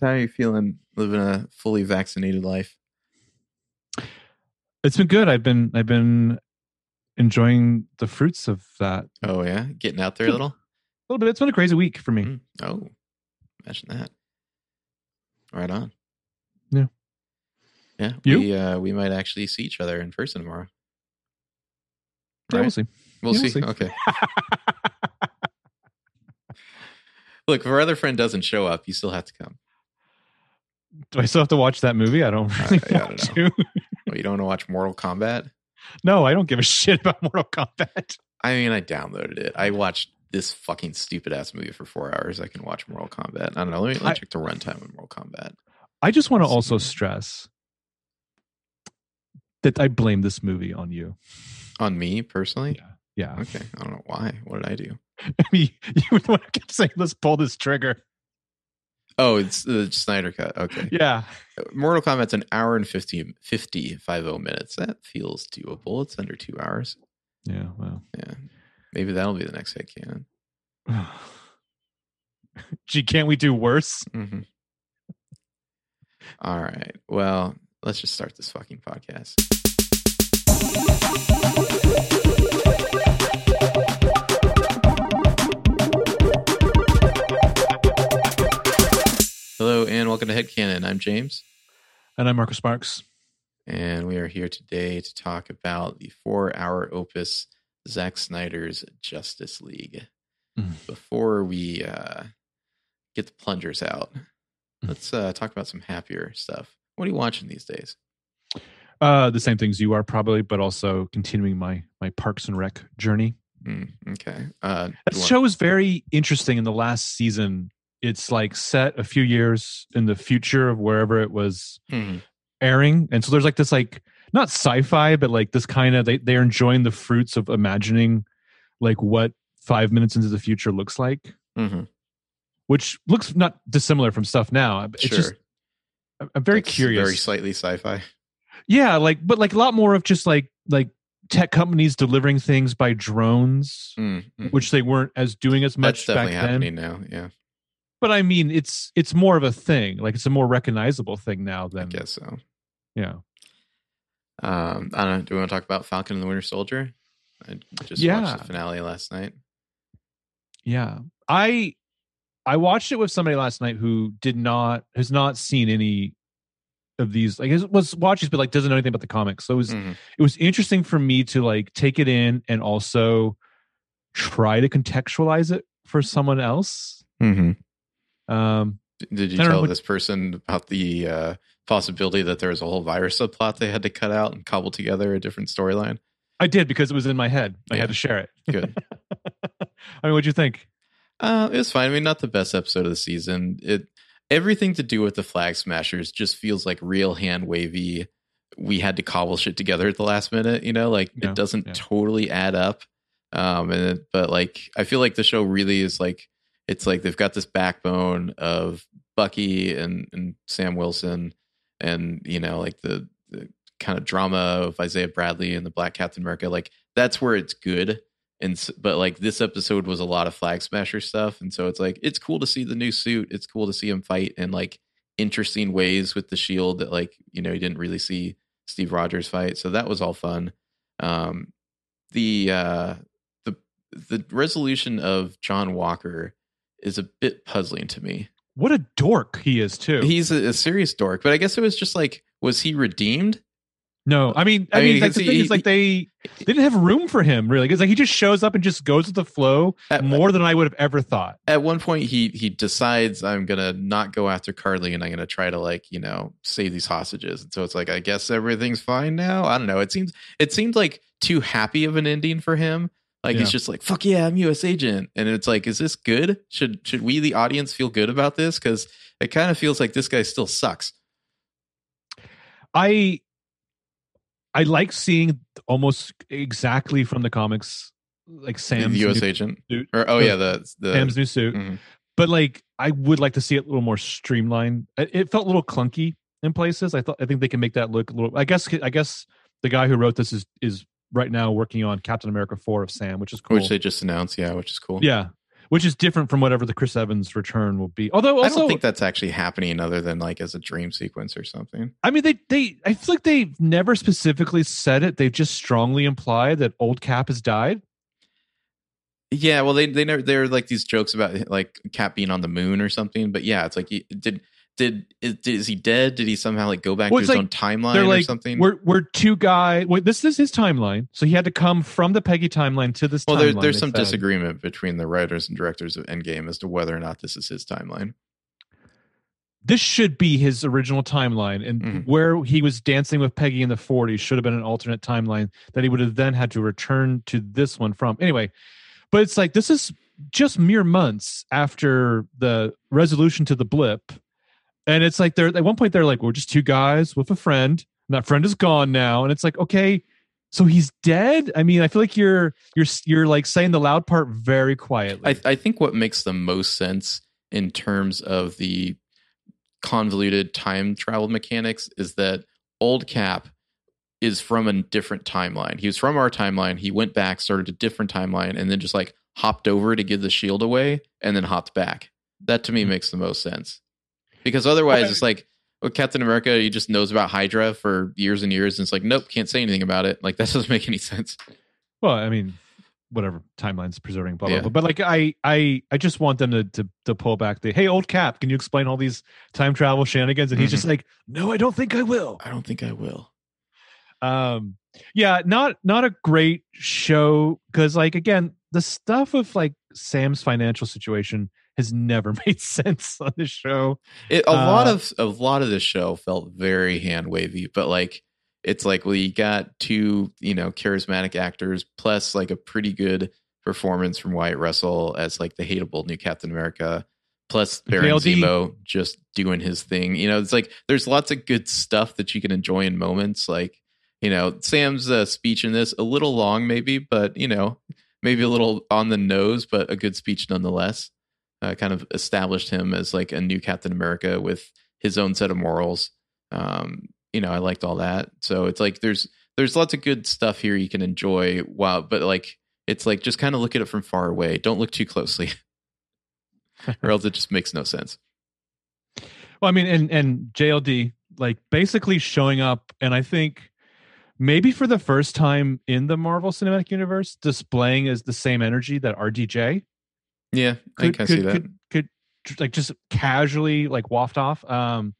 So how are you feeling living a fully vaccinated life? It's been good. I've been I've been enjoying the fruits of that. Oh yeah, getting out there a little. A little bit. It's been a crazy week for me. Mm. Oh, imagine that. Right on. Yeah. Yeah. You? We uh we might actually see each other in person tomorrow. Yeah, we'll see. We'll, Yeah, see. we'll see. Okay. Look, if our other friend doesn't show up, you still have to come. Do I still have to watch that movie? I don't uh, really I don't want to. Well, you don't want to watch Mortal Kombat? No, I don't give a shit about Mortal Kombat. I mean, I downloaded it. I watched this fucking stupid ass movie for four hours. I can watch Mortal Kombat. I don't know. Let me, let me I- check the runtime of Mortal Kombat. I just want to also stress that I blame this movie on you. On me personally? Yeah. Yeah. Okay. I don't know why. What did I do? I mean, you were the one who kept saying, let's pull this trigger. Oh, it's the Snyder cut. Okay. Yeah. Mortal Kombat's an hour and 50, 50, 50 minutes. That feels doable. It's under two hours. Yeah. Well. Yeah. Maybe that'll be the next head canon. Gee, can't we do worse? Mm-hmm. All right. Well, let's just start this fucking podcast. To Headcanon. I'm James, And I'm Marcus Sparks. and we are here today to talk about the four-hour opus Zack Snyder's Justice League. Mm. Before we uh, get the plungers out, Mm. let's uh, talk about some happier stuff. What are you watching these days? Uh, the same things you are probably, but also continuing my my Parks and Rec journey. Mm, okay. Uh, That show is very interesting. In the last season, it's like set a few years in the future of wherever it was Mhm. airing, and so there's like this like not sci-fi, but like this kind of they they're enjoying the fruits of imagining like what five minutes into the future looks like, Mhm. which looks not dissimilar from stuff now. It's Sure. just I'm- very That's curious. Very slightly sci-fi. Yeah, like but like a lot more of just like like tech companies delivering things by drones, Mm, mhm. which they weren't as doing as That's much back definitely then. happening now. Yeah, But I mean, it's it's more of a thing. Like it's a more recognizable thing now I than guess so. yeah. Um, I don't know. Do we want to talk about Falcon and the Winter Soldier? I just Yeah. watched the finale last night. Yeah. I I watched it with somebody last night who did not has not seen any of these like it was watches but like doesn't know anything about the comics. So it was Mhm. it was interesting for me to like take it in and also try to contextualize it for someone else. Um Did you tell what- this person about the uh, possibility that there was a whole virus subplot they had to cut out and cobble together a different storyline? I did because it was in my head. I Yeah. had to share it. Good. I mean, what'd you think? Uh, it was fine. I mean, not the best episode of the season. It everything to do with the Flag Smashers just feels like real hand wavy. We had to cobble shit together at the last minute. You know, like Yeah, it doesn't yeah. totally add up. Um, and it, but like I feel like the show really is like it's like they've got this backbone of Bucky and and Sam Wilson, and you know like the the kind of drama of Isaiah Bradley and the Black Captain America. Like that's where it's good. And but like this episode was a lot of flag smasher stuff. And so it's like it's cool to see the new suit. It's cool to see him fight in like interesting ways with the shield that like you know you didn't really see steve rogers fight. So that was all fun. Um the uh the the resolution of john walker is a bit puzzling to me What a dork he is too. he's a, a serious dork but i guess it was just like was he redeemed no, I mean, I, I mean, mean, like, the thing he- is, like they they didn't have room for him really. Because like he just shows up and just goes with the flow At- more than I would have ever thought. at one point he he decides I'm gonna not go after Carly and I'm gonna try to like you know save these hostages. And so it's like I guess everything's fine now. I don't know. It seems it seemed like too happy of an ending for him. Like he's Yeah. just like fuck yeah, I'm U.S. agent, and it's like is this good? Should should we the audience feel good about this? Because it kind of feels like this guy still sucks. I I like seeing almost exactly from the comics, like Sam's the U.S. new, agent, suit. or oh yeah, the the Sam's new suit. Mhm. But like, I would like to see it a little more streamlined. It, it felt a little clunky in places. I thought I think they can make that look a little. I guess I guess the guy who wrote this is is right now working on Captain America four of Sam, which is cool. which they just announced, yeah, which is cool. Yeah. which is different from whatever the Chris Evans return will be. Although also, I don't think that's actually happening other than like as a dream sequence or something. I mean, they they I feel like they've never specifically said it. They've just strongly implied that old Cap has died. Yeah, well, they they never they're like these jokes about like Cap being on the moon or something. But yeah, it's like did did is, is he dead? Did he somehow like go back Well, to his like own timeline They're or something? we're we're two guys. Wait, this is his timeline, so he had to come from the Peggy timeline to this. well, there, there's some said. disagreement between the writers and directors of Endgame as to whether or not this is his timeline. This should be his original timeline, and Mhm. where he was dancing with Peggy in the 40s should have been an alternate timeline that he would have then had to return to this one from. Anyway, but it's like this is just mere months after the resolution to the blip, and it's like they're at one point they're like, "We're just two guys with a friend, and that friend is gone now," and it's like, okay. So he's dead. I mean, I feel like you're you're you're like saying the loud part very quietly. I, I think what makes the most sense in terms of the convoluted time travel mechanics is that old Cap is from a different timeline. He was from our timeline. He went back, started a different timeline, and then just like hopped over to give the shield away and then hopped back. That to me mm-hmm. makes the most sense. Because otherwise, Okay. it's like, well, Captain America, he just knows about Hydra for years and years. And it's like, nope, can't say anything about it. Like, that doesn't make any sense. Well, I mean, whatever timelines preserving, blah blah Yeah. blah. But like, I I I just want them to to to pull back the hey, old Cap, can you explain all these time travel shenanigans? And he's just like, no, I don't think I will. I don't think I will. Um, yeah, not not a great show because like again, the stuff of like Sam's financial situation has never made sense on this show. It, a lot Uh, of a lot of this show felt very hand wavy, but like it's like we got two you know charismatic actors plus like a pretty good performance from Wyatt Russell as like the hateable new Captain America, plus Baron KLD. Zemo just doing his thing. You know, it's like there's lots of good stuff that you can enjoy in moments. Like you know Sam's uh, speech in this a little long maybe, but you know maybe a little on the nose, but a good speech nonetheless uh, kind of established him as like a new Captain America with his own set of morals. Um, you know, I liked all that. So it's like there's there's lots of good stuff here you can enjoy. Wow, but like it's like just kind of look at it from far away. Don't look too closely, or else it just makes no sense. Well, I mean, and and JLD like basically showing up, and I think maybe for the first time in the Marvel Cinematic Universe, displaying as the same energy that RDJ Yeah, I could can see that. could could like just casually like waft off. Um,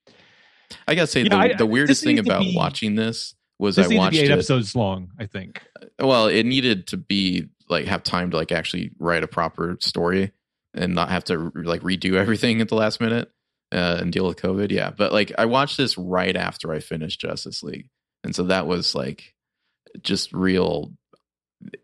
I gotta say Yeah, the, I- the weirdest thing about be- watching this was this I watched eight it. episodes long. I think. Well, it needed to be like have time to like actually write a proper story and not have to like redo everything at the last minute uh, and deal with COVID. Yeah, but like I watched this right after I finished Justice League, and so that was like just real.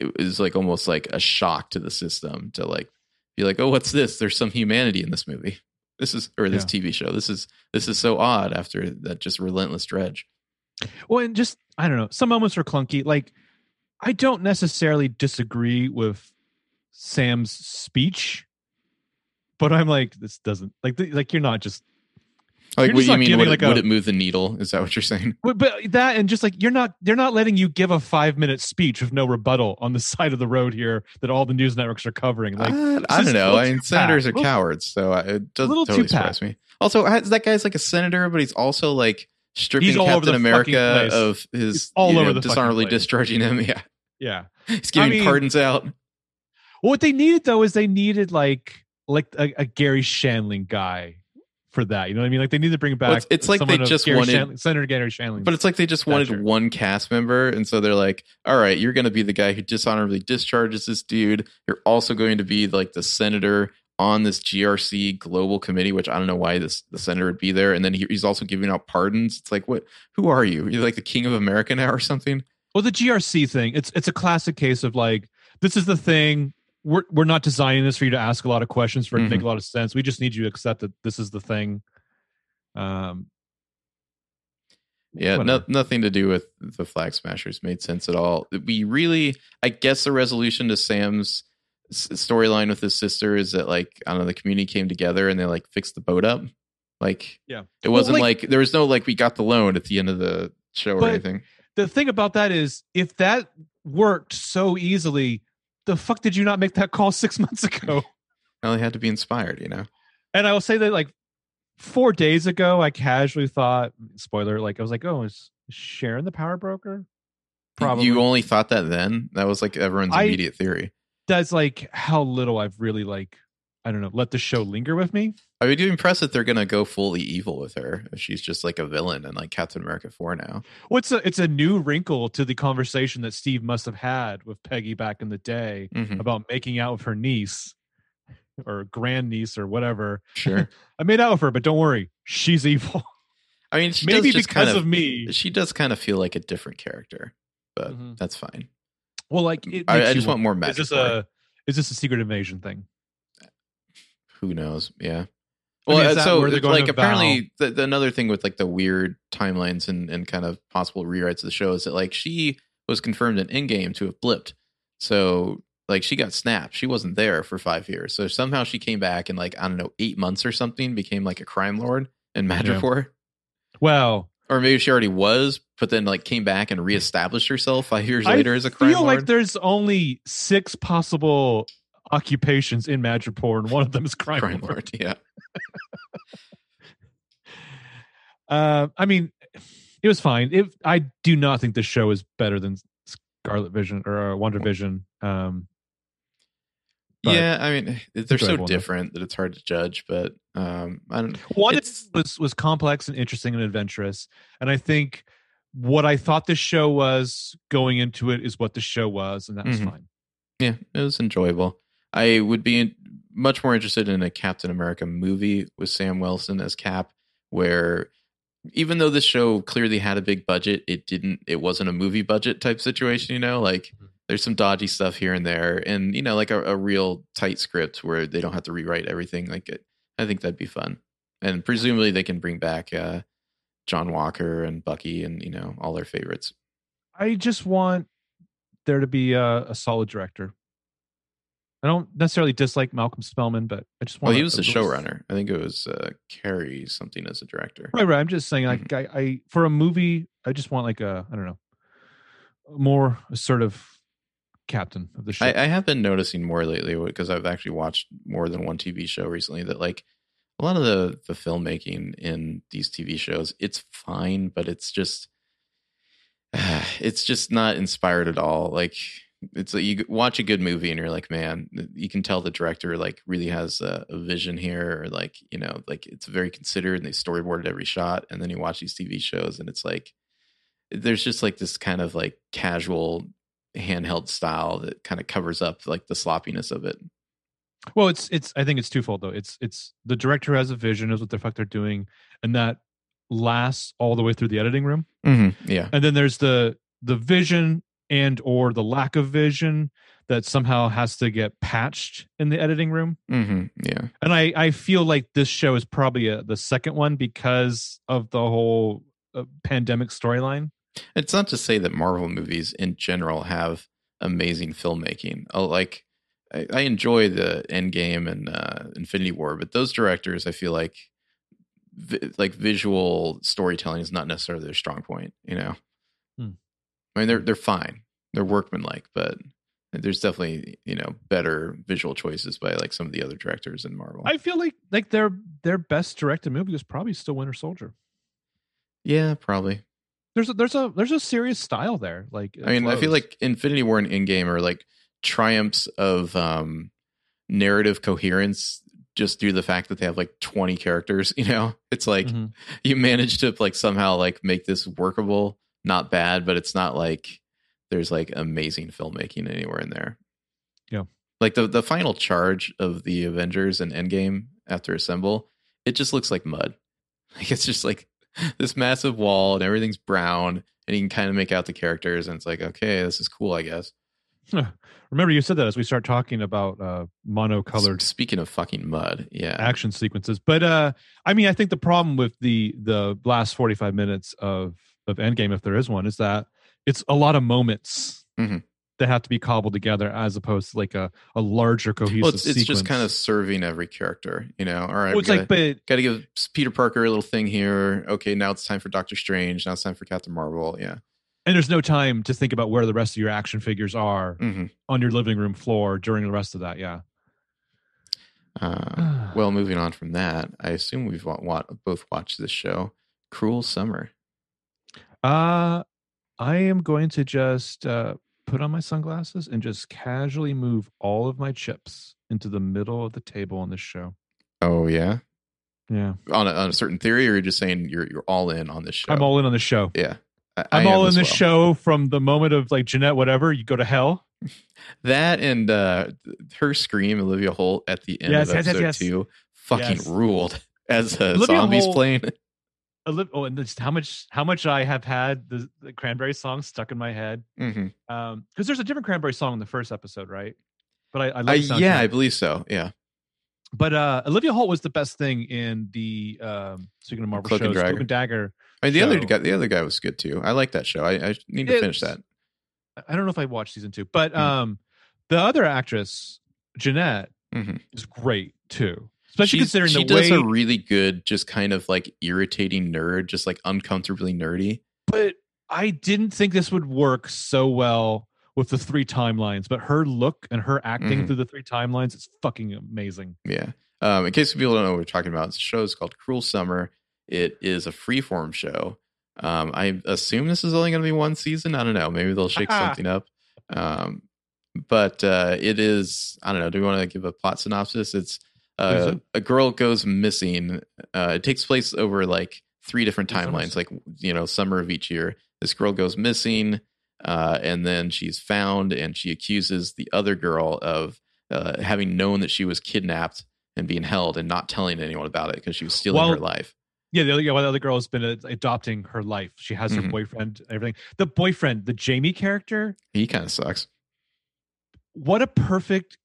It was like almost like a shock to the system to like be like, oh, what's this? There's some humanity in this movie. This is or this TV show. This is this is so odd after that just relentless dredge. Well, and just I don't know. Some moments are clunky. Like I don't necessarily disagree with Sam's speech, but I'm like, this doesn't like like you're not just Like, what do you mean? Would, like, it, would a- it move the needle? Is that what you're saying? But, that and just like you're not they're not letting you give a five minute speech with no rebuttal on the side of the road here that all the news networks are covering. Like Uh, I don't know. I mean, senators are cowards, so I- it doesn't little totally surprise me. Also, that guy's like a senator, but he's also like stripping He's Captain America of his He's all over know, the dishonorably place. discharging him. Yeah, yeah. he's giving mean- pardons out. Well, what they needed though is they needed like like a, a Garry Shandling guy for that. You know what I mean? Like they need to bring back. Well, it's- it's like they just Gary wanted- Senator Garry Shandling. But it's like they just wanted one cast member, and so they're like, "All right, you're going to be the guy who dishonorably discharges this dude. You're also going to be like the senator on this GRC global committee, which I don't know why this the senator would be there. And then he, he's also giving out pardons. It's like, what? Who are you? You're like the king of America now, or something? Well, the GRC thing, it's it's a classic case of like this is the thing. We're we're not designing this for you to ask a lot of questions for it to Mm-hmm. make a lot of sense. We just need you to accept that this is the thing. Um, Yeah, no, nothing to do with the Flag Smashers made sense at all. We really, I guess, the resolution to Sam's storyline with his sister is that like I don't know, the community came together and they like fixed the boat up. Like, Yeah. it wasn't like- like, there was no like we got the loan at the end of the show or anything. the thing about that is, if that worked so easily, the fuck did you not make that call six months ago? Well, they had to be inspired, you know. And I will say that like four days ago, I casually thought, spoiler, like I was like, oh, is Sharon the power broker? Probably. You only thought that then? That was like everyone's I- immediate theory. That's like how little I've really like, I don't know, let the show linger with me. I would be impressed if they're gonna go fully evil with her. If she's just like a villain and like Captain America four now. What's a it's a new wrinkle to the conversation that Steve must have had with Peggy back in the day Mhm. about making out with her niece or grand niece or whatever. Sure. I made out with her, but don't worry, she's evil. I mean, she Maybe because kind of, of, me. she does kind of feel like a different character, but Mhm. that's fine. Well, like it I, I just want more magic. Is this a is this a secret invasion thing? Who knows? Yeah. I mean, Well, uh, so where they're going like apparently the, the another thing with like the weird timelines and and kind of possible rewrites of the show is that like she was confirmed in Endgame to have blipped, so like she got snapped. She wasn't there for five years, so somehow she came back in like I don't know eight months or something, became like a crime lord in Madripoor, Well, or maybe she already was, but then like came back and reestablished herself five years I later as a crime lord. I feel lord. like there's only six possible occupations in Madripoor, and one of them is crime, crime lord. lord, yeah. Uh, I mean, it was fine. If I do not think this show is better than Scarlet Vision or uh, WandaVision. Um, yeah, I mean they're so different that it's hard to judge. But um, I don't. one was was complex and interesting and adventurous, and I think what I thought the show was going into it is what the show was, and that was Mhm. fine. Yeah, it was enjoyable. I would be much more interested in a Captain America movie with Sam Wilson as Cap, where even though this show clearly had a big budget, it didn't. It wasn't a movie budget type situation. You know, like Mhm. there's some dodgy stuff here and there, and you know, like a, a real tight script where they don't have to rewrite everything. Like it, I think that'd be fun, and presumably they can bring back uh, John Walker and Bucky and you know all their favorites. I just want there to be a, a solid director. I don't necessarily dislike Malcolm Spellman, but I just want. Well, he was the a showrunner. I think it was uh, Carrie something as a director. Right, right. I'm just saying, like, Mm-hmm. I, I for a movie, I just want like a, I don't know, a more assertive captain of the show. I, I have been noticing more lately because I've actually watched more than one TV show recently that like a lot of the the filmmaking in these TV shows it's fine, but it's just it's just not inspired at all. Like it's like you watch a good movie and you're like, man, you can tell the director like really has a, a vision here, or like you know, like it's very considered and they storyboarded every shot. And then you watch these TV shows and it's like there's just like this kind of like casual handheld style that kind of covers up like the sloppiness of it. well, it's it's. I think it's twofold though. It's it's the director has a vision, knows what the fuck they're doing, and that lasts all the way through the editing room. Mm-hmm. Yeah. And then there's the the vision and or the lack of vision that somehow has to get patched in the editing room. Mm-hmm. Yeah. And I I feel like this show is probably a, the second one because of the whole uh, pandemic storyline. It's not to say that Marvel movies in general have amazing filmmaking. Oh, like I, I enjoy the Endgame and uh, Infinity War, but those directors, I feel like, vi- like visual storytelling is not necessarily their strong point. You know. I mean they're they're fine, they're workmanlike, but there's definitely you know better visual choices by like some of the other directors in Marvel. I feel like like their their best directed movie was probably still Winter Soldier. yeah, probably. There's a, there's a there's a serious style there. Like I mean, I feel like Infinity War and Endgame are like triumphs of um narrative coherence just due to the fact that they have like 20 characters, you know? It's like Mhm. you managed to like somehow like make this workable, not bad, but it's not like there's like amazing filmmaking anywhere in there. Yeah. Like the the final charge of the Avengers and Endgame after Assemble, it just looks like mud. Like it's just like this massive wall and everything's brown and you can kind of make out the characters and it's like, okay, this is cool, I guess. remember you said that as we start talking about uh monocolored Speaking of fucking mud, yeah. action sequences. But uh I mean I think the problem with the the last 45 minutes of of Endgame if there is one is that it's a lot of moments Mhm. that have to be cobbled together as opposed to like a a larger cohesive well, it's, it's just kind of serving every character, you know. All right, well, it's gotta, like but gotta give Peter Parker a little thing here. Okay, now it's time for Doctor Strange. Now it's time for Captain Marvel. Yeah. and there's no time to think about where the rest of your action figures are hmm on your living room floor during the rest of that. Yeah. Uh, well, moving on from that, I assume we've both watched this show, Cruel Summer. Uh I am going to just uh put on my sunglasses and just casually move all of my chips into the middle of the table on this show. Oh yeah, Yeah. on a, on a certain theory, or you're just saying you're you're all in on this show. I'm all in on the show. Yeah, I, am all in this well. show from the moment of like Jeanette, whatever, you go to hell. That and uh, her scream, Olivia Holt at the end Yes, of yes, yes, episode yes. two, fucking ruled as uh, Olivia zombies Holt- playing. Oh, and just how much how much I have had the, the cranberry song stuck in my head. hmm Um, because there's a different cranberry song in the first episode, right? But I, I love Uh, yeah, I believe so. Yeah, But uh, Olivia Holt was the best thing in the um, speaking of Marvel Cloak and shows, Dagger. Cloak and Dagger. I mean the other guy, the other guy was good too. I like that show. I, I need to finish that. I don't know if I watched season two, but Hmm. um, the other actress, Jeanette, Mhm. is great too. Especially She's- considering she the does way. a really good, just kind of like irritating nerd, just like uncomfortably nerdy. but I didn't think this would work so well with the three timelines. But her look and her acting Mhm. through the three timelines is fucking amazing. Yeah. Um, in case people don't know what we're talking about, the show is called Cruel Summer. It is a freeform show. Um, I assume this is only going to be one season. I don't know. Maybe they'll shake something up. Um, but uh, it is. I don't know. Do we want to give a plot synopsis? It's uh, a girl goes missing. Uh, it takes place over like three different timelines, like you know, summer of each year. This girl goes missing, uh, and then she's found, and she accuses the other girl of uh, having known that she was kidnapped and being held, and not telling anyone about it because she was stealing Well, her life. Yeah, the other, yeah, well, the other girl has been uh, adopting her life. She has her Mhm. boyfriend, everything. The boyfriend, the Jamie character, He kind of sucks. what a perfect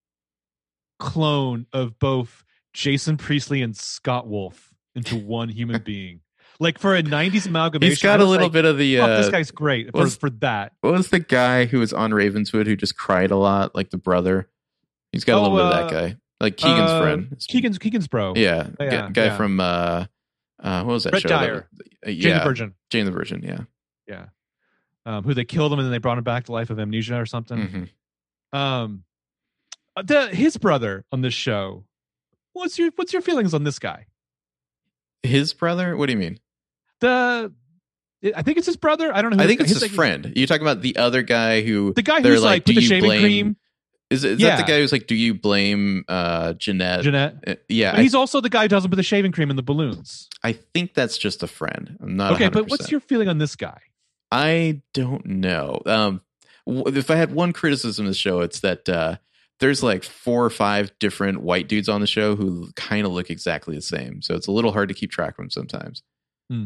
clone of both Jason Priestley and Scott Wolf into one human being. Like for a '90s amalgamation, he's got a little like, bit of the. "Fuck, Uh, this guy's great for, was- for that. what was the guy who was on Ravenswood who just cried a lot, like the brother? He's got a Oh, little bit of uh, that guy, like Keegan's Uh, friend. Keegan's Keegan's bro. Yeah, Oh, yeah, gu- guy yeah. from uh, uh, what was that Brett show? that Dier. was- uh, Jane yeah, the Virgin. Jane the Virgin. Yeah. Yeah. Um, who they killed him and then they brought him back to life of amnesia or something. Mhm. Um, uh, the his brother on this show. What's your what's your feelings on this guy? His brother? What do you mean? The I think it's his brother. I don't know. Who I think it's his like- friend. You talking about the other guy who The guy who's like, like, "Do the you shaving blame cream, is, is Yeah. that the guy who's like, do you blame uh Jeanette? Jeanette. Uh, yeah, he's also the guy who doesn't put the shaving cream in the balloons. I, think that's just a friend. I'm not Okay, 100%. but what's your feeling on this guy? I don't know. Um, w- if I had one criticism of the show, it's that uh, there's like four or five different white dudes on the show who kind of look exactly the same. So it's a little hard to keep track of them sometimes. Hmm.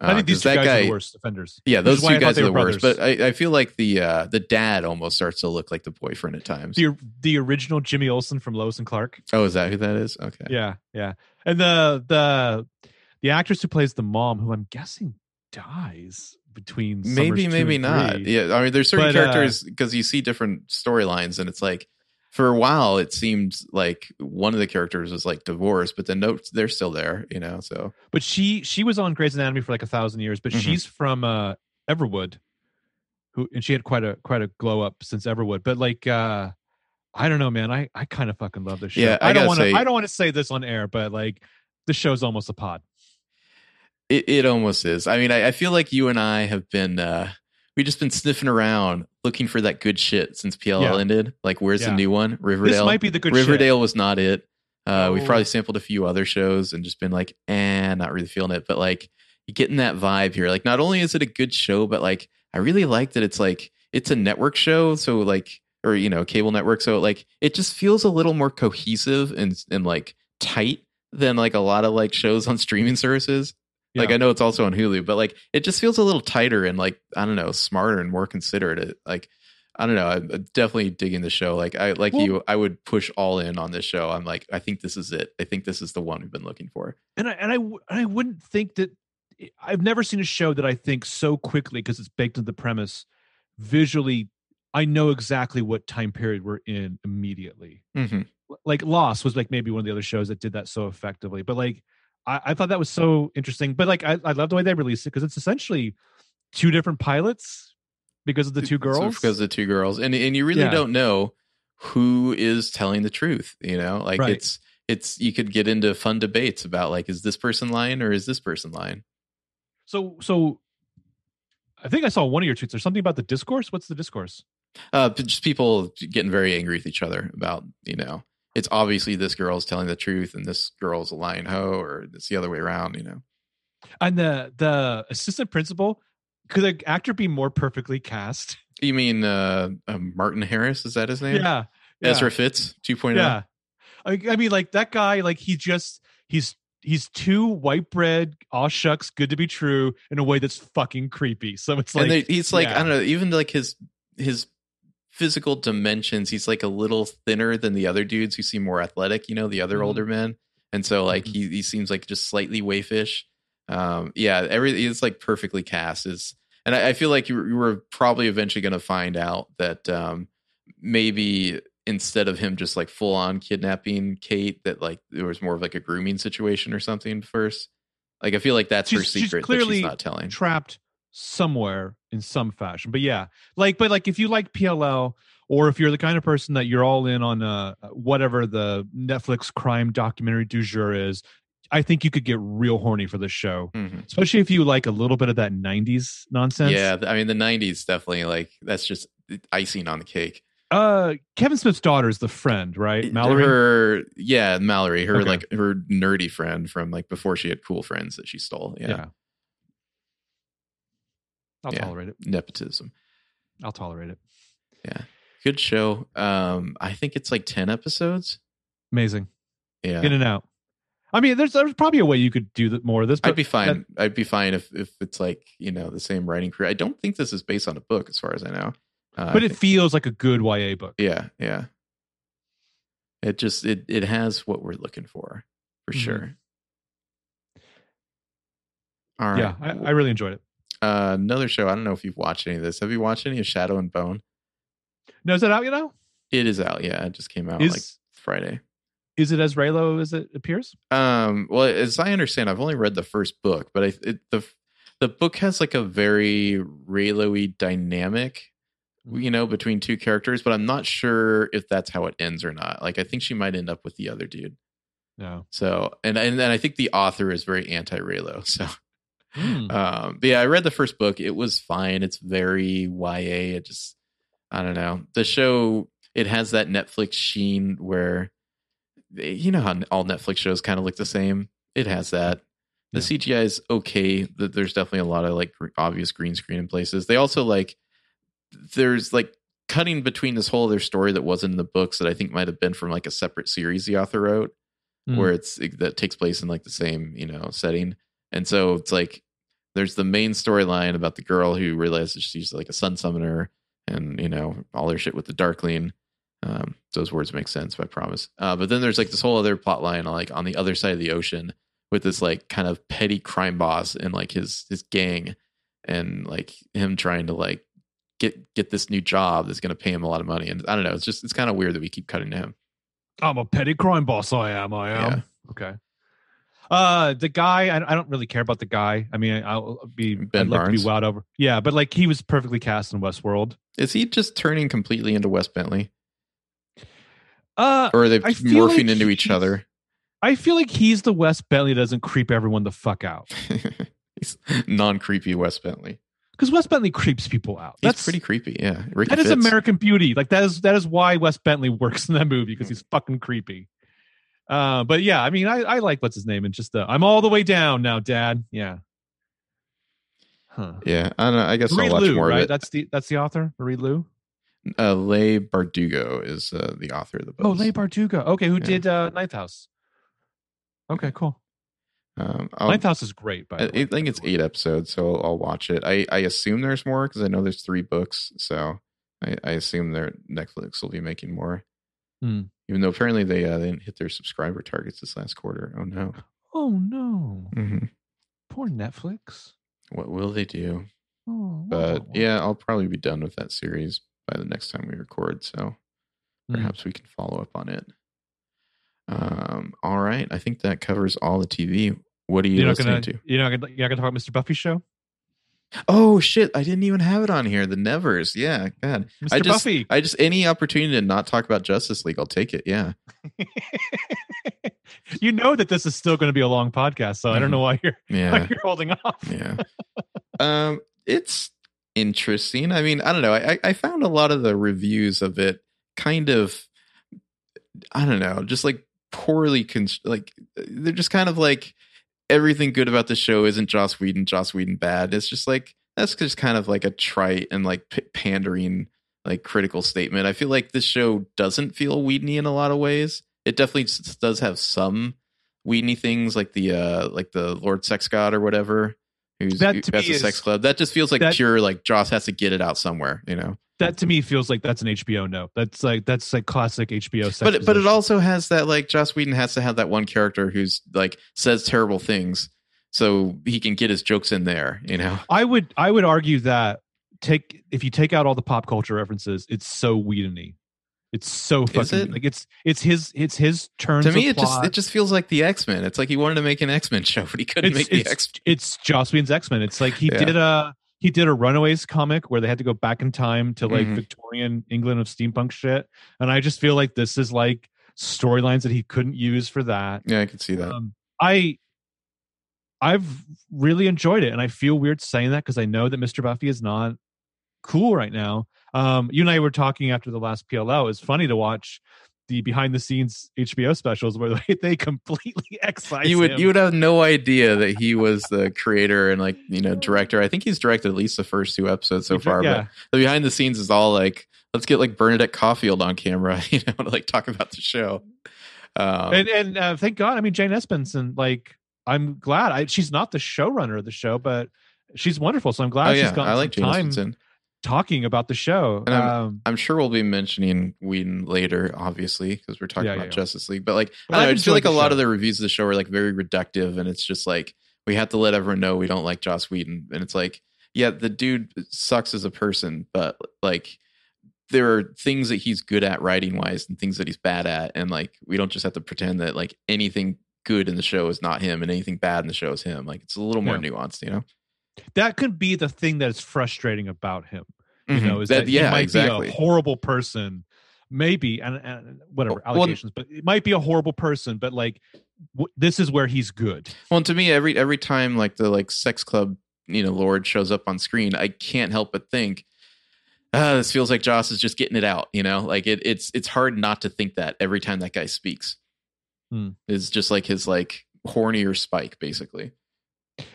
Uh, I think these two guys are the worst offenders. Yeah, those two guys are the were worst. But I, I feel like the uh, the dad almost starts to look like the boyfriend at times. The the original Jimmy Olsen from Lois and Clark. oh, is that who that is? Okay. Yeah, yeah. And the the the actress who plays the mom, who I'm guessing dies between maybe maybe not yeah i mean there's certain But, uh, characters because you see different storylines and it's like for a while it seemed like one of the characters was like divorced but then no they're still there you know so But she she was on Grey's Anatomy for like a thousand years, but Mhm. she's from uh Everwood, who and she had quite a quite a glow up since Everwood. But like uh I don't know, man. I I kind of fucking love this show. Yeah, I I, don't want to I don't want to say this on air, but like the show's almost a pod. it, it almost is i mean I, I feel like you and i have been uh we just been sniffing around looking for that good shit since pll Yeah. ended. Like where's the new one? This riverdale. might be the good shit. riverdale was not it. Uh we've Oh. probably sampled a few other shows and just been like eh not really feeling it. But like getting that vibe here. Like not only is it a good show but like i really like that it's like it's a network show. So like or you know cable network. So like it just feels a little more cohesive and and like tight than like a lot of like shows on streaming services like i know it's also on hulu but like it just feels a little tighter and like i don't know smarter and more considerate It- like i don't know i'm definitely digging the show like i like Well- you i would push all in on this show i'm like i think this is it i think this is the one we've been looking for and I and I and I wouldn't think that I've never seen a show that I think so quickly because it's baked into the premise. Visually, I know exactly what time period we're in immediately. mm-hmm. Like Lost was like maybe one of the other shows that did that so effectively. But like I, I thought that was so interesting. But like I, I love the way they released it because it's essentially two different pilots because of the two girls. because of the two girls and and you really Yeah. don't know who is telling the truth you know like Right. it's it's you could get into fun debates about like is this person lying or is this person lying. So so I think I saw one of your tweets. There's something about the discourse. What's the discourse? Uh, just people getting very angry with each other about you know it's obviously this girl's telling the truth and this girl's a lying hoe or it's the other way around. You know. And the the assistant principal could the actor be more perfectly cast? You mean uh, uh Martin Harris? Is that his name? Yeah. yeah. Ezra Fitz 2.0. Yeah. I, I mean, like that guy, like he just he's he's too white bread, aw shucks, good to be true in a way that's fucking creepy. So it's like and they, he's like yeah. I don't know, even like his his physical dimensions, he's like a little thinner than the other dudes who seem more athletic. You know, the other Mhm. older men, and so like Mhm. he he seems like just slightly waifish. Um, yeah, everything is like perfectly cast. Is and I, I feel like you, you were probably eventually going to find out that um maybe instead of him just like full on kidnapping Kate, that like there was more of like a grooming situation or something first. Like I feel like that's her She's- she's secret that clearly she's not telling. trapped somewhere in some fashion. But yeah, like, but like if you like PLL, or if you're the kind of person that you're all in on uh, whatever the Netflix crime documentary du jour is, I think you could get real horny for this show, Mhm. especially if you like a little bit of that '90s nonsense. Yeah, I mean the '90s definitely like that's just icing on the cake. Uh, Kevin Smith's daughter is the friend, right? Mallory. her, yeah, Mallory, her Okay. like her nerdy friend from like before she had cool friends that she stole. Yeah, yeah. I'll Yeah. tolerate it. nepotism. I'll tolerate it. Yeah. Good show. Um, I think it's like ten episodes. Amazing. Yeah, In and out. I mean, there's there's probably a way you could do that more of this. But I'd be fine. I'd be fine if if it's like you know the same writing crew. I don't think this is based on a book, as far as I know. Uh, but I it think- feels like a good YA book. yeah, yeah. It just it it has what we're looking for for Mhm. sure. All right. Yeah, I, I really enjoyed it. Uh, another show. I don't know if you've watched any of this. Have you watched any of Shadow and Bone? No, is that out? You know, It is out. Yeah, it just came out is like Friday. is it as Reylo as it appears? Um, well, as I understand, I've only read the first book, but I it, the the book has like a very Reylo-y dynamic, you know, between two characters. But I'm not sure if that's how it ends or not. Like, I think she might end up with the other dude. No. So, and and then I think the author is very anti Reylo. So, Hmm. um, but yeah, I read the first book. It was fine. It's very YA. It just, I don't know. The show, it has that Netflix sheen where, you know how all Netflix shows kind of look the same. It has that. The CGI is okay. Th- There's definitely a lot of like obvious green screen in places. They also like, there's like cutting between this whole other story that wasn't in the books that I think might have been from like a separate series the author wrote Hmm. where it's that takes place in like the same you know setting and so it's like there's the main storyline about the girl who realizes she's like a sun summoner and you know all her shit with the darkling um those words make sense i promise uh but then there's like this whole other plot line like on the other side of the ocean with this like kind of petty crime boss and like his his gang and like him trying to like get get this new job that's going to pay him a lot of money and i don't know it's just it's kind of weird that we keep cutting to him I'm a petty crime boss. I am. I am. Yeah. Okay. Uh, the guy. I, I don't really care about the guy. I mean, I'll be. Ben I'd like to Barnes? be wowed over. Yeah, but like he was perfectly cast in Westworld. is he just turning completely into wes bentley Uh, or are they morphing like into each other? I feel like he's the Wes Bentley that doesn't creep everyone the fuck out He's non creepy Wes Bentley. because Wes Bentley creeps people out. He's That's pretty creepy. Yeah, Ricky That is. American Beauty. Like that is that is why Wes Bentley works in that movie because he's fucking creepy. Uh, but yeah, I mean, I, I like what's his name and just the I'm all the way down now, Dad. Yeah. Huh. Yeah, I don't know. I guess Marie I'll watch Lou, more right? of it. That's the that's the author, Marie Lu. Uh, Leigh Bardugo is uh, the author of the book. Oh, Leigh Bardugo. Okay, who Yeah. did uh, Ninth House? Okay, cool. Um, I'll- Ninth House is great. By I, the way. I think it's eight episodes, so I'll watch it. I, I assume there's more because I know there's three books, so I, I assume their Netflix will be making more. Hmm. Even though apparently they uh, they didn't hit their subscriber targets this last quarter. Oh no! Oh no, hmm poor Netflix. What will they do? Oh, But wow. yeah, I'll probably be done with that series by the next time we record. So Hmm. perhaps we can follow up on it. Um, all right. I think that covers all the TV. What are you You're not listening gonna to? you're not gonna you're not gonna talk about Mr. Buffy's show. Oh shit! I didn't even have it on here. The Nevers. Yeah, God. Mr. I just, Buffy. I just any opportunity to not talk about Justice League, I'll take it. Yeah. you know that this is still going to be a long podcast, so I don't know why you're why Yeah. you're holding off. yeah. Um, it's interesting. I mean, I don't know. I I found a lot of the reviews of it kind of, I don't know, just like poorly con- like they're just kind of like everything good about the show isn't Joss Whedon, Joss Whedon bad. It's just like that's just kind of like a trite and like p- pandering like critical statement. I feel like this show doesn't feel Whedony in a lot of ways. It definitely does have some Whedony things like the uh like the Lord Sex God or whatever. Who's That who has a is- sex club? That just feels like that- pure like Joss has to get it out somewhere, you know. That to me feels like that's an HBO no. That's like that's like classic HBO. Sex but it- but it also has that like Joss Whedon has to have that one character who's like says terrible things so he can get his jokes in there, you know. I would I would argue that take if you take out all the pop culture references, it's so Whedony. It's so fucking it? like it's it's his it's his turns. to me it just it just feels like the X-Men. It's like he wanted to make an X-Men show but he couldn't it's make the X it's Joss Whedon's X Men. It's like he Yeah. did a he did a Runaways comic where they had to go back in time to like Mhm. Victorian England of steampunk shit, and I just feel like this is like storylines that he couldn't use for that. Yeah, I could see that. Um, I I've really enjoyed it, and I feel weird saying that because I know that Mr. Buffy is not cool right now. Um, you and I were talking after the last PLL. It's funny to watch the behind the scenes HBO specials where they, they completely excise you would him. you would have no idea that he was the creator and like you know director. I think he's directed at least the first two episodes so far. yeah. But the behind the scenes is all like let's get like Bernadette Caulfield on camera, you know, to like talk about the show. Um, and and uh, thank God. I mean, Jane Espenson. Like, I'm glad. I, she's not the showrunner of the show, but she's wonderful. So I'm glad oh she's yeah, got I like Jane time Espenson. Talking about the show. And I'm- um, I'm sure we'll be mentioning Whedon later, obviously, because we're talking Yeah, about yeah. Justice League. But like, I, know, I just feel like a the lot of the reviews of the show are like very reductive, and it's just like we have to let everyone know we don't like Joss Whedon, and it's like, yeah, the dude sucks as a person, but like there are things that he's good at writing wise and things that he's bad at, and like we don't just have to pretend that like anything good in the show is not him and anything bad in the show is him. Like it's a little more Yeah. nuanced, you know. that could be the thing that is frustrating about him. You Mhm. know, is That- that, he yeah, might exactly. be a horrible person, maybe, and, and whatever Well, well, allegations, but it might be a horrible person. But like, w- this is where he's good. Well, to me, every every time like the like sex club, you know, Lord shows up on screen, I can't help but think, ah, this feels like Joss is just getting it out. You know, like it, it's it's hard not to think that every time that guy speaks. Hmm. It's just like his like hornier spike, basically.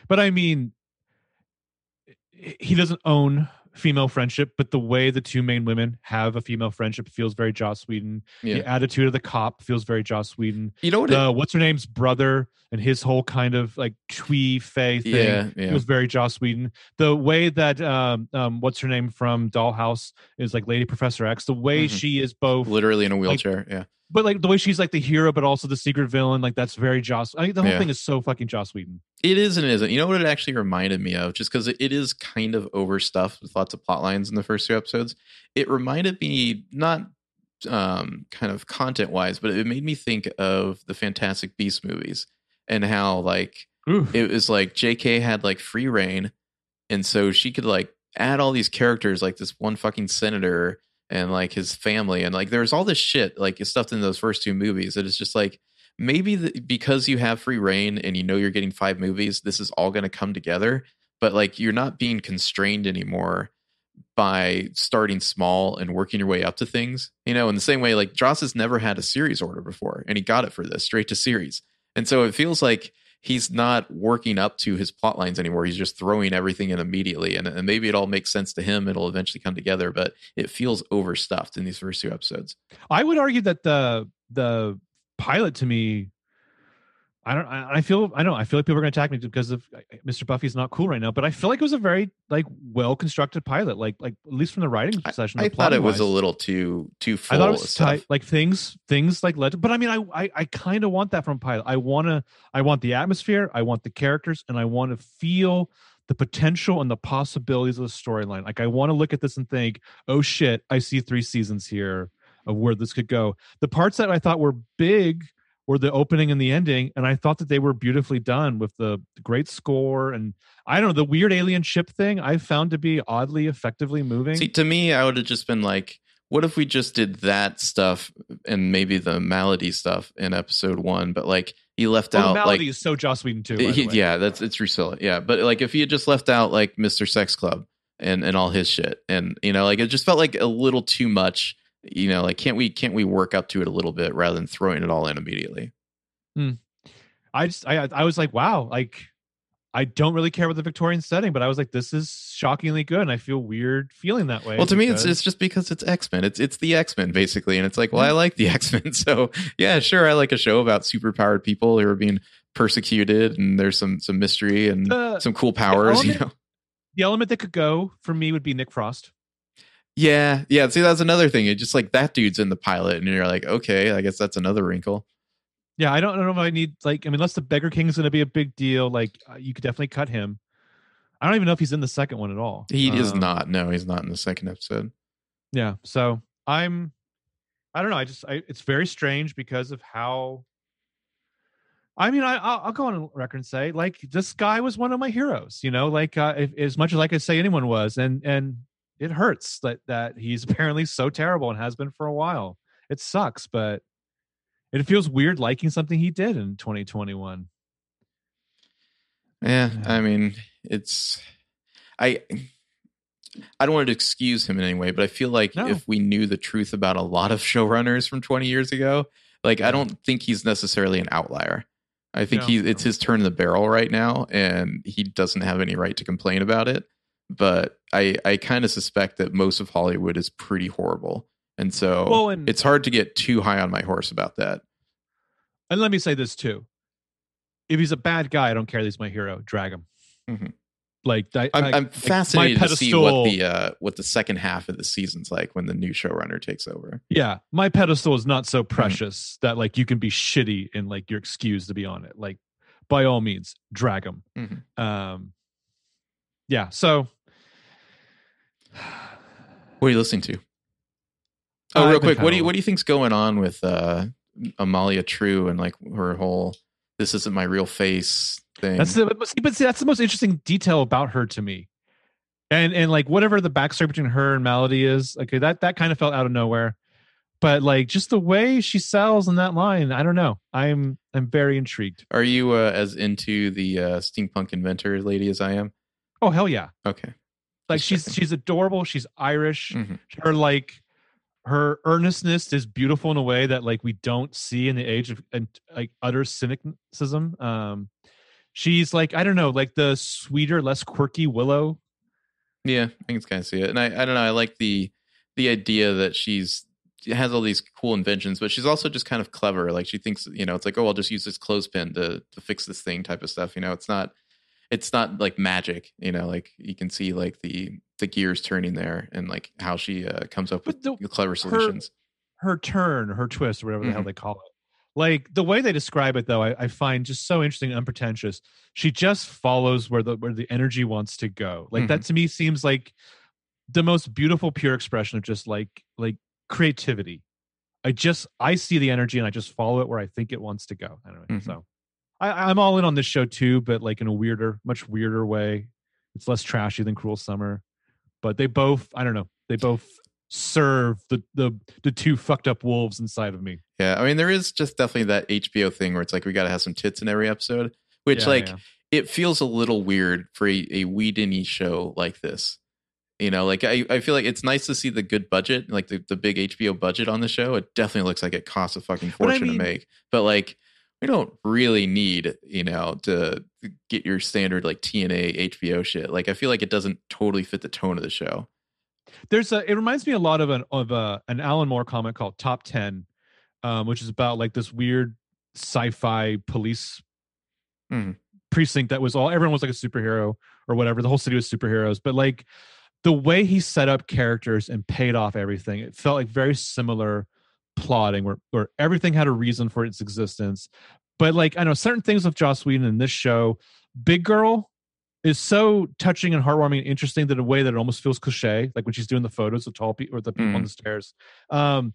But I mean, he doesn't own female friendship, but the way the two main women have a female friendship feels very Joss Whedon. Yeah. The attitude of the cop feels very Joss Whedon. You know what? It, what's her name's brother and his whole kind of like twee fey thing yeah, yeah. was very Joss Whedon. The way that um, um what's her name from Dollhouse is like Lady Professor X. The way Mhm. she is both, Literally in a wheelchair. yeah. But like the way she's like the hero, but also the secret villain. Like that's very Joss. I the whole Yeah. thing is so fucking Joss Whedon. It is and isn't. You know what it actually reminded me of? Just because it, it is kind of overstuffed with lots of plot lines in the first two episodes. It reminded me not um, kind of content wise, but it made me think of the Fantastic Beast movies and how like Oof. it was like J.K. had like free reign, and so she could like add all these characters, like this one fucking senator and like his family, and like there's all this shit like stuffed in those first two movies. That it's just like maybe the, because you have free reign and you know you're getting five movies, this is all going to come together. But like you're not being constrained anymore by starting small and working your way up to things. You know, in the same way, like Joss has never had a series order before, and he got it for this straight to series. And so it feels like he's not working up to his plot lines anymore. He's just throwing everything in immediately. And, and maybe it all makes sense to him. It'll eventually come together, but it feels overstuffed in these first two episodes. I would argue that the the pilot to me, I don't. I, I feel. I know. I feel like people are going to attack me because of uh, Mr. Buffy's not cool right now. But I feel like it was a very like well constructed pilot. Like like at least from the writing session. I the thought it was a little too too full I thought it was tight. Like things things like led. But I mean, I I, I kind of want that from pilot. I want to. I want the atmosphere. I want the characters, and I want to feel the potential and the possibilities of the storyline. Like I want to look at this and think, oh shit, I see three seasons here of where this could go. The parts that I thought were big were the opening and the ending, and I thought that they were beautifully done with the, great score and I don't know the weird alien ship thing. I found to be oddly effectively moving. See, to me, I would have just been like, what if we just did that stuff and maybe the Maladie stuff in episode one, but like he left well, out the Maladie like is so Joss Whedon too. he- yeah, that's it's Drusilla. Yeah, but like if he had just left out like Mr. Sex Club and and all his shit, and you know, like it just felt like a little too much. You know, like can't we can't we work up to it a little bit rather than throwing it all in immediately? Hmm. I just I I was like, wow, like I don't really care about the Victorian setting, but I was like, this is shockingly good, and I feel weird feeling that way. Well, to me, it's it's just because it's X Men. It's it's the X Men basically, and it's like, well, hmm. I like the X Men, so yeah, sure, I like a show about superpowered people who are being persecuted, and there's some some mystery and The- some cool powers. You know, the element that could go for me would be Nick Frost. Yeah, yeah. See, that's another thing. It's just like that dude's in the pilot, and you're like, okay, I guess that's another wrinkle. Yeah, I don't, I don't know if I need like I mean, unless the Beggar King is going to be a big deal, like uh, you could definitely cut him. I don't even know if he's in the second one at all. He is Um, not. No, he's not in the second episode. Yeah, so I'm, I don't know. I just, I, it's very strange because of how. I mean, I, I'll, I'll go on record and say, like, this guy was one of my heroes. You know, like, uh, if, as much as I could say anyone was, and and it hurts that that he's apparently so terrible and has been for a while. It sucks, but it feels weird liking something he did in 2021. Yeah. I mean, it's I I don't want to excuse him in any way, but I feel like No. if we knew the truth about a lot of showrunners from 20 years ago, like I don't think he's necessarily an outlier. I think No, he it's no. his turn in the barrel right now and he doesn't have any right to complain about it. But I I kind of suspect that most of Hollywood is pretty horrible. And so Well, and it's hard to get too high on my horse about that. and let me say this too: if he's a bad guy, I don't care that he's my hero. Drag him. Mhm. Like I, I'm, I- I'm like, fascinated my to see what the uh, what the second half of the season's like when the new showrunner takes over. Yeah, my pedestal is not Mm-hmm. so precious that like you can be shitty and like you're excused to be on it. Like by all means, drag them. Mhm. Um, yeah. So What are you listening to? Oh, real quick, what do you what do you think's going on with uh, Amalia True and like her whole "this isn't my real face" thing? that's the but see, but see, that's the most interesting detail about her to me. And and like whatever the backstory between her and Maladie is, okay, that that kind of felt out of nowhere. But like just the way she sells in that line, I don't know. I'm I'm very intrigued. Are you uh, as into the uh, steampunk inventor lady as I am? Oh hell yeah! Okay, Like she's she's adorable. She's Irish. Mhm. her like her earnestness is beautiful in a way that like we don't see in the age of and like utter cynicism um she's like i don't know like the sweeter less quirky willow yeah, I can kind of see it, and I I don't know. I like the the idea that she's she has all these cool inventions, but she's also just kind of clever. Like she thinks, you know, it's like, oh, I'll just use this clothespin to to fix this thing, type of stuff. You know, it's not it's not like magic. You know, like you can see like the the gears turning there, and like how she uh, comes up with the, clever solutions. her turn her twist or whatever the hell Mhm. they call it like the way they describe it though I, I find just so interesting and unpretentious she just follows where the where the energy wants to go like that to me seems like the most beautiful pure expression of just like like creativity i just i see the energy and i just follow it where i think it wants to go anyway Mhm. so I, i'm all in on this show too but like in a weirder much weirder way it's less trashy than cruel summer but they both i don't know they both serve the the the two fucked up wolves inside of me Yeah, I mean, there is just definitely that HBO thing where it's like we got to have some tits in every episode, which Yeah, like yeah. it feels a little weird for a, a Whedon show like this. You know, like I, I feel like it's nice to see the good budget, like the, the big HBO budget on the show. It definitely looks like it costs a fucking But I fortune mean- to make. But like we don't really need, you know, to get your standard like TNA HBO shit. Like I feel like it doesn't totally fit the tone of the show. there's a it reminds me a lot of an of a, an alan moore comic called top 10 um which is about like this weird sci-fi police Mhm. precinct that was all everyone was like a superhero or whatever the whole city was superheroes but like the way he set up characters and paid off everything it felt like very similar plotting where, where everything had a reason for its existence but like i know certain things of joss whedon in this show big girl is so touching and heartwarming and interesting that a way that it almost feels cliche like when she's doing the photos of tall people or the people on Mhm. the stairs um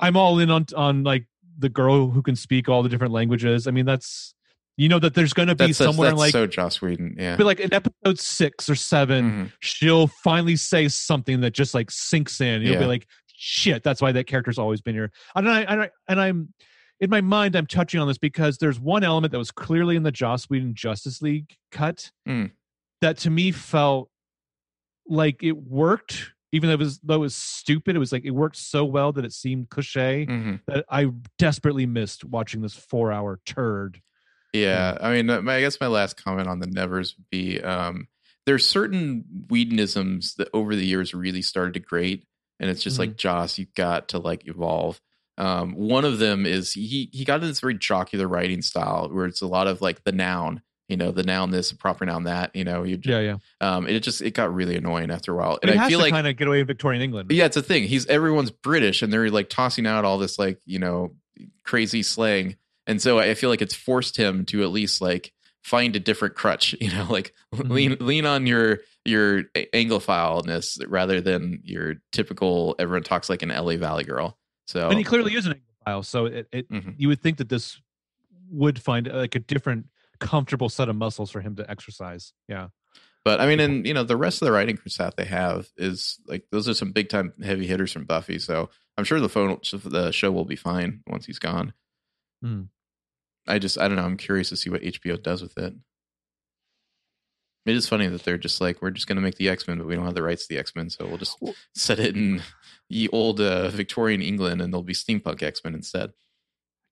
i'm all in on on like the girl who can speak all the different languages. I mean, that's you know that there's going to be That's, somewhere that's like so Joss Whedon. Yeah. but like in episode six or 7 Mhm. she'll finally say something that just like sinks in. You'll be like, shit, that's why that character's always been here. And I, and I and I'm in my mind, I'm touching on this because there's one element that was clearly in the Joss Whedon Justice League cut Mm. that to me felt like it worked, even though it was though it was stupid. It was like it worked so well that it seemed cliche Mhm. that I desperately missed watching this four hour turd. Yeah, I mean, my, I guess my last comment on the Nevers would be um, there's certain Whedonisms that over the years really started to grate, and it's just like Joss, you got to like evolve. Um, one of them is he he got into this very jocular writing style where it's a lot of like the noun, you know, the noun this, proper noun that, you know, you Yeah, yeah. um, it just it got really annoying after a while, But and I feel to like kind of get away in Victorian England. yeah, it's a thing. He's everyone's British, and they're like tossing out all this like you know crazy slang, and so I feel like it's forced him to at least like find a different crutch. You know, like Mhm. lean lean on your your Anglophileness rather than your typical everyone talks like an LA Valley girl. So and he clearly is an Anglophile, so it, it Mhm. you would think that this would find like a different comfortable set of muscles for him to exercise. Yeah. But I mean, and you know, the rest of the writing crew staff they have is like those are some big time heavy hitters from Buffy. So I'm sure the phone the show will be fine once he's gone. Hmm. I just I don't know. I'm curious to see what HBO does with it. It is funny that they're just like we're just going to make the X Men, but we don't have the rights to the X Men, so we'll just set it in the old uh, Victorian England, and there'll be steampunk X Men instead.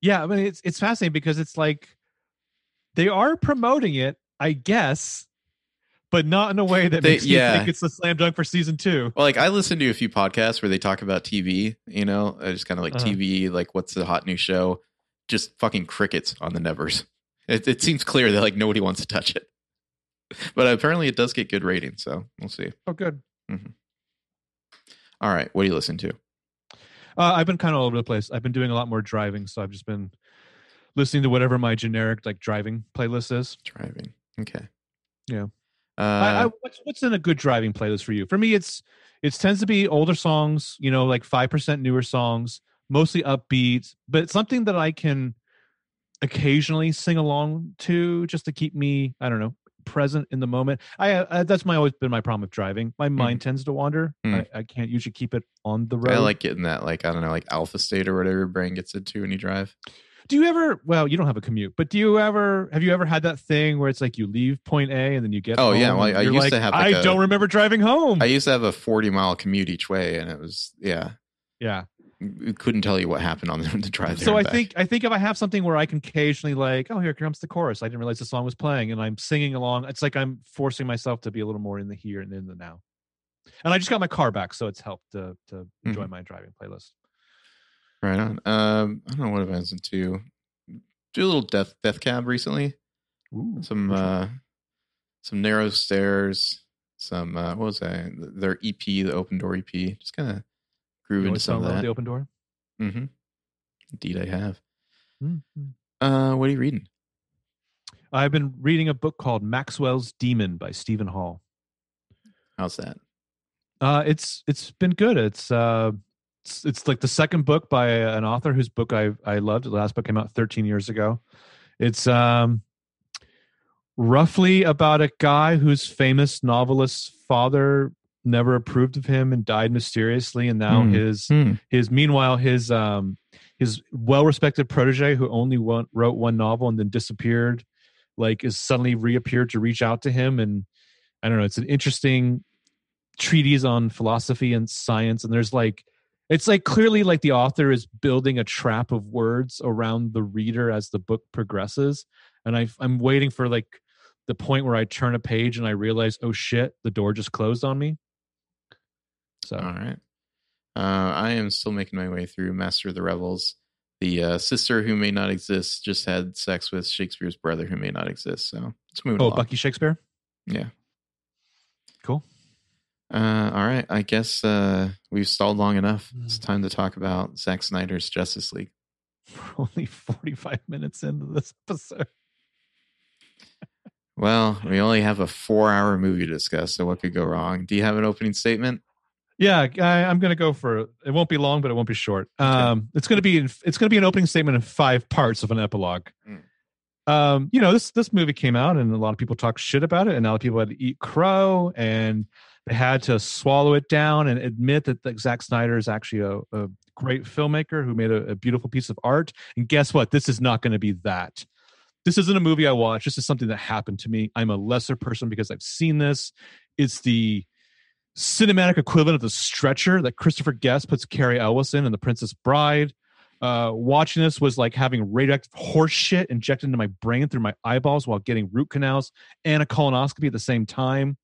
Yeah, I mean it's it's fascinating because it's like they are promoting it, I guess, but not in a way that They- makes me yeah. think it's a slam dunk for season two. Well, like I listened to a few podcasts where they talk about TV. You know, I just kind of like Uh-huh. TV, like what's the hot new show? Just fucking crickets on the Nevers. It, it seems clear that like nobody wants to touch it, but apparently it does get good ratings. So we'll see. Oh, good. All right, what do you listen to? Uh, I've been kind of all over the place. I've been doing a lot more driving, so I've just been listening to whatever my generic like driving playlist is. Driving. Okay. Yeah. Uh, I, I, what's what's in a good driving playlist for you? For me, it's it tends to be older songs, you know, like five percent newer songs, mostly upbeat, but something that I can occasionally sing along to, just to keep me, I don't know, present in the moment. I uh, that's my always been my problem with driving. My mind tends to wander. Mm. I, I can't usually keep it on the road. I like getting that, like I don't know, like alpha state or whatever your brain gets into when you drive. Do you ever? Well, you don't have a commute, but do you ever? Have you ever had that thing where it's like you leave point A and then you get? Oh, yeah, well, and I used like, to have, like, I a- don't remember driving home. I used to have a forty mile commute each way, and it was yeah, yeah. Couldn't tell you what happened on the, the drive. So I back. think I think if I have something where I can occasionally like, oh, here comes the chorus. I didn't realize the song was playing, and I'm singing along. It's like I'm forcing myself to be a little more in the here and in the now. And I just got my car back, so it's helped to to enjoy Mm-hmm. my driving playlist. Right on. Um, I don't know what I've listened to. Do a little death death cab recently. Ooh, Some uh, some narrow stairs. Some uh, what was that? Their EP, the Open Door EP. Just kind of groove into some of that. the open door. Mm-hmm. Indeed, I have. Mhm. Uh, what are you reading? I've been reading a book called Maxwell's Demon by Steven Hall. How's that? Uh, it's it's been good. It's uh, it's, it's like the second book by an author whose book I I loved. The last book came out 13 years ago. It's um, roughly about a guy whose famous novelist's father never approved of him and died mysteriously, and now Hmm. his Hmm. his meanwhile his um his well respected protege who only one, wrote one novel and then disappeared, like is suddenly reappeared to reach out to him and I don't know. It's an interesting treatise on philosophy and science, and there's like it's like clearly like the author is building a trap of words around the reader as the book progresses, and I I'm waiting for like the point where I turn a page and I realize, oh shit, the door just closed on me. So All right. Uh, I am still making my way through Master of the Revels. The uh, sister who may not exist just had sex with Shakespeare's brother who may not exist. So let's move oh, along. Bucky Shakespeare. Yeah. Cool. Uh, all right. I guess uh, we've stalled long enough. It's Mm. time to talk about Zack Snyder's Justice League. We're only 45 minutes into this episode. Well, we only have a four hour movie to discuss, so what could go wrong? Do you have an opening statement? Yeah, I, I'm going to go for it. Won't be long, but it won't be short. Um, it's going to be it's going to be an opening statement in five parts of an epilogue. Mm. Um, you know this this movie came out, and a lot of people talk shit about it, and now people had to eat crow, and they had to swallow it down and admit that, that Zack Snyder is actually a, a great filmmaker who made a, a beautiful piece of art. And guess what? This is not going to be that. This isn't a movie I watched. This is something that happened to me. I'm a lesser person because I've seen this. It's the cinematic equivalent of the stretcher that Christopher Guest puts Cary Elwes in in The Princess Bride. Uh, watching this was like having radioactive horse shit injected into my brain through my eyeballs while getting root canals and a colonoscopy at the same time.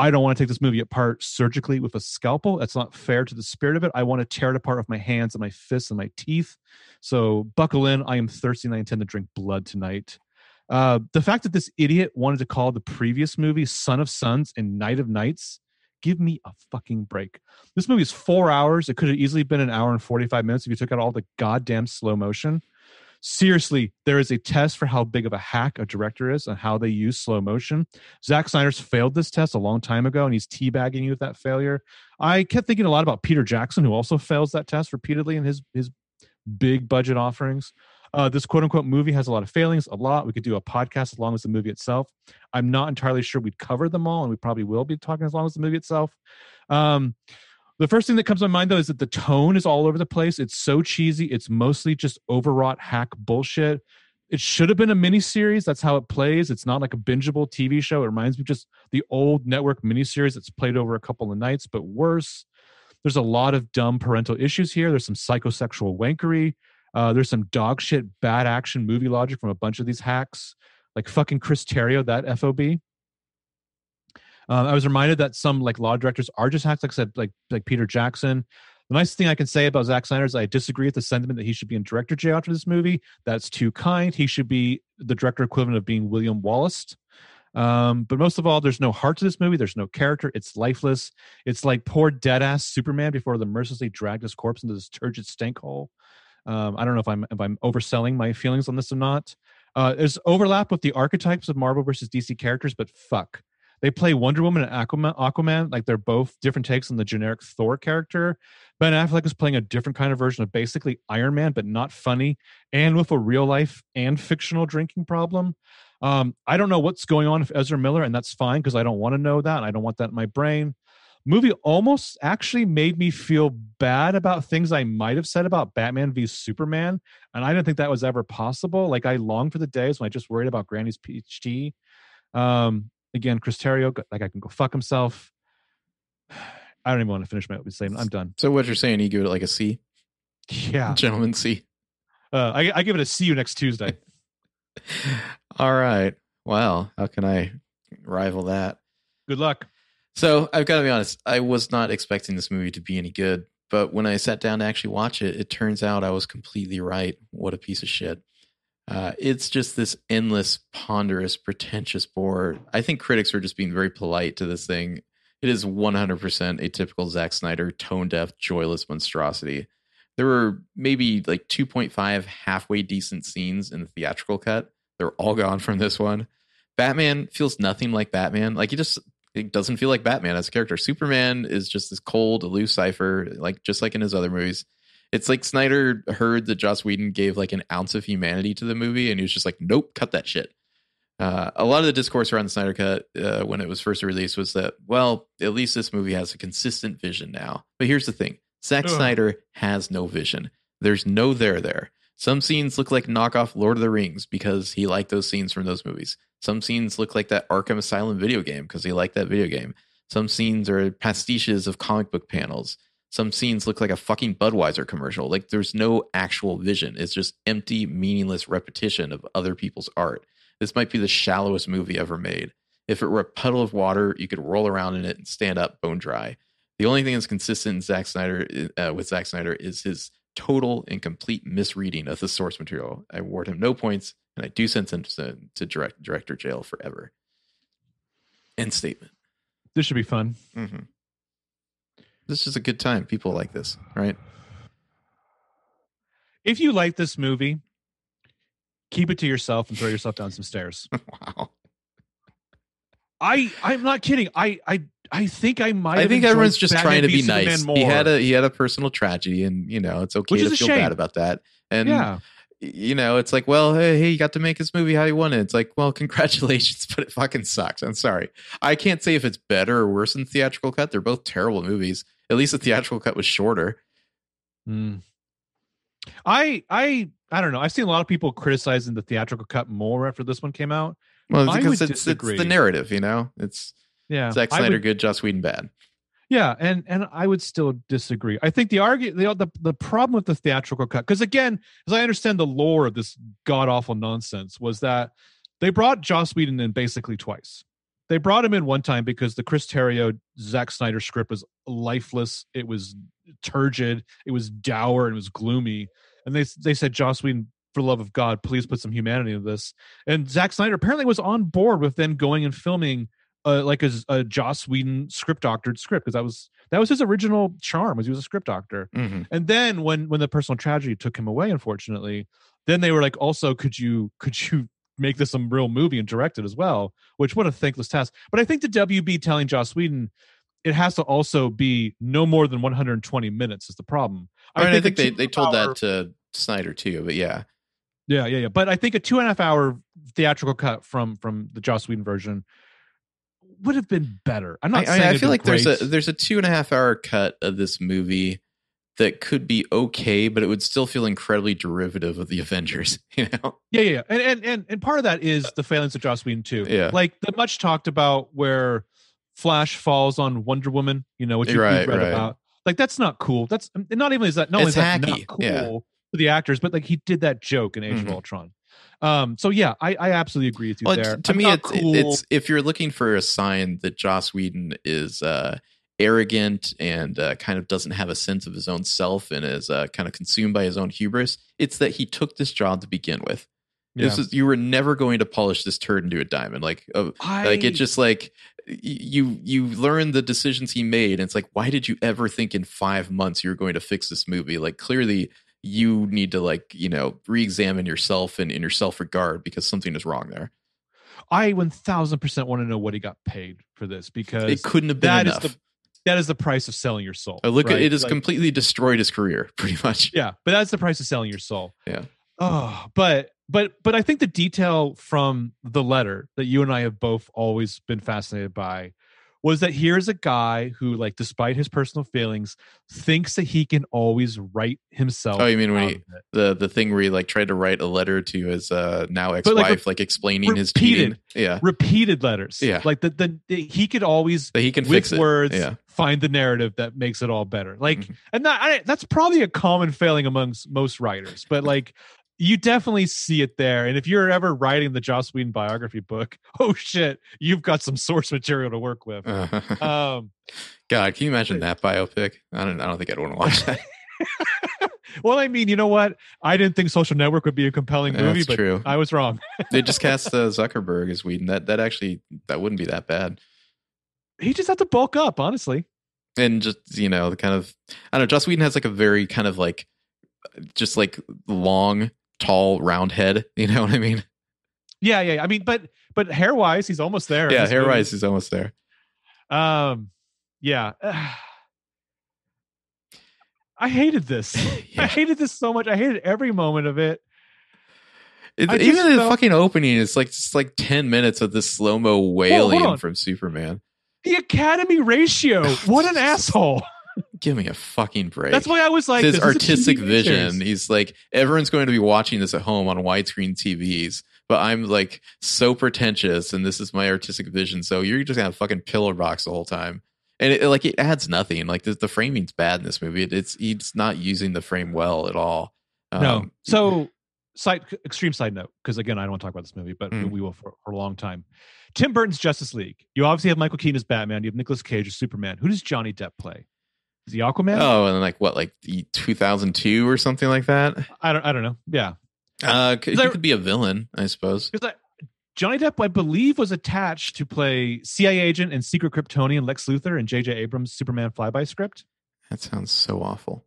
I don't want to take this movie apart surgically with a scalpel. That's not fair to the spirit of it. I want to tear it apart with my hands and my fists and my teeth. So buckle in. I am thirsty and I intend to drink blood tonight. Uh, the fact that this idiot wanted to call the previous movie Son of Sons and Night of Nights Give me a fucking break. This movie is four hours. It could have easily been an hour and 45 minutes if you took out all the goddamn slow motion. Seriously, there is a test for how big of a hack a director is and how they use slow motion. Zack Snyder's failed this test a long time ago, and he's teabagging you with that failure. I kept thinking a lot about Peter Jackson, who also fails that test repeatedly in his his big budget offerings. Uh, this quote unquote movie has a lot of failings, a lot. We could do a podcast as long as the movie itself. I'm not entirely sure we'd cover them all, and we probably will be talking as long as the movie itself. Um, the first thing that comes to mind though is that the tone is all over the place. It's so cheesy. It's mostly just overwrought hack bullshit. It should have been a miniseries. That's how it plays. It's not like a bingeable TV show. It reminds me just the old network miniseries that's played over a couple of nights, but worse. There's a lot of dumb parental issues here. There's some psychosexual wankery. Uh, there's some dog shit bad action movie logic from a bunch of these hacks, like fucking Chris Terrio, that FOB. Uh, I was reminded that some like law directors are just hacks, like I said, like like Peter Jackson. The nice thing I can say about Zack Snyder is I disagree with the sentiment that he should be in director jail after this movie. That's too kind. He should be the director equivalent of being William Wallace. Um, but most of all, there's no heart to this movie. There's no character. It's lifeless. It's like poor dead ass Superman before the mercilessly dragged his corpse into this turgid stank hole. Um, I don't know if I'm if I'm overselling my feelings on this or not. Uh, there's overlap with the archetypes of Marvel versus DC characters, but fuck, they play Wonder Woman and Aquaman, Aquaman like they're both different takes on the generic Thor character. Ben Affleck is playing a different kind of version of basically Iron Man, but not funny, and with a real life and fictional drinking problem. Um, I don't know what's going on with Ezra Miller, and that's fine because I don't want to know that. I don't want that in my brain movie almost actually made me feel bad about things I might have said about Batman v Superman, and I didn't think that was ever possible. Like I long for the days when I just worried about Granny's peach tea. Um, again, Chris Terrio, like I can go fuck himself. I don't even want to finish my statement. I'm done. So what you're saying? You give it like a C? Yeah, gentlemen, C. Uh, I, I give it a see you next Tuesday. All right. Well, how can I rival that? Good luck. So I've got to be honest, I was not expecting this movie to be any good, but when I sat down to actually watch it, it turns out I was completely right. What a piece of shit. Uh, it's just this endless, ponderous, pretentious bore. I think critics are just being very polite to this thing. It is 100% a typical Zack Snyder, tone deaf, joyless monstrosity. There were maybe like 2.5 halfway decent scenes in the theatrical cut. They're all gone from this one. Batman feels nothing like Batman. Like he just it doesn't feel like Batman as a character. Superman is just this cold, aloof cipher, like just like in his other movies. It's like Snyder heard that Joss Whedon gave like an ounce of humanity to the movie, and he was just like, "Nope, cut that shit." Uh, a lot of the discourse around the Snyder Cut uh, when it was first released was that, well, at least this movie has a consistent vision now. But here's the thing: Zack Ugh. Snyder has no vision. There's no there there. Some scenes look like knockoff Lord of the Rings because he liked those scenes from those movies. Some scenes look like that Arkham Asylum video game because he liked that video game. Some scenes are pastiches of comic book panels. Some scenes look like a fucking Budweiser commercial. Like there's no actual vision. It's just empty, meaningless repetition of other people's art. This might be the shallowest movie ever made. If it were a puddle of water, you could roll around in it and stand up bone dry. The only thing that's consistent in Zack Snyder uh, with Zack Snyder is his total and complete misreading of the source material. I award him no points and I do send to, to direct, director jail forever. End statement. This should be fun. Mm-hmm. This is a good time. People like this, right? If you like this movie, keep it to yourself and throw yourself down some stairs. wow. I I'm not kidding. I I I think I might. I think everyone's just Batman trying to be nice. He had a he had a personal tragedy, and you know it's okay Which to feel shame. bad about that. And yeah. You know, it's like, well, hey, hey, you got to make his movie how you wanted. It's like, well, congratulations, but it fucking sucks. I'm sorry. I can't say if it's better or worse than the theatrical cut. They're both terrible movies. At least the theatrical cut was shorter. Mm. I I I don't know. I've seen a lot of people criticizing the theatrical cut more after this one came out. Well, because it's, it's the narrative, you know. It's Yeah, Zack Snyder would- good, Joss Whedon bad. Yeah, and and I would still disagree. I think the argue the the, the problem with the theatrical cut, because again, as I understand the lore of this god awful nonsense, was that they brought Joss Whedon in basically twice. They brought him in one time because the Chris Terrio Zack Snyder script was lifeless. It was turgid. It was dour and it was gloomy. And they they said Joss Whedon, for love of God, please put some humanity into this. And Zack Snyder apparently was on board with them going and filming uh, like a, a Joss Whedon script doctored script because that was that was his original charm was he was a script doctor. Mhm. And then when when the personal tragedy took him away, unfortunately, then they were like, also could you could you make this a real movie and direct it as well? Which what a thankless task. But I think the WB telling Joss Whedon it has to also be no more than 120 minutes is the problem. I, mean, I a think they, they told hour- that to Snyder too, but yeah. yeah, yeah, yeah. But I think a two and a half hour theatrical cut from from the Joss Whedon version would have been better. I'm not I- saying I it'd feel like there's a there's a two and a half hour cut of this movie that could be okay, but it would still feel incredibly derivative of the Avengers. You know, Yeah, yeah, yeah. And, and and and part of that is the failings of Joss Whedon too. Yeah. like the much talked about where Flash falls on Wonder Woman. You know, which you, Right, read right. about. Like that's not cool. That's not even is that not only It's is that not cool yeah. for the actors, but like he did that joke in Age Mhm. of Ultron. Um. So yeah, I I absolutely agree with you well, there. to I'm me, it's cool. it's if you're looking for a sign that Joss Whedon is uh, arrogant and uh, kind of doesn't have a sense of his own self and is uh, kind of consumed by his own hubris, it's that he took this job to begin with. yeah. This is you were never going to polish this turd into a diamond. Like, uh, like it just like you you learn the decisions he made and it's like why did you ever think in five months you were going to fix this movie like clearly you need to like you know re-examine yourself and in your self-regard because something is wrong there I one thousand percent want to know what he got paid for this because it couldn't have been that is enough the that is the price of selling your soul. Uh, look right? it has Like- completely destroyed his career pretty much Yeah, but that's the price of selling your soul. Yeah. Oh, but but but I think the detail from the letter that you and I have both always been fascinated by was that here's a guy who, like, despite his personal feelings, thinks that he can always write himself. Oh, you mean when he- the the thing where he like tried to write a letter to his uh now ex-wife like, explaining his cheating repeated. yeah repeated letters? Yeah. like the, the, he could always that he can with fix it words yeah find the narrative that makes it all better like Mhm. and that I, that's probably a common failing amongst most writers but like you definitely see it there and if you're ever writing the joss whedon biography book oh shit you've got some source material to work with um god can you imagine that biopic i don't i don't think i'd want to watch that well i mean you know what i didn't think social network would be a compelling movie That's but true. i was wrong they just cast uh, Zuckerberg as Whedon. That that actually that wouldn't be that bad. he just had to bulk up honestly And just you know the kind of I don't know. Joss Whedon has like a very kind of like just like long, tall, round head. You know what I mean? yeah yeah yeah. i mean but but hair wise he's almost there Yeah, hair wise, he's almost there. Um, yeah. I hated this. I hated this so much. I hated every moment of it. It, even the fucking opening it's like just like ten minutes of this slow mo wailing on. from Superman. The Academy ratio. What an asshole. Give me a fucking break. That's why I was like, his this artistic vision. series. He's like, everyone's going to be watching this at home on widescreen TVs, but I'm like so pretentious, and this is my artistic vision. So you're just gonna have fucking pillar box the whole time, and it, like it adds nothing. Like the, the framing's bad in this movie. It, it's he's not using the frame well at all. No. Um, So, side extreme side note, because again, I don't want to talk about this movie, but Mm. we will for, for a long time. Tim Burton's Justice League. You obviously have Michael Keaton as Batman. You have Nicolas Cage as Superman. Who does Johnny Depp play? Is he Aquaman? oh, and like what, like the 2002 or something like that? I don't. I don't know. Yeah. Uh, he there- could be a villain, I suppose. Because Johnny Depp, I believe, was attached to play CIA agent and secret Kryptonian Lex Luthor in J.J. Abrams' Superman flyby script. That sounds so awful.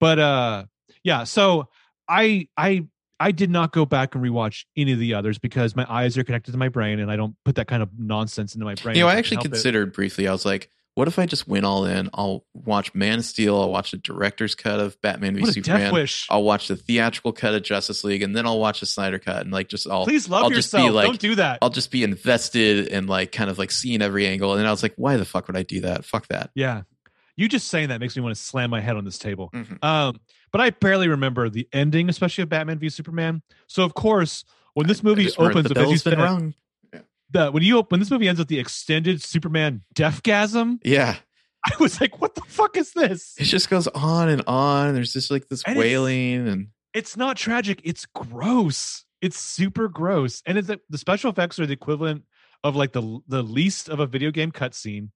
But uh, yeah. So I I I did not go back and rewatch any of the others because my eyes are connected to my brain and I don't put that kind of nonsense into my brain. You know, I actually help it. considered briefly. I was like, what if I just went all in? I'll watch Man of Steel. I'll watch the director's cut of Batman v Superman. I'll watch the theatrical cut of Justice League, and then I'll watch the Snyder cut, and like just all Please love I'll just be yourself. like- don't do that. I'll just be invested and like kind of like seeing every angle. And then I was like, why the fuck would I do that? Fuck that. Yeah. You just saying that makes me want to slam my head on this table. Mhm. Um, but I barely remember the ending, especially of Batman v Superman. So of course, when this movie opens, the with, as you bell's been said, rung. The when you op- when this movie ends with the extended Superman deathgasm, Yeah, I was like, "What the fuck is this?" it just goes on and on. There's just like this And it's- wailing and It's not tragic. It's gross. It's super gross, and it's the special effects are the equivalent of like the the least of a video game cutscene.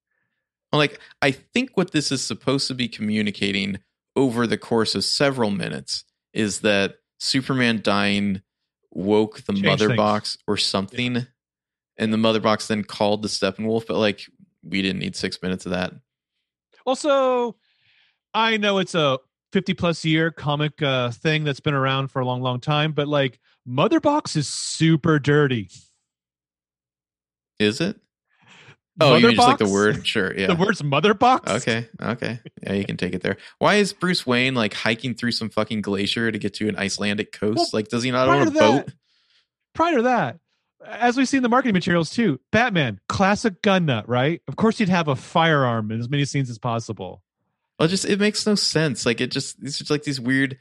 like I think what this is supposed to be communicating over the course of several minutes is that Superman dying woke the Changed mother things. box or something, and the mother box then called the Steppenwolf. But like we didn't need six minutes of that. Also, I know it's a 50 plus year comic uh, thing that's been around for a long, long time, but like Mother Box is super dirty. Is it? Oh, you Mother just like the word? Sure, yeah. The words Mother Box? Okay, okay, yeah, you can take it there. Why is Bruce Wayne like hiking through some fucking glacier to get to an Icelandic coast? Well, like, does he not own a that- boat? Prior to that, as we see in the marketing materials too, Batman, classic gun nut, right? Of course, you'd have a firearm in as many scenes as possible. Well, it just it makes no sense. Like it just it's just like these weird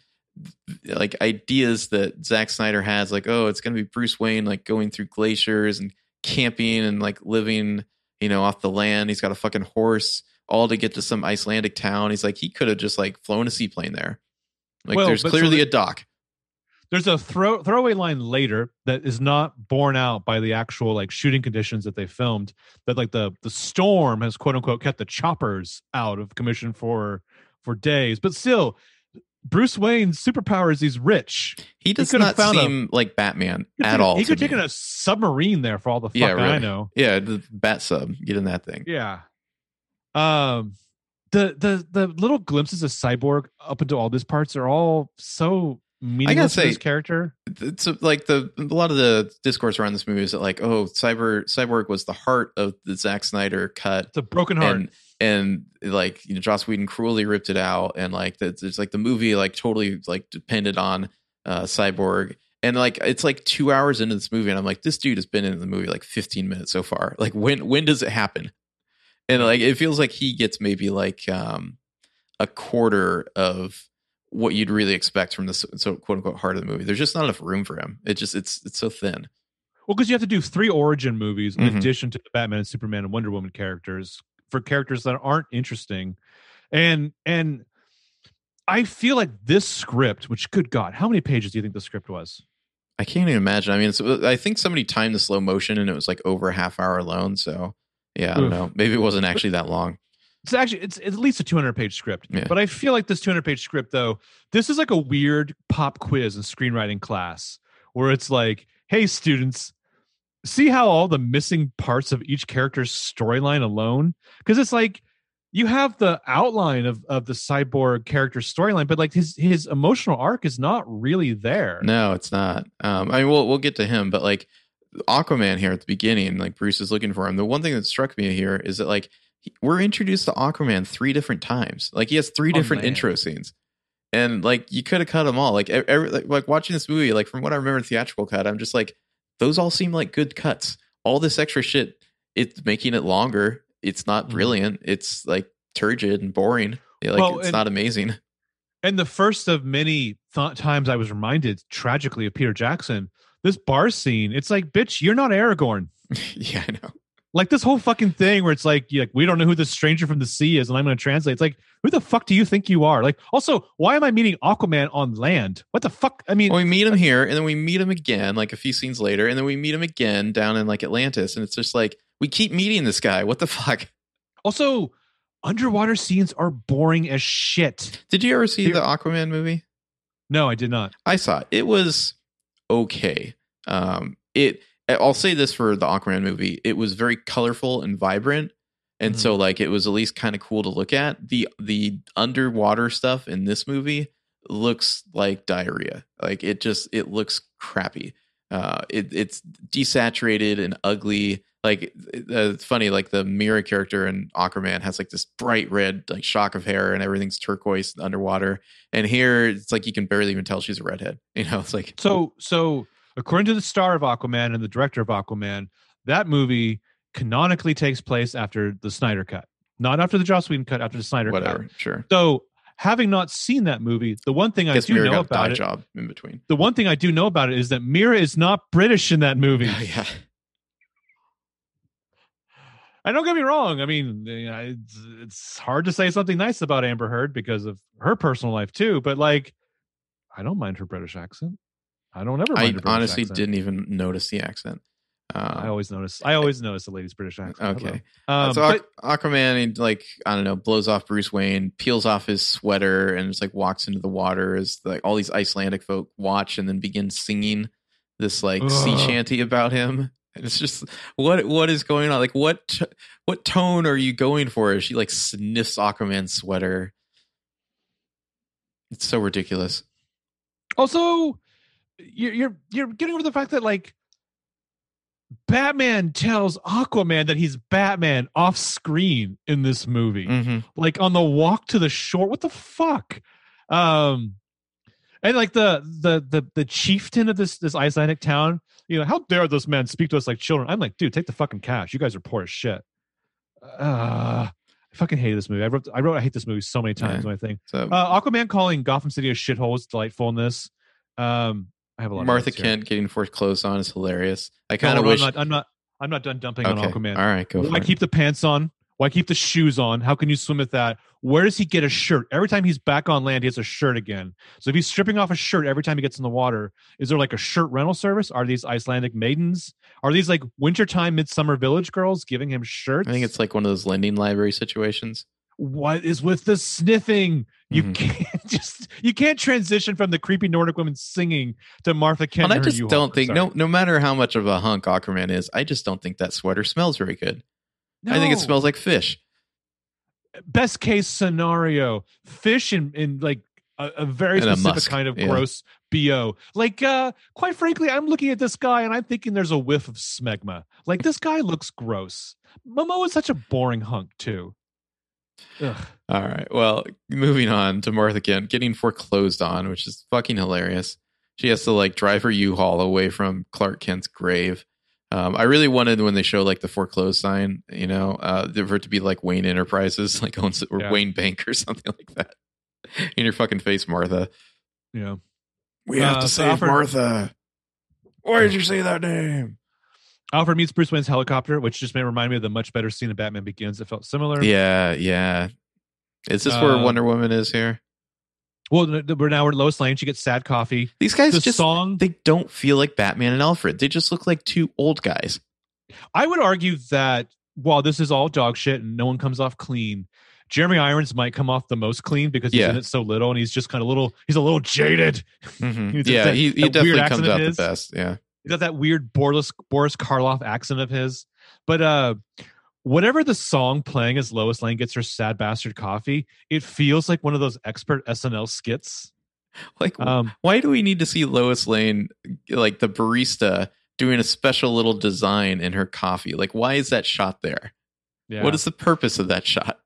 like ideas that Zack Snyder has. Like, oh, it's gonna be Bruce Wayne like going through glaciers and camping and like living, you know, off the land. He's got a fucking horse, all to get to some Icelandic town. He's like, he could have just like flown a seaplane there. Like, Well, there's but so clearly the- a dock. There's a throw throwaway line later that is not borne out by the actual like shooting conditions that they filmed. That like the the storm has quote unquote kept the choppers out of commission for for days, but still. Bruce Wayne's superpower is he's rich. He does could've not found a- seem like Batman at take- all. He could take in a submarine there for all the fuck Yeah, I know. Yeah, the bat sub. Get in that thing. Yeah. Um the the the little glimpses of cyborg up into all these parts are all so meaningless to say- this character. it's like the a lot of the discourse around this movie is that like oh cyber cyborg was the heart of the Zack Snyder cut. It's a broken heart. and and like you know Joss Whedon cruelly ripped it out. And like it's like the movie like totally like depended on uh cyborg. And like it's like two hours into this movie and I'm like this dude has been in the movie like 15 minutes so far. Like when when does it happen? And like it feels like he gets maybe like um a quarter of what you'd really expect from this so quote unquote heart of the movie there's just not enough room for him it just it's it's so thin Well, because you have to do three origin movies in Mhm. addition to the Batman and Superman and Wonder Woman characters for characters that aren't interesting. And and I feel like this script, which good God, how many pages do you think the script was? I can't even imagine. I mean, it's, I think somebody timed the slow motion and it was like over a half hour alone. So yeah, I don't Oof. know. Maybe it wasn't actually that long. It's actually it's, it's at least a 200 page script. Yeah. But I feel like this 200 page script though, this is like a weird pop quiz in screenwriting class where it's like, "Hey students, see how all the missing parts of each character's storyline alone because it's like you have the outline of of the cyborg character storyline but like his his emotional arc is not really there No, it's not. Um, I mean, we'll we'll get to him, but like Aquaman here at the beginning, like Bruce is looking for him. The one thing that struck me here is that like we're introduced to Aquaman three different times. Like he has three different land. intro scenes, and like you could have cut them all. Like every, like, like watching this movie, like from what I remember in theatrical cut, I'm just like those all seem like good cuts. All this extra shit, it's making it longer. It's not Mhm. brilliant. It's like turgid and boring. Yeah, like Well, it's and- not amazing. and the first of many th- times i was reminded tragically of peter jackson this bar scene it's like bitch you're not aragorn yeah, I know. Like this whole fucking thing where it's like, like we don't know who this stranger from the sea is, and I'm going to translate. It's like, who the fuck do you think you are? Like, also, why am I meeting Aquaman on land? What the fuck? I mean, Well, we meet him here, and then we meet him again, like a few scenes later, and then we meet him again down in like Atlantis, and it's just like we keep meeting this guy. What the fuck? also, underwater scenes are boring as shit. Did you ever see the Aquaman movie? No, I did not. I saw it. It was okay. Um, it. I'll say this for the Aquaman movie: it was very colorful and vibrant, and Mhm. so like it was at least kind of cool to look at. the The underwater stuff in this movie looks like diarrhea. Like it just it looks crappy. Uh, it, it's desaturated and ugly. Like uh, it's funny, like the Mera character in Aquaman has like this bright red like shock of hair and everything's turquoise underwater. And here it's like you can barely even tell she's a redhead. You know, it's like So so according to the star of Aquaman and the director of Aquaman, that movie canonically takes place after the Snyder cut. Not after the Joss Whedon cut, after the Snyder whatever. cut. Sure. So having not seen that movie, the one thing I do Mira know about it, job in between. the one thing I do know about it is that Mera is not British in that movie. yeah. And don't get me wrong. I mean, eh, it's, it's hard to say something nice about Amber Heard because of her personal life too. But like, I don't mind her British accent. I don't ever. Mind I honestly accent. didn't even notice the accent. I Um, always notice. I always notice the lady's British accent. okay. Um, so but- Aqu- Aquaman, he, like I don't know, blows off Bruce Wayne, peels off his sweater, and just like walks into the water as like all these Icelandic folk watch, and then begin singing this like sea shanty about him. And it's just what what is going on? Like what what tone are you going for? She like sniffs Aquaman's sweater. It's so ridiculous. also, you're you're you're getting over the fact that like Batman tells Aquaman that he's Batman off screen in this movie. Mm-hmm. like on the walk to the shore. What the fuck? Um, and like the the the the chieftain of this this Icelandic town, you know, how dare this man speak to us like children? I'm like, dude, take the fucking cash. You guys are poor as shit. Uh, I fucking hate this movie. I wrote I wrote I hate this movie so many times. Yeah. My thing. So Uh, Aquaman calling Gotham City a shithole is delightful in this. Um, I have a lot. Martha of notes here. Kent getting foreclosed on is hilarious. I kind of no, wish. I'm not, I'm not. I'm not done dumping on okay. Aquaman. All right, go for Why it. keep the pants on? Why keep the shoes on? How can you swim with that? Where does he get a shirt? Every time he's back on land, he has a shirt again. So if he's stripping off a shirt every time he gets in the water, is there like a shirt rental service? Are these Icelandic maidens? Are these like wintertime midsummer village girls giving him shirts? I think it's like one of those lending library situations. What is with the sniffing? You Mhm. can't just you can't transition from the creepy Nordic woman singing to Martha Kent. And I just don't think Sorry. no no matter how much of a hunk Aquaman is, I just don't think that sweater smells very good. I think it smells like fish. best case scenario fish in, in like a, a very And specific musk, kind of yeah. gross bo like uh quite frankly i'm looking at this guy and i'm thinking there's a whiff of smegma like this guy looks gross momo is such a boring hunk too Ugh. All right. Well, moving on to Martha Kent getting foreclosed on, which is fucking hilarious. She has to like drive her U-Haul away from Clark Kent's grave. Um, I really wanted when they show like the foreclosed sign, you know, uh, for it to be like Wayne Enterprises, like owns or Yeah. Wayne Bank or something like that. In your fucking face, Martha. Yeah. We have to Uh, so save Alfred- Martha. Why did you say that name? Alfred meets bruce wayne's helicopter which just may remind me of the much better scene in batman begins it felt similar Yeah, yeah. Is this where Uh, Wonder Woman is here? well we're now we're at lois lane she gets sad coffee These guys the just song they don't feel like Batman and Alfred. They just look like two old guys. I would argue that while this is all dog shit and no one comes off clean, Jeremy Irons might come off the most clean because he's Yeah. in it so little and he's just kind of little. He's a little jaded. Mhm. He's Yeah, that- he, he that definitely comes out the best. Yeah. He's got that weird Boris Boris Karloff accent of his. But uh, whatever the song playing as Lois Lane gets her sad bastard coffee, it feels like one of those expert SNL skits. Like, Um, why do we need to see Lois Lane, like the barista, doing a special little design in her coffee? Like, why is that shot there? yeah. What is the purpose of that shot?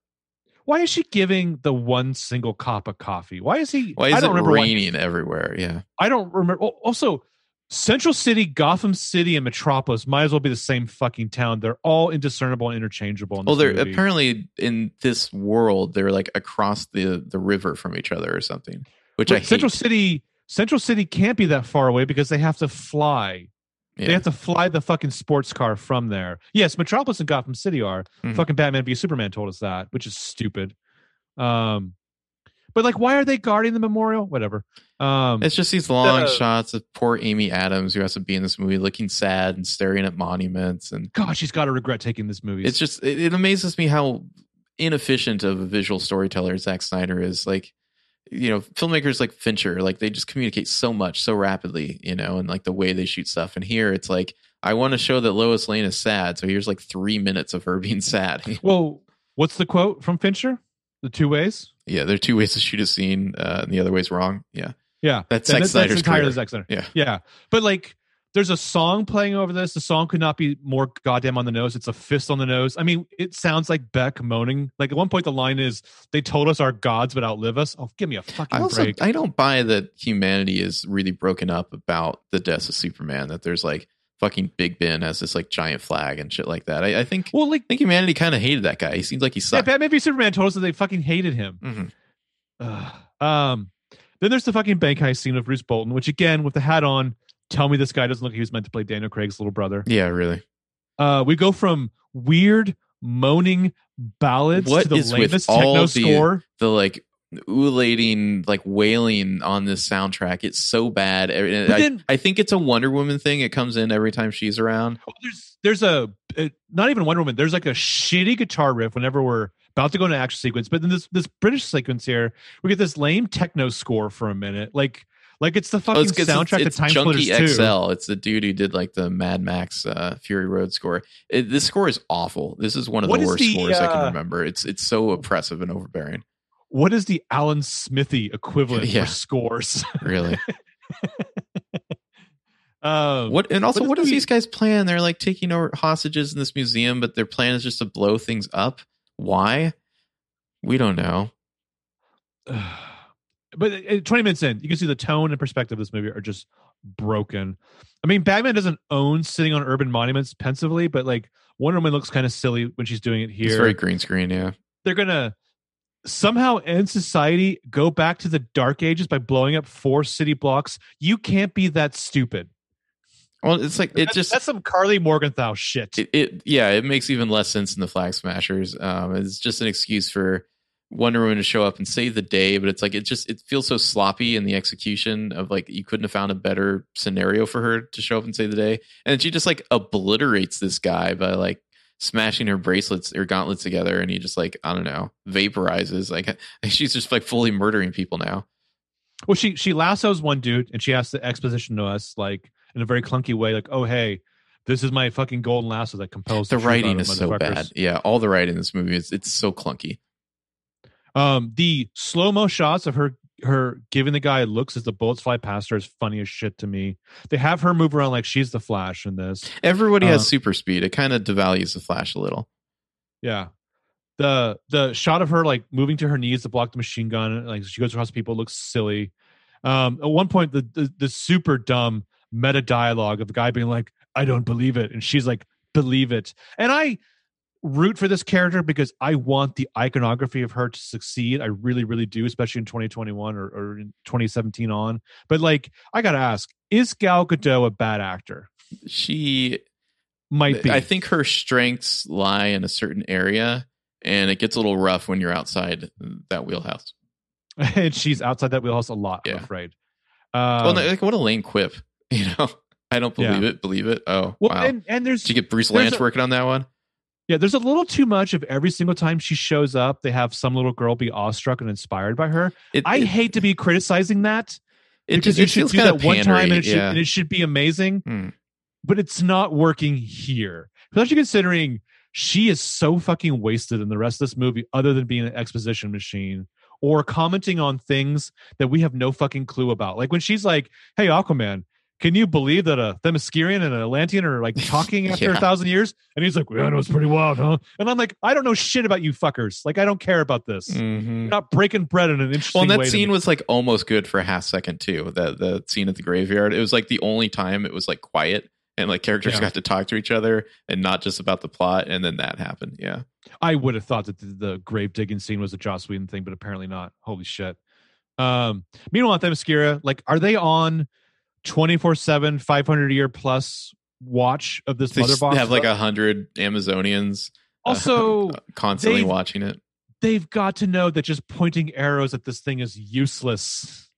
why is she giving the one single cup of coffee? Why is he? Why I is don't it remember why- raining everywhere? Yeah. I don't remember. Also, Central City, Gotham City, and Metropolis might as well be the same fucking town. They're all indiscernible and interchangeable. In Well, they're movie. apparently in this world, they're like across the the river from each other or something, which But I hate. Central City. Central City can't be that far away because they have to fly. Yeah. They have to fly the fucking sports car from there. Yes, Metropolis and Gotham City are. Mhm. Fucking Batman v Superman told us that, which is stupid. Um, but like, why are they guarding the memorial? Whatever. Um, It's just these long Uh, shots of poor Amy Adams who has to be in this movie looking sad and staring at monuments and God, she's got to regret taking this movie. it's just it, it amazes me how inefficient of a visual storyteller Zack Snyder is. Like, you know, filmmakers like Fincher, like they just communicate so much so rapidly, you know, and like the way they shoot stuff. And here it's like, I want to show that Lois Lane is sad, so here's like three minutes of her being sad. well, what's the quote from Fincher? The two ways. Yeah, there are two ways to shoot a scene, uh, and the other way's wrong. Yeah, Yeah, that's That- Zack that's Snyder's entirely career. Zack Snyder. Yeah. yeah. But like, there's a song playing over this. The song could not be more goddamn on the nose. It's a fist on the nose. I mean, it sounds like Beck moaning. Like at one point, the line is, "They told us our gods would outlive us." Oh, give me a fucking I also break. I don't buy that humanity is really broken up about the deaths of Superman. That there's like fucking Big Ben has this like giant flag and shit like that. I, I think well, like, I think humanity kind of hated that guy. He seems like he yeah, sucked. Batman v Superman told us that they fucking hated him. Mhm. Um, then there's the fucking bank heist scene of Bruce Bolton, which again, with the hat on, tell me this guy doesn't look like he was meant to play Daniel Craig's little brother. Yeah, really. Uh, we go from weird moaning ballads What to the is with lamest all techno the- score. The like oolating, like wailing on this soundtrack. It's so bad. But I, I think it's a Wonder Woman thing. It comes in every time she's around. There's there's a uh, not even Wonder Woman. There's like a shitty guitar riff whenever we're about to go into action sequence. But then this this British sequence here, we get this lame techno score for a minute, like like it's the fucking Oh, it's, it's, soundtrack it's to Time Junkie Splitters 2. XL. It's the dude who did like the Mad Max uh, Fury Road score. It, this score is awful. This is one of What the worst the, scores I uh, can remember. It's it's so oppressive and overbearing. What is the Alan Smithee equivalent Yeah. for scores? Really. um, what and also What is what is the- these guys plan? They're like taking over hostages in this museum, but their plan is just to blow things up. Why? We don't know. but uh, 20 minutes in, you can see the tone and perspective of this movie are just broken. I mean, Batman doesn't own sitting on urban monuments pensively, but like Wonder Woman looks kind of silly when she's doing it here. It's very green screen. Yeah. They're gonna somehow end society, go back to the dark ages by blowing up four city blocks. You can't be that stupid. Well, it's like it That's- just that's some Karli Morgenthau shit. it, it yeah it makes even less sense in the flag smashers um it's just an excuse for wonder woman to show up and save the day but it's like it just it feels so sloppy in the execution of like you couldn't have found a better scenario for her to show up and save the day and she just like obliterates this guy by like smashing her bracelets or gauntlets together and he just like i don't know vaporizes like she's just like fully murdering people now. Well, she she lassos one dude and she has the exposition to us like in a very clunky way, like, oh hey, this is my fucking golden lasso that compels the out writing is so bad. Yeah all the writing in this movie is it's so clunky. Um, the slow mo shots of her her giving the guy looks as the bullets fly past her is funny as shit to me. They have her move around like she's the Flash in this. everybody has Uh, super speed it kind of devalues the flash a little Yeah. The the shot of her like moving to her knees to block the machine gun, like she goes across people, looks silly. Um, at one point, the, the the super dumb meta dialogue of the guy being like, "I don't believe it," and she's like, "Believe it." And I root for this character because I want the iconography of her to succeed. I really, really do, especially in 2021 or, or in 2017 on. But like, I gotta ask: Is Gal Gadot a bad actor? she Might be. I think her strengths lie in a certain area, and it gets a little rough when you're outside that wheelhouse. and she's outside that wheelhouse a lot. I'm afraid. Um, well, like what a lame quip, you know. I don't Yeah. believe it. Believe it. Oh, well, wow. and and there's Did you get Bruce Lance a- working on that one? Yeah, there's a little too much of every single time she shows up, they have some little girl be awestruck and inspired by her. It, I it, hate to be criticizing that it, because it you should do that one time and it, should, and it should be amazing, Hmm. but it's not working here. Especially considering she is so fucking wasted in the rest of this movie, other than being an exposition machine or commenting on things that we have no fucking clue about. Like when she's like, "Hey, Aquaman." Can you believe that a Themyscirian and an Atlantean are like talking after a thousand years? And he's like, "Well, I know it's pretty wild, huh?" And I'm like, "I don't know shit about you fuckers. Like, I don't care about this. Mhm. You're not breaking bread in an interesting way. Well, and that scene was like almost good for a half second too. The the scene at the graveyard. It was like the only time it was like quiet and like characters Yeah. got to talk to each other and not just about the plot. And then that happened. Yeah. I would have thought that the, the grave digging scene was a Joss Whedon thing, but apparently not. Holy shit. Um, meanwhile, at Themyscira, like, are they on 24 7, 500 a year plus watch of this They mother box? have like a hundred Amazonians uh, also, constantly watching it. they've got to know that just pointing arrows at this thing is useless.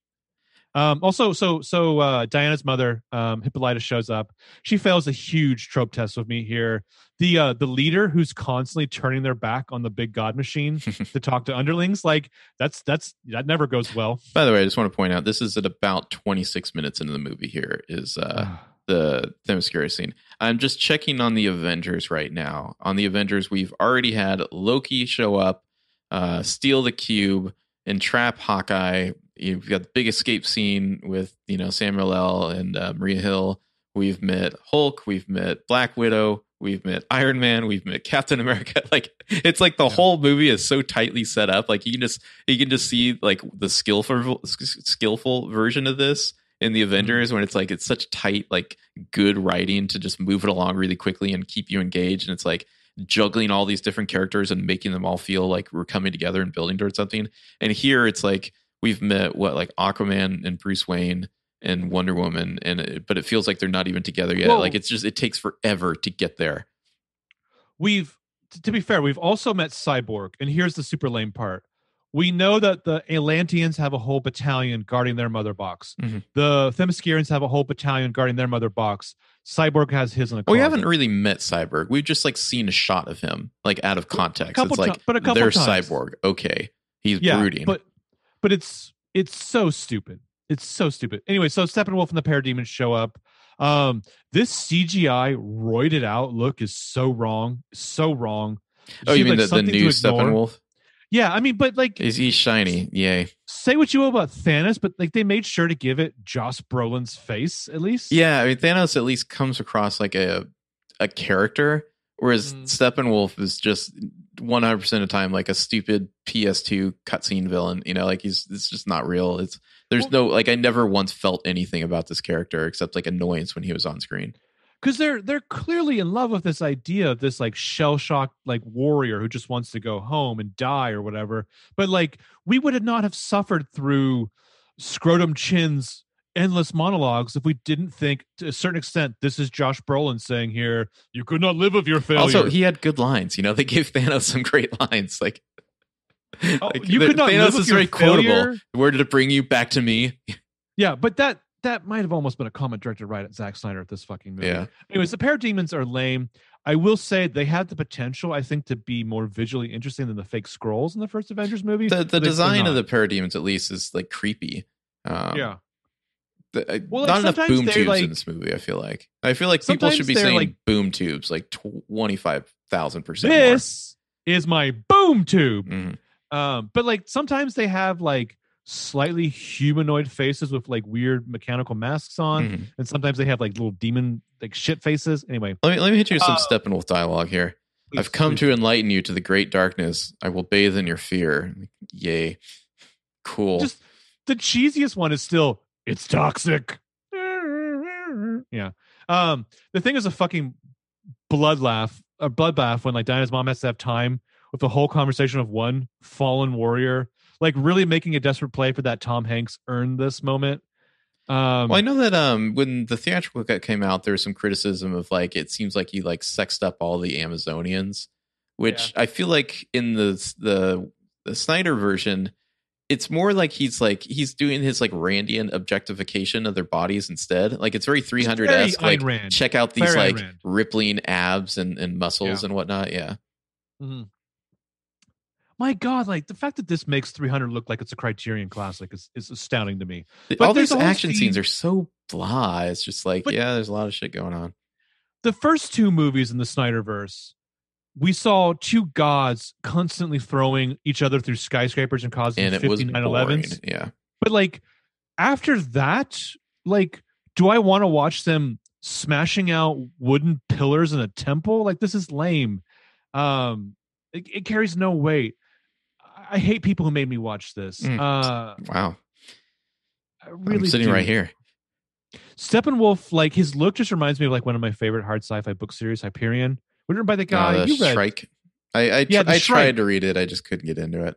Um, also, so so uh, Diana's mother, um, Hippolyta, shows up. She fails a huge trope test with me here. The uh, the leader who's constantly turning their back on the big god machine to talk to underlings, like that's that's that never goes well. By the way, I just want to point out this is at about 26 minutes into the movie. Here is uh, the Themyscira scene. I'm just checking on the Avengers right now. On the Avengers, we've already had Loki show up. uh, steal the cube, and entrap Hawkeye. You've got the big escape scene with you know Samuel L. and uh, Maria Hill. We've met Hulk. We've met Black Widow. We've met Iron Man. We've met Captain America. Like it's like the Yeah. whole movie is so tightly set up. Like you can just you can just see like the skillful skillful version of this in the Avengers when it's like it's such tight like good writing to just move it along really quickly and keep you engaged. And it's like juggling all these different characters and making them all feel like we're coming together and building towards something. And here it's like we've met what like Aquaman and Bruce Wayne and Wonder Woman, and it, but it feels like they're not even together yet. Like it's just it takes forever to get there. we've to be fair, we've also met Cyborg, and here's the super lame part. We know that the Atlanteans have a whole battalion guarding their mother box. Mhm. The Themyscirians have a whole battalion guarding their mother box. Cyborg has his in a Well, we haven't really met Cyborg. We've just like seen a shot of him, like out of context. it's like but a couple there's times. Cyborg. Okay, he's yeah, brooding. but but it's it's so stupid. It's so stupid. Anyway, so Steppenwolf and the Parademons show up. Um, this CGI roided out look is so wrong, so wrong. oh, you seemed mean like the, the new. Steppenwolf? Yeah, I mean, but like Is he shiny? Yay! say what you will about Thanos, but like they made sure to give it Josh Brolin's face at least. Yeah, I mean Thanos at least comes across like a a character, whereas Mm. Steppenwolf is just 100 percent of the time like a stupid PS2 cutscene villain. You know, like he's it's just not real. It's there's Well- no like I never once felt anything about this character except like annoyance when he was on screen. because they're they're clearly in love with this idea of this like shell shocked like warrior who just wants to go home and die or whatever. But like we would not have suffered through scrotum chin's endless monologues if we didn't think to a certain extent this is Josh Brolin saying here you could not live with your failure. Also, he had good lines. You know, they gave Thanos some great lines. Like, Oh, like, you the- could not Thanos live is very quotable. Where did it bring you back to me? yeah, but that that might have almost been a comment directed right at Zack Snyder at this fucking movie. Yeah. Anyways, the parademons are lame. I will say they had the potential, I think, to be more visually interesting than the fake scrolls in the first Avengers movie. The the design of the parademons at least is like creepy. Um, yeah, the- uh, Well, like, not enough boom tubes like- in this movie. I feel like I feel like people should be saying like- boom tubes like twenty five thousand percent. this is my boom tube. Mhm. Um, but like sometimes they have like slightly humanoid faces with like weird mechanical masks on, Mhm. and sometimes they have like little demon like shit faces. Anyway, Let me let me hit you with some Uh, Steppenwolf dialogue here. please, I've come please. to enlighten you to the great darkness. I will bathe in your fear. Yay, cool. just the cheesiest one is still it's toxic. Yeah. Um, the thing is a fucking blood laugh, a bloodbath when like Diana's mom has to have time with the whole conversation of one fallen warrior, like really making a desperate play for that Tom Hanks earned this moment. Um, Well, I know that um, when the theatrical cut came out, there was some criticism of like it seems like he like sexed up all the Amazonians, which I feel like in the the the Snyder version, it's more like he's like he's doing his like Randian objectification of their bodies instead. Like it's very three hundred esque. Like Rand. check out these Very like Rand. rippling abs and and muscles and whatnot. Yeah, Mhm. My God, like the fact that this makes 300 look like it's a Criterion Classic is, is astounding to me. But all these action scenes are so blah. It's just like But- yeah, there's a lot of shit going on. the first two movies in the Snyderverse, we saw two gods constantly throwing each other through skyscrapers and causing And it was 59 boring. 11s. Yeah. But like after that, like, do I want to watch them smashing out wooden pillars in a temple? Like this is lame. Um, it, it carries no weight. I- I hate people who made me watch this. Mm. Uh, Wow. I really I'm sitting do. right here. Steppenwolf, like his look just reminds me of like one of my favorite hard sci-fi book series, Hyperion. Written by the guy Uh, the you read. Shrike. I I, Yeah, I Shrike. tried to read it. I just couldn't get into it.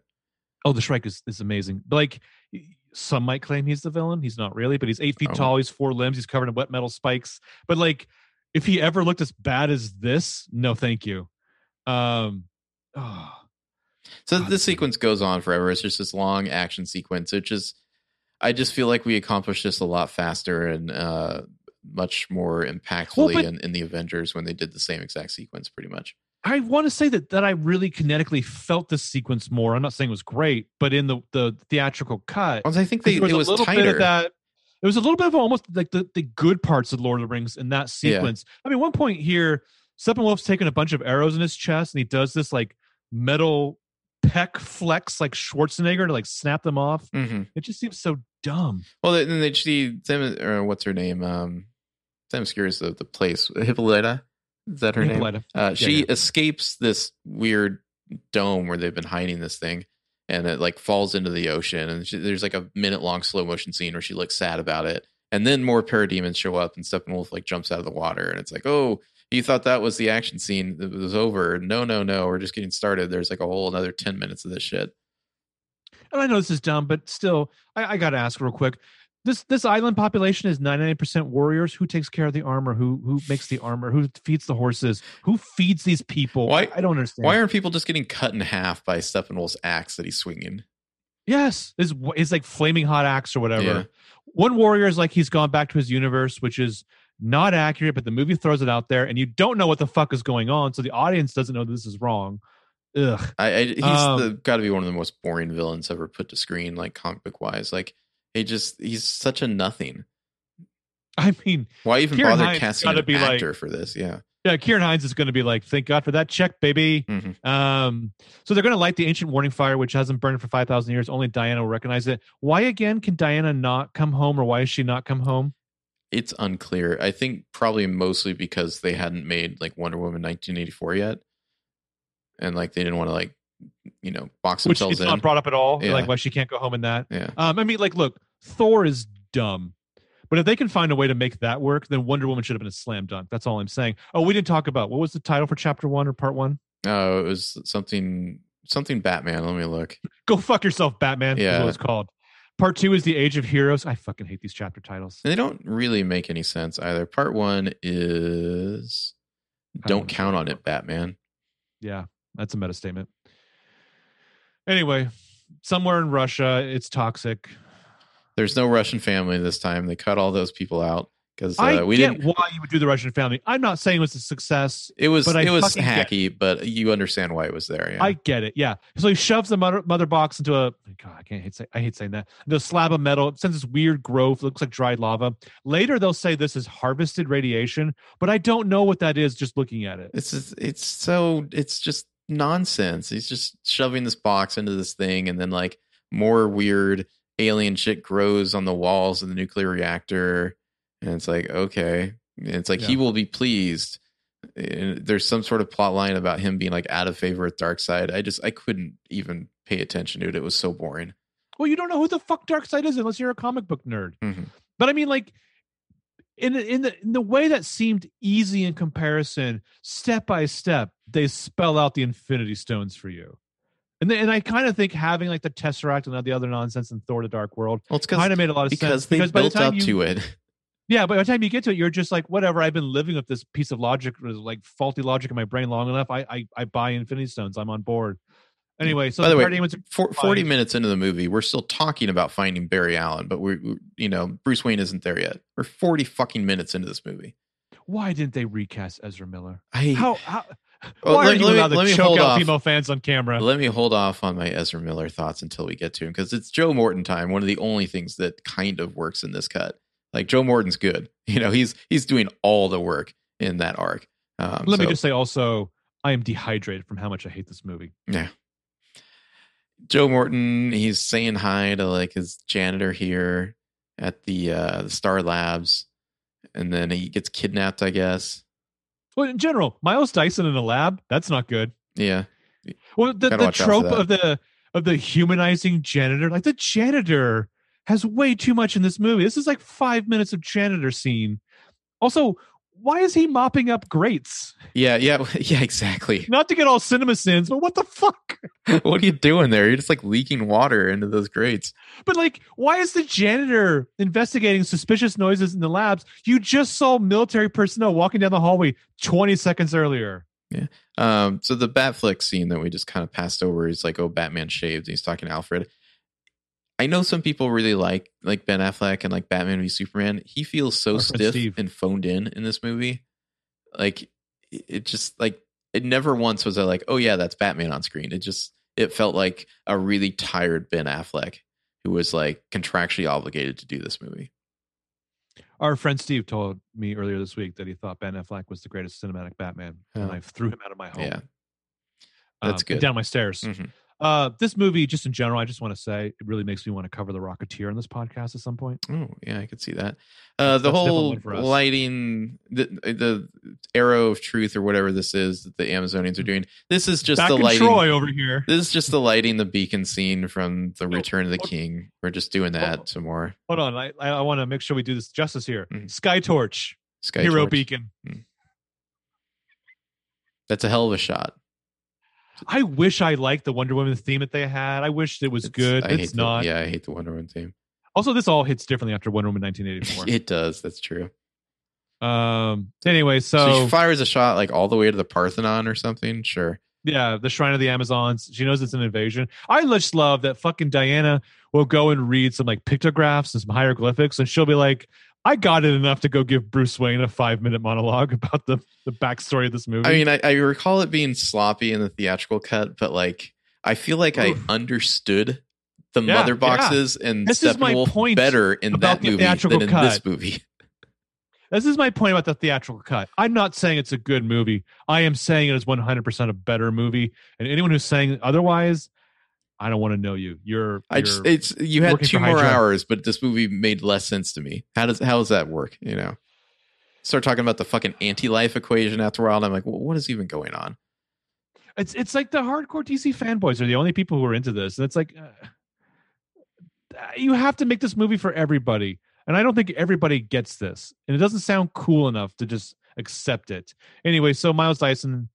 Oh, the Shrike is, is amazing. Like some might claim he's the villain. He's not really, but he's eight feet Oh. tall. He's four limbs. He's covered in wet metal spikes. But like, if he ever looked as bad as this, no, thank you. Um, oh, So God, this sequence goes on forever. It's just this long action sequence. It just, I just feel like we accomplished this a lot faster and uh, much more impactfully but- in, in the Avengers when they did the same exact sequence, pretty much. I want to say that that I really kinetically felt this sequence more. I'm not saying it was great, but in the the theatrical cut, Well, I think they, there it was a little bit of that. It was a little bit of almost like the, the good parts of Lord of the Rings in that Yeah. sequence. I mean, one point here, Steppenwolf's taking a bunch of arrows in his chest, and he does this like metal peck flex like Schwarzenegger to like snap them off. hmm It just seems so dumb. Well, then they she Sam or what's her name? Um, Sam Skir's the the place Hippolyta. Is that her name? Hippolyta. Uh, she yeah. escapes this weird dome where they've been hiding this thing, and it like falls into the ocean. And she, there's like a minute long slow motion scene where she looks sad about it, and then more parademons show up, and Steppenwolf like jumps out of the water, and it's like, oh, you thought that was the action scene that was over? No, no, no, we're just getting started. There's like a whole another ten minutes of this shit. And I know this is dumb, but still, I, I got to ask real quick. This this island population is 99% warriors. Who takes care of the armor? Who who makes the armor? Who feeds the horses? Who feeds these people? Why- I don't understand. Why aren't people just getting cut in half by Steppenwolf's axe that he's swinging? Yes, is is like flaming hot axe or whatever. Yeah. One warrior is like he's gone back to his universe, which is not accurate, but the movie throws it out there, and you don't know what the fuck is going on, so the audience doesn't know this is wrong. Ugh. I, I he's Um, got to be one of the most boring villains ever put to screen, like comic book wise. Like he just he's such a nothing. I mean, Why even Ciarán bother Hinds casting an be like- actor for this? Yeah, yeah, Ciarán Hinds is going to be like, thank God for that check, baby. Mhm. Um, so they're going to light the ancient warning fire, which hasn't burned for five thousand years. Only Diana will recognize it. Why again can Diana not come home, or why is she not come home? it's unclear. I think probably mostly because they hadn't made like Wonder Woman 1984 yet, and like they didn't want to like you know box Which themselves it's in. not brought up at all. Yeah. Like why she can't go home in that. yeah, Um, I mean, like, look, Thor is dumb, but if they can find a way to make that work, then Wonder Woman should have been a slam dunk. That's all I'm saying. Oh, we didn't talk about what was the title for chapter one or part one? no, it was something something Batman. Let me look. Go fuck yourself, Batman. Yeah. what it's called. Part two is the Age of Heroes. I fucking hate these chapter titles. They don't really make any sense either. Part one is don't don't count know. on it, Batman. Yeah, that's a meta statement. Anyway, somewhere in Russia, it's toxic. There's no Russian family this time. They cut all those people out because uh, I we get didn't. why you would do the Russian family. I'm not saying it was a success. It was but I it was hacky, but you understand why it was there. Yeah. I get it. Yeah. So he shoves the mother, mother box into a God. I can't hate say. I hate saying that. The slab of metal. It sends this weird growth. Looks like dried lava. Later they'll say this is harvested radiation, but I don't know what that is. Just looking at it. it's just, it's so it's just nonsense. He's just shoving this box into this thing, and then like more weird alien shit grows on the walls of the nuclear reactor, and it's like okay, And it's like he will be pleased. And there's some sort of plot line about him being like out of favor with Darkseid. I just I couldn't even pay attention to it. It was so boring. Well, you don't know who the fuck Darkseid is unless you're a comic book nerd. Mhm. But I mean, like, in the- in the in the way that seemed easy in comparison, step by step, they spell out the Infinity Stones for you. And then, and I kind of think having like the Tesseract and all the other nonsense in Thor: The Dark World Well, kind of made a lot of sense. because sense. they by the built up you, to it. Yeah, but by the time you get to it, you're just like, whatever. I've been living with this piece of logic, like faulty logic in my brain long enough. I I, I buy Infinity Stones. I'm on board. Anyway, so By the way, Parademons For, 40 minutes into the movie, we're still talking about finding Barry Allen, but we're, we you know, Bruce Wayne isn't there yet. We're 40 fucking minutes into this movie. why didn't they recast Ezra Miller? I, How how? Oh, why let- are you let me- allowed let to me choke hold out off. female fans on camera? let me hold off on my Ezra Miller thoughts until we get to him because it's Joe Morton time. One of the only things that kind of works in this cut. Like Joe Morton's good. You know, he's he's doing all the work in that arc. Um, Let me just say also, I am dehydrated from how much I hate this movie. Yeah. Joe Morton, he's saying hi to like his janitor here at the uh the Star Labs. And then he gets kidnapped, I guess. Well, in general, Miles Dyson in a lab, that's not good. Yeah. Well, the, the watch out for trope of the of the humanizing janitor, like the janitor has way too much in this movie. This is like five minutes of janitor scene. Also, why is he mopping up grates? Yeah, yeah, yeah, exactly. Not to get all cinema sins, but what the fuck? what are you doing there? You're just like leaking water into those grates. But like, why is the janitor investigating suspicious noises in the labs? You just saw military personnel walking down the hallway 20 seconds earlier. Yeah. Um, so the Batfleck scene that we just kind of passed over is like, oh, Batman shaved. He's talking to Alfred. I know some people really like like Ben Affleck and like Batman v Superman. He feels so Our stiff and phoned in in this movie. Like it just like it never once was I like, oh yeah, that's Batman on screen. It just it felt like a really tired Ben Affleck who was like contractually obligated to do this movie. Our friend Steve told me earlier this week that he thought Ben Affleck was the greatest cinematic Batman, and Oh. I threw him out of my home. Yeah, that's um, good. Down my stairs. Mhm. Uh, this movie, just in general, I just want to say it really makes me want to cover the Rocketeer on this podcast at some point. Oh yeah, I could see that. Uh, the That's whole one for us. lighting, the the arrow of truth or whatever this is that the Amazonians are doing. This is just Back the in lighting. Troy over here. This is just the lighting the beacon scene from the Return of the King. We're just doing hold- that some more. Hold on, I I, want to make sure we do this justice here. Mhm. Sky Torch, Sky Hero Torch. Beacon. That's a hell of a shot. I wish I liked the Wonder Woman theme that they had. I wish it was It's- good. I It's hate the- not. yeah, I hate the Wonder Woman theme. Also, this all hits differently after Wonder Woman 1984. It does. That's true. um. Anyway, So, so, she fires a shot like all the way to the Parthenon or something. Sure. yeah, the Shrine of the Amazons. She knows it's an invasion. I just love that fucking Diana will go and read some like pictographs and some hieroglyphics, and she'll be like, "I got it enough to go give Bruce Wayne a five minute monologue about the the backstory of this movie." I mean, I, I recall it being sloppy in the theatrical cut, but like I feel like I understood the Yeah, mother yeah. boxes and This is my point better in that movie than in cut. this movie. This is my point about the theatrical cut. I'm not saying it's a good movie. I am saying it is 100% a better movie. And anyone who's saying otherwise, I don't want to know you. You're, I just it's you had two more hours, but this movie made less sense to me. How does how does that work? You know, start talking about the fucking anti-life equation after a while. And I'm like, well, what is even going on? it's it's like the hardcore DC fanboys are the only people who are into this. And it's like uh, you have to make this movie for everybody. And I don't think everybody gets this. And it doesn't sound cool enough to just accept it. Anyway, so Miles Dyson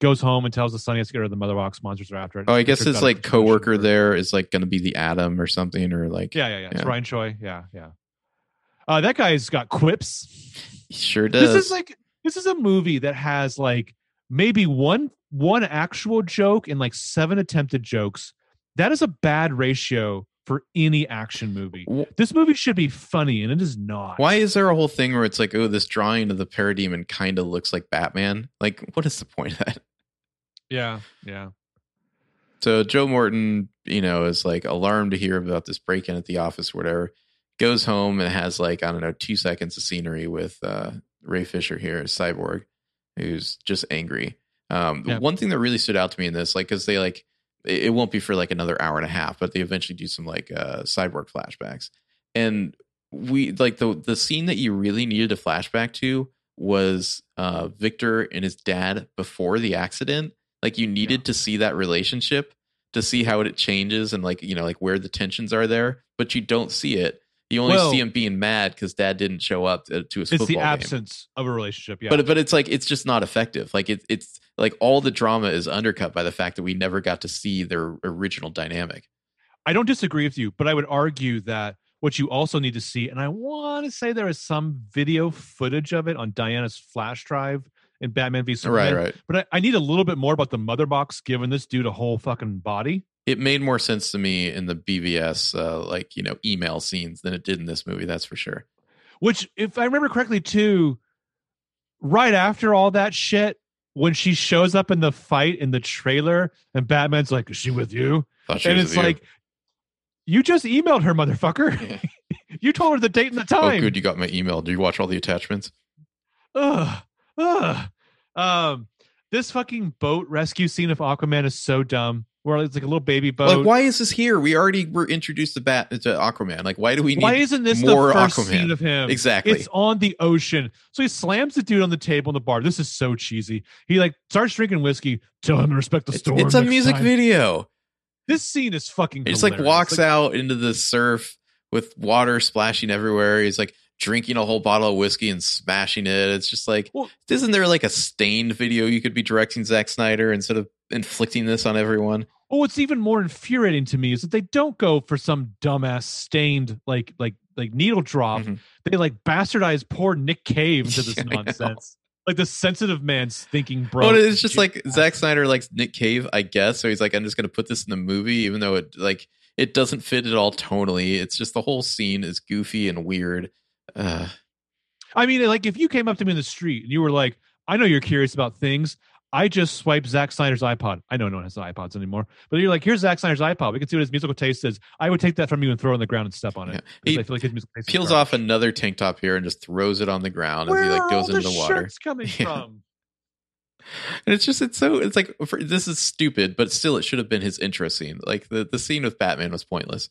goes home and tells the son he has to get rid of the mother box monsters are after it. Oh, I guess Richard's his like coworker there is like going to be the Atom or something, or like Yeah, yeah, yeah. It's Ryan Choi. Yeah, yeah. Uh, that guy's got quips. he sure does. This is like this is a movie that has like maybe one one actual joke and like seven attempted jokes. That is a bad ratio for any action movie. This movie should be funny, and it is not. Why is there a whole thing where it's like, oh, this drawing of the parademon kind of looks like Batman? Like, what is the point of that? Yeah, yeah. So Joe Morton, you know, is like alarmed to hear about this break in at the office or whatever. Goes home and has like, I don't know, two seconds of scenery with uh, Ray Fisher here as Cyborg, who's just angry. Um, Yep. One thing that really stood out to me in this, like, because they like, it won't be for like another hour and a half, but they eventually do some like uh, Cyborg flashbacks. And we like the the scene that you really needed a flashback to was uh, Victor and his dad before the accident. Like you needed to see that relationship to see how it changes and like you know like where the tensions are there, but you don't see it. You only Well- see him being mad because dad didn't show up to, to his It's the game. absence of a relationship. Yeah, But but it's like it's just not effective. Like it, it's like all the drama is undercut by the fact that we never got to see their original dynamic. I don't disagree with you, but I would argue that what you also need to see, and I want to say there is some video footage of it on Diana's flash drive in Batman v Superman. Right, right. But I, I need a little bit more about the mother box giving this dude a whole fucking body. It made more sense to me in the BVS uh, like you know email scenes than it did in this movie. That's for sure. Which, if I remember correctly, too, right after all that shit, when she shows up in the fight in the trailer, and Batman's like, "Is she with you?" And it's with you. like, "You just emailed her, motherfucker. you told her the date and the time. oh, time." good, you got my email. Do you watch all the attachments? Ugh, ugh. Um, this fucking boat rescue scene of Aquaman is so dumb. Where it's like a little baby boat. Like, why is this here? We already were introduced to Bat to Aquaman. Like, why do we need? Why isn't this more the first Aquaman? scene of him? Exactly. It's on the ocean. So he slams the dude on the table in the bar. This is so cheesy. He like starts drinking whiskey. Tell him to respect the It's, storm. it's a music time. video. This scene is fucking. He just like walks Like, out into the surf with water splashing everywhere. He's like drinking a whole bottle of whiskey and smashing it. It's just like, Well- isn't there like a Staind video you could be directing Zack Snyder instead of inflicting this on everyone? Well, what's even more infuriating to me is that they don't go for some dumbass Staind like like like needle drop. Mhm. They like bastardize poor Nick Cave into this Yeah, nonsense. Like the sensitive man's thinking, bro. Well, it's just like Zack Snyder likes Nick Cave, I guess. So he's like, I'm just going to put this in the movie, even though it like it doesn't fit at all tonally. It's just the whole scene is goofy and weird. Uh, I mean, like if you came up to me in the street and you were like, "I know you're curious about things." I just swipe Zack Snyder's iPod. I know no one has iPods anymore, but you're like, "Here's Zack Snyder's iPod. We can see what his musical taste is." I would take that from you and throw it on the ground and step on it. Yeah. He I feel like his musical taste peels off another tank top here and just throws it on the ground Where as he like goes into the water. shirts coming Yeah. from? And it's just it's so it's like for, this is stupid, but still it should have been his intro scene. Like the the scene with Batman was pointless.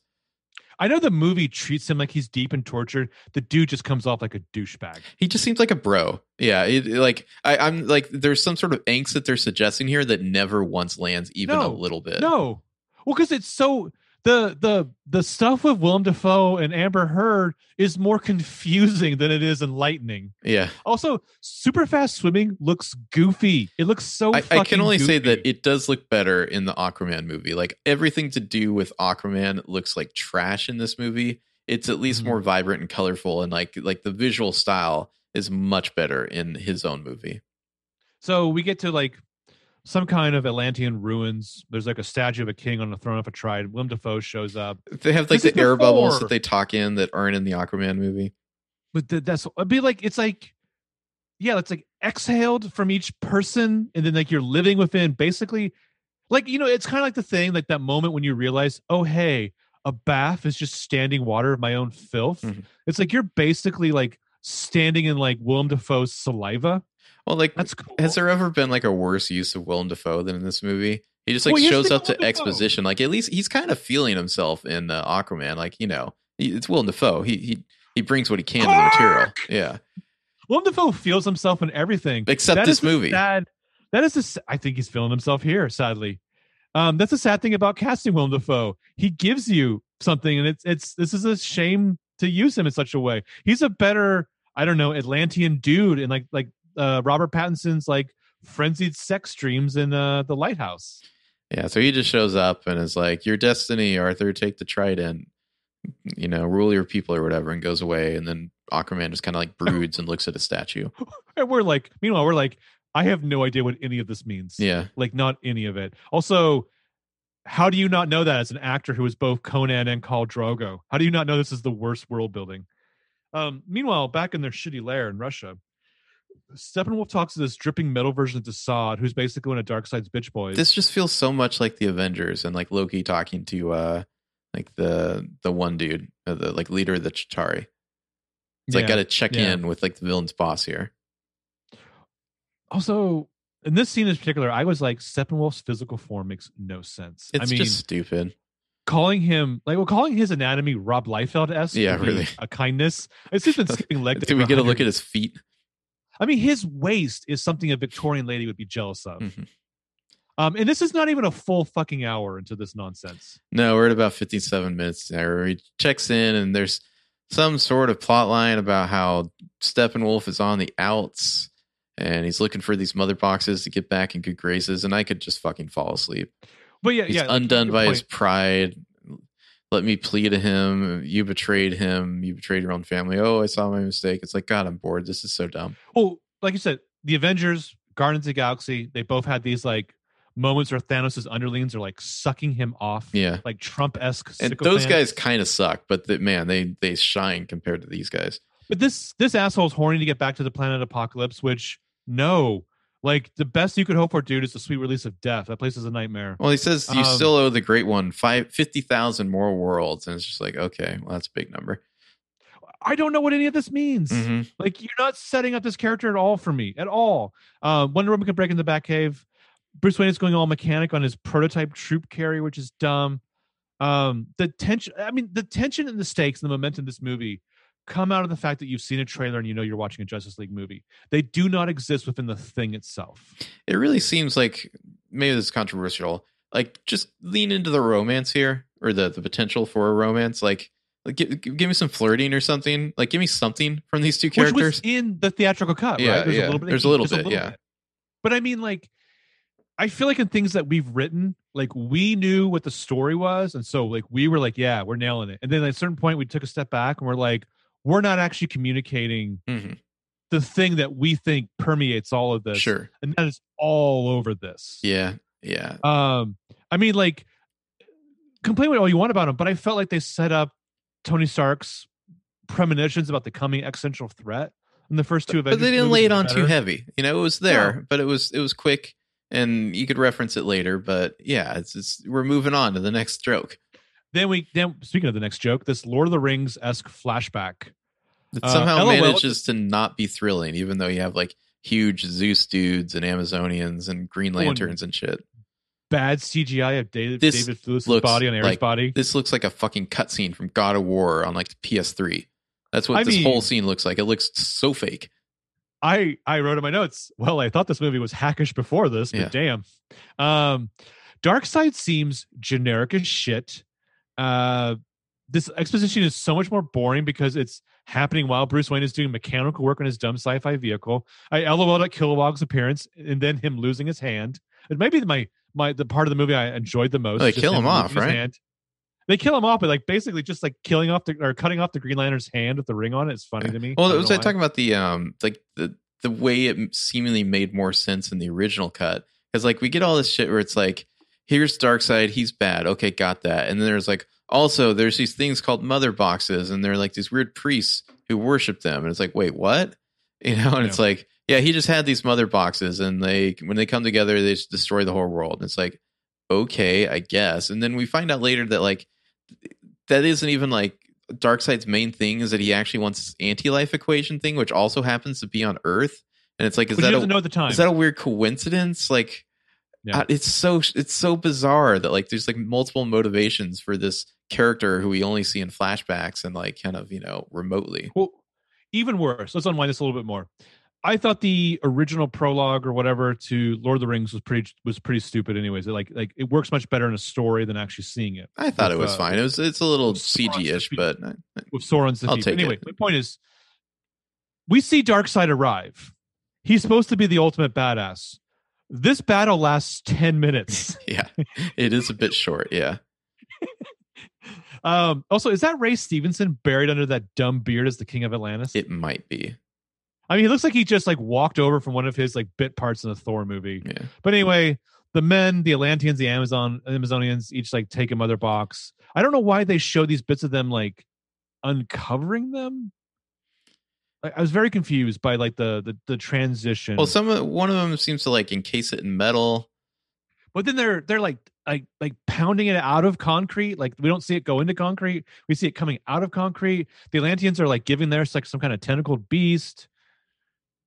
I know the movie treats him like he's deep and tortured. The dude just comes off like a douchebag. He just seems like a bro. Yeah, it, like I, I'm like there's some sort of angst that they're suggesting here that never once lands even a little bit. No, well, because it's so the the the stuff with Willem Dafoe and Amber Heard is more confusing than it is enlightening. Yeah, Also, super fast swimming looks goofy. It looks so. I, I can only say that it does look better in the Aquaman movie. Like everything to do with Aquaman looks like trash in this movie. It's at least Mhm. more vibrant and colorful, and like like the visual style is much better in his own movie. So we get to like some kind of Atlantean ruins. There's like a statue of a king on the throne of a tribe. Willem Dafoe shows up. They have like This the air bubbles that they talk in that aren't in the Aquaman movie. But th- that's it'd be like it's like yeah, it's like exhaled from each person, and then like you're living within basically like you know, it's kind of like the thing, like that moment when you realize, oh hey, a bath is just standing water of my own filth. Mhm. It's like you're basically like standing in like Willem Dafoe's saliva. Well, like That's cool. has there ever been like a worse use of Willem Dafoe than in this movie? He just like Well, shows up to exposition. Like at least he's kind of feeling himself in uh, Aquaman. Like you know, he, it's Willem Dafoe. He he he brings what he can to the material. Yeah, Willem Dafoe feels himself in everything. except That this movie. Sad, that is s- I think he's feeling himself here. Sadly, um, that's the sad thing about casting Willem Dafoe. He gives you something, and it's it's this is a shame to use him in such a way. He's a better, I don't know, Atlantean dude, and like like uh, Robert Pattinson's like frenzied sex dreams in uh, the Lighthouse. Yeah, so he just shows up and is like, "Your destiny, Arthur. Take the trident. You know, rule your people or whatever," and goes away. And then Aquaman just kind of like broods and looks at a statue. And we're like, meanwhile, we're like, I have no idea what any of this means. Yeah, like not any of it. Also, how do you not know that as an actor who is both Conan and Khal Drogo? How do you not know this is the worst world building? Um, meanwhile, back in their shitty lair in Russia, Steppenwolf talks to this dripping metal version of Desaad, who's basically one of Darkseid's bitch boys. this just feels so much like the Avengers and like Loki talking to uh like the the one dude, uh, the like leader of the Chitauri. It's like got to check yeah. in with like the villain's boss here. also, in this scene in particular, I was like, Steppenwolf's physical form makes no sense. It's I mean, just stupid. calling him like well, calling his anatomy Rob Liefeld esque. Yeah, really. a kindness. It's just been skipping leg. Did we get a look 100 at his feet? I mean, his waist is something a Victorian lady would be jealous of. Mhm. Um, and this is not even a full fucking hour into this nonsense. No, we're at about 57 minutes there. He checks in, and there's some sort of plot line about how Steppenwolf is on the outs and he's looking for these mother boxes to get back in good graces. And I could just fucking fall asleep. But yeah, He's yeah, undone by his pride. Let me plead to him. You betrayed him. You betrayed your own family. Oh, I saw my mistake. It's like, God, I'm bored. This is so dumb. Well, like you said, the Avengers, Guardians of the Galaxy, they both had these like moments where Thanos' underlings are like sucking him off, Yeah. like Trump esque. And those guys kind of suck, but the, man, they they shine compared to these guys. But this this asshole's horny to get back to the planet Apokolips, which no, like the best you could hope for, dude, is the sweet release of death. That place is a nightmare. Well, he says you Um, still owe the Great One five fifty thousand more worlds, and it's just like, okay, well, that's a big number. I don't know what any of this means. Mhm. Like you're not setting up this character at all for me at all. Uh, Wonder Woman can break in the Batcave. Bruce Wayne is going all mechanic on his prototype troop carrier, which is dumb. Um, the tension. I mean, the tension and the stakes and the momentum of this movie come out of the fact that you've seen a trailer and you know you're watching a Justice League movie. They do not exist within the thing itself. It really seems like maybe this is controversial. Like, just lean into the romance here, or the the potential for a romance. Like, like give, give me some flirting or something. Like, give me something from these two Which was characters. in the theatrical cut, Yeah, right? There's yeah. a little bit. There's a little bit, yeah. But I mean, like, I feel like in things that we've written, like we knew what the story was, and so like we were like, yeah, we're nailing it. And then at a certain point, we took a step back and we're like, we're not actually communicating Mhm. the thing that we think permeates all of this, Sure. and that is all over this. Yeah. Yeah. Um, I mean, like, complain what all you want about him, but I felt like they set up Tony Stark's premonitions about the coming existential threat in the first two But they didn't lay it on too heavy. You know, it was there, No. but it was it was quick, and you could reference it later. But yeah, it's, it's we're moving on to the next stroke. Then we then speaking of the next joke, this Lord of the Rings esque flashback. It Uh, somehow LOL manages to not be thrilling, even though you have like huge Zeus dudes and Amazonians and Green Lanterns and shit. Bad CGI of David This David body on Ares' like- body. This looks like a fucking cutscene from God of War on like the PS3. That's what I this mean- whole scene looks like. It looks so fake. I I wrote in my notes. Well, I thought this movie was hackish before this, but Yeah. damn. Um, Darkseid seems generic as shit. Uh, this exposition is so much more boring because it's happening while Bruce Wayne is doing mechanical work on his dumb sci-fi vehicle. I LOL'd at Kilowog's appearance and then him losing his hand. It may be my my the part of the movie I enjoyed the most. Well, they kill him off, right? hand. They kill him off, but like basically just like killing off the or cutting off the Green Lantern's hand with the ring on it. It's funny to me. Well, I was I talking about the um like the the way it seemingly made more sense in the original cut? Because like we get all this shit where it's like, here's Darkseid, he's bad. Okay, got that. And then there's like also there's these things called mother boxes, and they're like these weird priests who worship them, and it's like, wait, what? You know, and it's like, yeah, he just had these mother boxes, and they when they come together, they just destroy the whole world. And it's like, okay, I guess. And then we find out later that like that isn't even like Darkseid's main thing is that he actually wants this anti-life equation thing, which also happens to be on Earth. And it's like, is Which that a, know at the time. is that a weird coincidence? Like, Yeah. uh, it's so it's so bizarre that like there's like multiple motivations for this character who we only see in flashbacks and like kind of you know remotely. Well, even worse. Let's unwind this a little bit more. I thought the original prologue or whatever to Lord of the Rings was pretty was pretty stupid. Anyways, it like like it works much better in a story than actually seeing it I thought With, it was uh, fine. It was it's a little Sauron CG-ish, but with Sauron's I'll defeat. take anyway, it. my point is, we see Darkseid arrive. He's supposed to be the ultimate badass. This battle lasts ten minutes. yeah, it is a bit short. Yeah, um, also, is that Ray Stevenson buried under that dumb beard as the King of Atlantis? it might be. I mean, he looks like he just like walked over from one of his like bit parts in the Thor movie. Yeah. But anyway, the men, the Atlanteans, the Amazon Amazonians each like take a mother box. I don't know why they show these bits of them like uncovering them. Like, I was very confused by like the the, the transition. Well, some of, one of them seems to like encase it in metal. but then they're they're like like like pounding it out of concrete. Like we don't see it go into concrete. We see it coming out of concrete. The Atlanteans are like giving theirs like some kind of tentacled beast.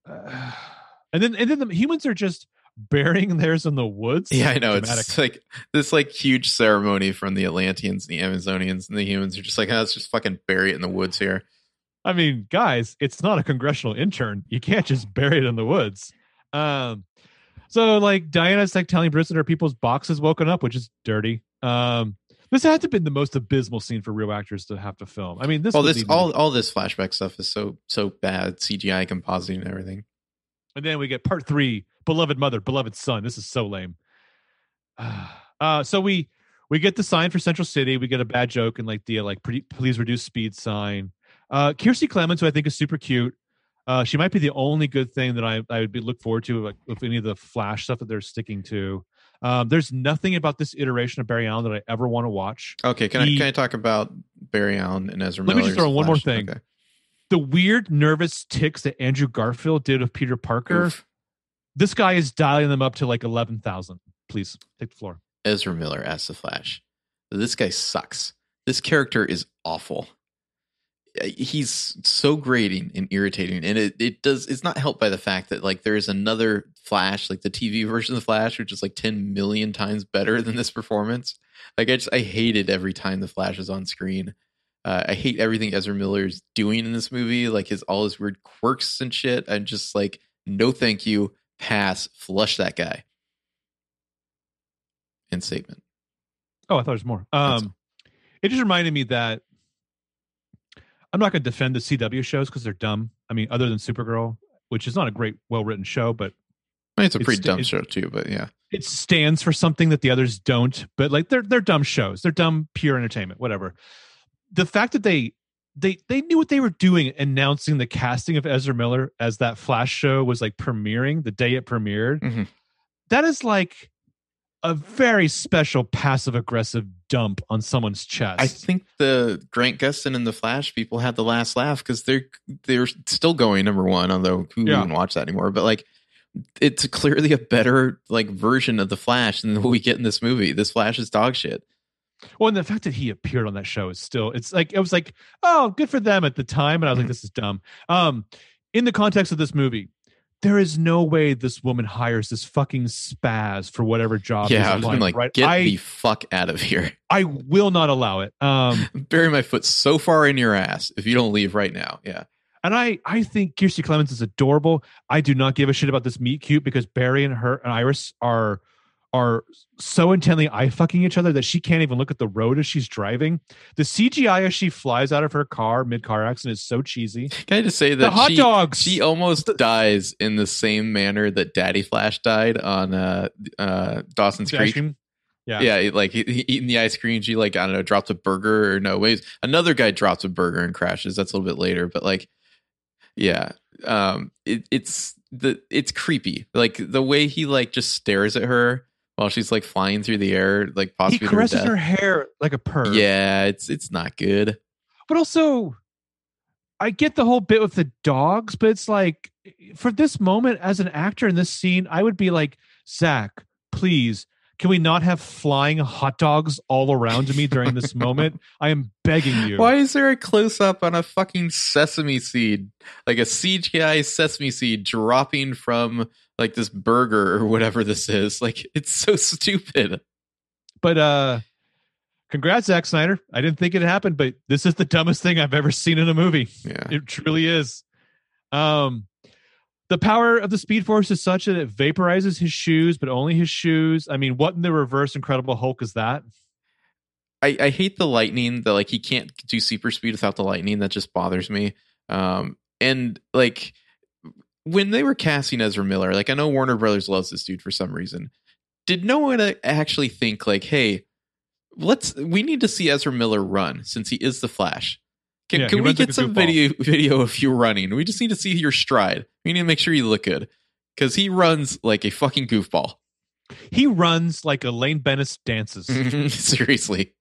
Uh, and then and then the humans are just burying theirs in the woods. Yeah, I know. Dramatic. It's like this like huge ceremony from the Atlanteans and the Amazonians, and the humans are just like, oh, let's just fucking bury it in the woods here. I mean, guys, it's not a congressional intern. You can't just bury it in the woods. Um, so like Diana's like telling Bruce that her people's box is woken up, which is dirty. Um, this had to have been the most abysmal scene for real actors to have to film. I mean, this All this, all all this flashback stuff is so so bad. CGI compositing and everything. and then we get part three, beloved mother, beloved son. This is so lame. Uh, so we we get the sign for Central City. We get a bad joke and like the like pretty, please reduce speed sign. Uh, Kiersey Clemons, who I think is super cute. Uh, she might be the only good thing that I I would be look forward to like with any of the Flash stuff that they're sticking to. Um, there's nothing about this iteration of Barry Allen that I ever want to watch. Okay, can He- I can I talk about Barry Allen and Ezra Let me Miller? just throw in one more thing. Okay. The weird nervous ticks that Andrew Garfield did with Peter Parker. Oof. This guy is dialing them up to like eleven thousand. Please take the floor. Ezra Miller as the Flash. This guy sucks. This character is awful. He's so grating and irritating, and it, it does. It's not helped by the fact that like there is another Flash, like the TV version of the Flash, which is like ten million times better than this performance. Like I just I hated every time the Flash is on screen. Uh, I hate everything Ezra Miller is doing in this movie, like his all his weird quirks and shit. I'm just like, no, thank you. Pass. Flush that guy. End statement. Oh, I thought there was more. That's- Um, it just reminded me that I'm not going to defend the CW shows because they're dumb. I mean, other than Supergirl, which is not a great, well written show, but I mean, it's a pretty sta- dumb it- show too, but yeah. it stands for something that the others don't. But like, they're they're dumb shows. They're dumb, pure entertainment, whatever. The fact that they they they knew what they were doing, announcing the casting of Ezra Miller as that Flash show was like premiering the day it premiered. Mhm. That is like a very special passive aggressive dump on someone's chest. I think the Grant Gustin and the Flash people had the last laugh because they're they're still going number one, although who Yeah. even watch that anymore? But like, it's clearly a better like version of the Flash than what we get in this movie. This Flash is dog shit. Well, and the fact that he appeared on that show is still it's like it was like, oh, good for them at the time. And I was like, Mhm. this is dumb. Um, in the context of this movie, there is no way this woman hires this fucking spaz for whatever job. yeah, I was been like, right? get I, the fuck out of here. I will not allow it. Um, Bury my foot so far in your ass if you don't leave right now. Yeah. and I, I think Kiersey Clemons is adorable. I do not give a shit about this meet cute because Barry and her and Iris are are so intently eye fucking each other that she can't even look at the road as she's driving. The CGI as she flies out of her car mid car accident is so cheesy. Can I just say that The hot she, dogs. she almost dies in the same manner that Daddy Flash died on uh uh Dawson's Creek. Yeah. Yeah, like he, he eating the ice cream. She like I don't know, drops a burger or no ways. Another guy drops a burger and crashes. That's a little bit later, but like, yeah, um, it, it's the it's creepy. Like the way he like just stares at her while she's like flying through the air, like He possibly her caresses death. her hair like a perv. Yeah, it's it's not good. but also I get the whole bit with the dogs, but it's like for this moment as an actor in this scene, I would be like, Zack, please, can we not have flying hot dogs all around me during this moment? I am begging you. Why is there a close up on a fucking sesame seed, like a CGI sesame seed dropping from like this burger or whatever this is? Like it's so stupid. But uh congrats, Zack Snyder. I didn't think it happened, but this is the dumbest thing I've ever seen in a movie. Yeah. It truly is. Um, the power of the Speed Force is such that it vaporizes his shoes, but only his shoes. I mean, what in the reverse Incredible Hulk is that? I, I hate the lightning that like he can't do super speed without the lightning. That just bothers me. Um, and like when they were casting Ezra Miller, like I know Warner Brothers loves this dude for some reason. Did no one actually think like, hey, let's we need to see Ezra Miller run since he is the Flash. Can, Yeah, can we like get some video video of you running? We just need to see your stride. We need to make sure you look good because he runs like a fucking goofball. He runs like Elaine Benes dances. Seriously,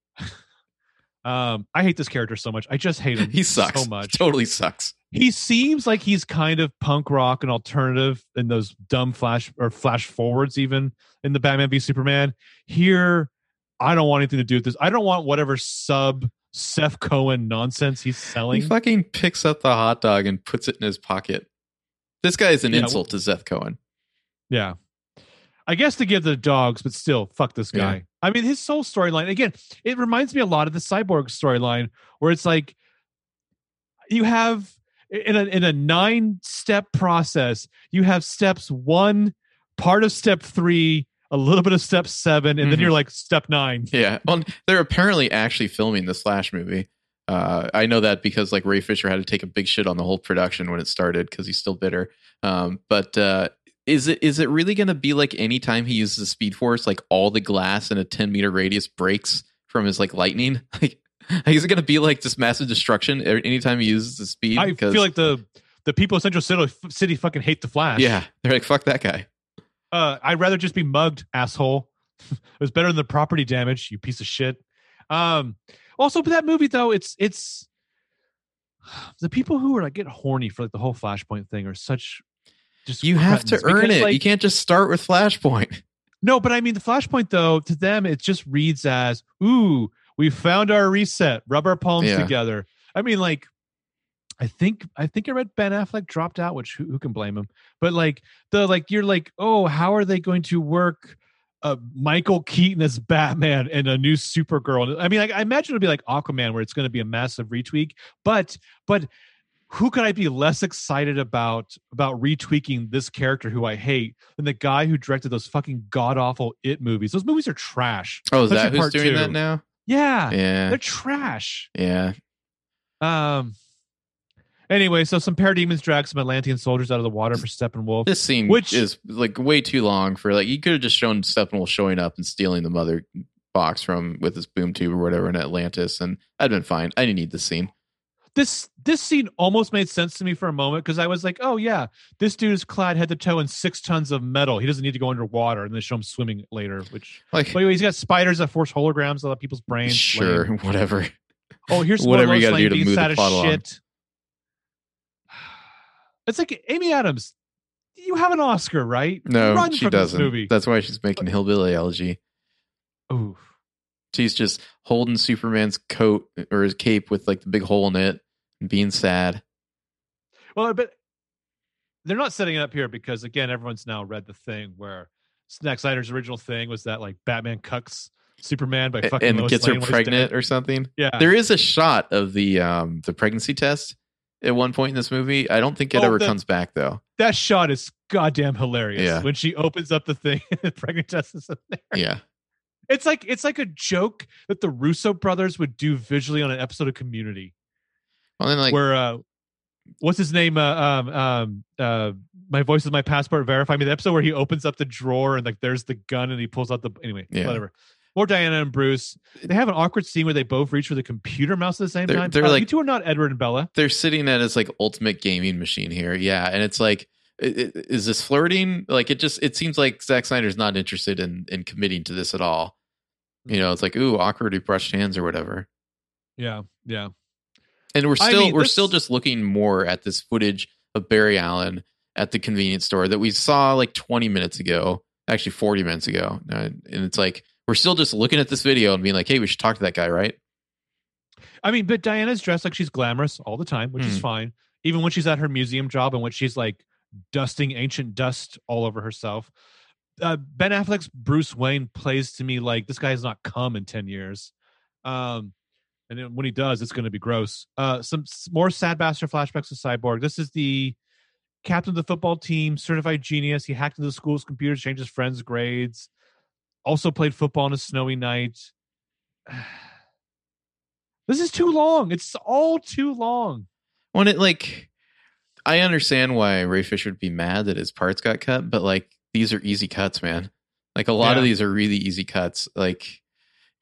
um, I hate this character so much. I just hate him. he sucks. so much. Totally sucks. He seems like he's kind of punk rock and alternative in those dumb flash or flash forwards, even in the Batman v Superman. Here, I don't want anything to do with this. I don't want whatever sub Seth Cohen nonsense he's selling. He fucking picks up the hot dog and puts it in his pocket. This guy is an Yeah, insult to Seth Cohen. Yeah. I guess to give the dogs, but still, fuck this guy. Yeah. I mean, his whole storyline, again, it reminds me a lot of the cyborg storyline where it's like you have in a in a nine step process, you have steps one, part of step three, a little bit of step seven, and then Mhm. you're like step nine. Yeah. Well, they're apparently actually filming the Flash movie. Uh, I know that because like Ray Fisher had to take a big shit on the whole production when it started because he's still bitter. Um, but uh, is it is it really going to be like anytime he uses the Speed Force, like all the glass in a ten meter radius breaks from his like lightning? Like, is it going to be like this massive destruction anytime he uses the speed? I feel like the the people of Central City, City fucking hate the Flash. yeah, they're like fuck that guy. Uh, I'd rather just be mugged, asshole. it was better than the property damage, you piece of shit. Um, also, but that movie though, it's it's the people who are like get horny for like the whole Flashpoint thing are such just You have to earn because, it. like- you can't just start with Flashpoint. no, but I mean the Flashpoint though to them it just reads as ooh we found our reset, rub our palms Yeah. together. I mean like. I think I think I read Ben Affleck dropped out, which who, who can blame him? But like the like you're like, oh, how are they going to work uh, Michael Keaton as Batman and a new Supergirl? I mean, like, I imagine it'll be like Aquaman, where it's going to be a massive retweak. But but who could I be less excited about about retweaking this character who I hate than the guy who directed those fucking god awful It movies? Those movies are trash. Oh, is that who's doing two. that now? Yeah, Yeah, they're trash. yeah. Um. Anyway, so some parademons drag some Atlantean soldiers out of the water for Steppenwolf. This scene Which- is like way too long for like you could have just shown Steppenwolf showing up and stealing the mother box from with his boom tube or whatever in Atlantis, and I'd been fine. I didn't need this scene. This this scene almost made sense to me for a moment because I was like, oh yeah, this dude is clad head to toe in six tons of metal. He doesn't need to go underwater, and they show him swimming later. Which, Like, by the way, he's got spiders that force holograms out of people's brains. sure, Lame. whatever. Oh, here's Whatever you gotta do to move the plot along. shit. It's like Amy Adams. You have an Oscar, right? No, Run she from doesn't. movie. That's why she's making hillbilly elegy. Ooh. She's just holding Superman's coat or his cape with like the big hole in it being sad. Well, but they're not setting it up here because again, everyone's now read the thing where Zack Snyder's original thing was that like Batman cucks Superman by fucking and Lois gets her Lane he's pregnant or something. Yeah, There is a shot of the um the pregnancy test at one point in this movie. I don't think it Oh, ever comes back though. that shot is goddamn hilarious. Yeah. When she opens up the thing, the pregnant test is in there. Yeah. It's like it's like a joke that the Russo brothers would do visually on an episode of Community, Well then like where uh, what's his name? Uh, um, um, uh, my voice is my passport. Verify me. The episode where he opens up the drawer and like there's the gun and he pulls out the anyway. Yeah. Whatever. Or Diana and Bruce. They have an awkward scene where they both reach for the computer mouse at the same They're- time. they're Uh, like- you two are not Edward and Bella. they're sitting at his like ultimate gaming machine here. Yeah, and it's like, is this flirting? Like it just it seems like Zack Snyder's not interested in in committing to this at all. You know, it's like ooh, awkwardly brushed hands or whatever. Yeah, yeah. And we're I still mean, we're this- still just looking more at this footage of Barry Allen at the convenience store that we saw like 20 minutes ago, actually 40 minutes ago, Uh, and it's like we're still just looking at this video and being like, hey, we should talk to that guy, right? I mean, but Diana's dressed like she's glamorous all the time, which is Hmm. fine. Even when she's at her museum job and when she's like dusting ancient dust all over herself. Uh, ben Affleck's Bruce Wayne plays to me like this guy has not come in 10 years. Um, and then when he does, it's going to be gross. Uh, some more sad bastard flashbacks of Cyborg. This is the captain of the football team, certified genius. He hacked into the school's computers, changed his friends' grades. Also played football on a snowy night. This is too long. It's all too long. when it like I understand why Ray Fisher would be mad that his parts got cut, but like these are easy cuts, man. Like a lot Yeah. of these are really easy cuts. Like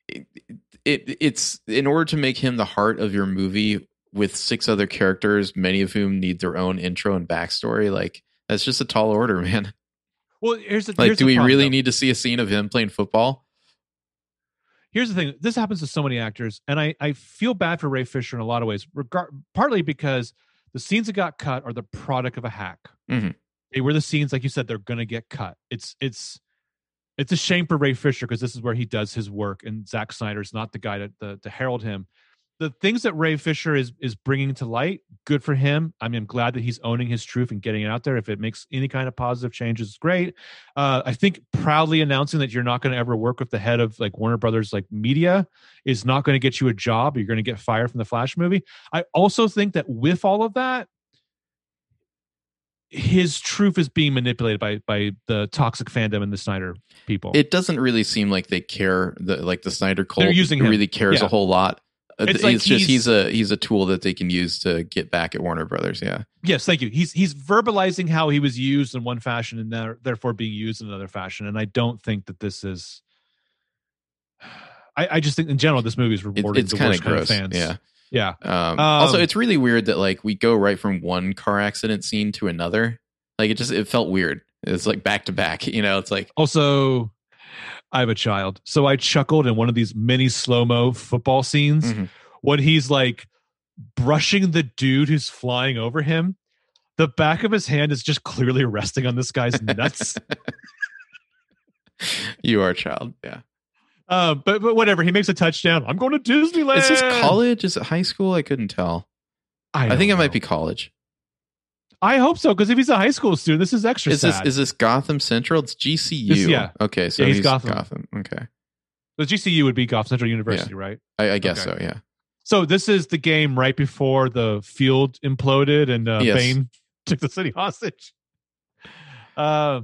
it, it it's in order to make him the heart of your movie with six other characters, many of whom need their own intro and backstory. Like that's just a tall order, man. Well, here's the Like, here's do the we problem, really though. need to see a scene of him playing football? Here's the thing. This happens to so many actors, and I I feel bad for Ray Fisher in a lot of ways. Regard partly because the scenes that got cut are the product of a hack. Mhm. They were the scenes, like you said, they're going to get cut. It's it's it's a shame for Ray Fisher because this is where he does his work, and Zack Snyder's not the guy to, to to herald him. The things that Ray Fisher is is bringing to light, good for him. I mean, I'm glad that he's owning his truth and getting it out there. If it makes any kind of positive changes, great. Uh, I think proudly announcing that you're not going to ever work with the head of like Warner Brothers like media is not going to get you a job. You're going to get fired from the Flash movie. I also think that with all of that, his truth is being manipulated by by the toxic fandom and the Snyder people. It doesn't really seem like they care. The like the Snyder cult They're using him. really cares Yeah. a whole lot. Uh, It's It's, like just he's- he's a he's a tool that they can use to get back at Warner Brothers. Yeah. yes, thank you. He's he's verbalizing how he was used in one fashion and there- therefore being used in another fashion. And I don't think that this is. I, I just think in general this movie is rewarding it's the kind worst kind of fans. Yeah. Yeah. Um, also, Um, it's really weird that like we go right from one car accident scene to another. Like it just it felt weird. It's like back to back. You know, it's like Also, I have a child, so I chuckled in one of these mini slow mo football scenes Mhm. when he's like brushing the dude who's flying over him. The back of his hand is just clearly resting on this guy's nuts. you are a child. Yeah. Um, but but whatever, he makes a touchdown. I'm going to Disneyland. Is this college? Is it high school? I couldn't tell. I, I, think it might be college. I hope so because if he's a high school student, this is extra Is this is this Gotham Central? It's GCU. Yeah. Okay, so Yeah, he's he's, Gotham. Gotham. Okay. the GCU would be Gotham Central University, right? I, I guess Okay. so. Yeah. So this is the game right before the field imploded and uh, Yes. Bane took the city hostage. Uh,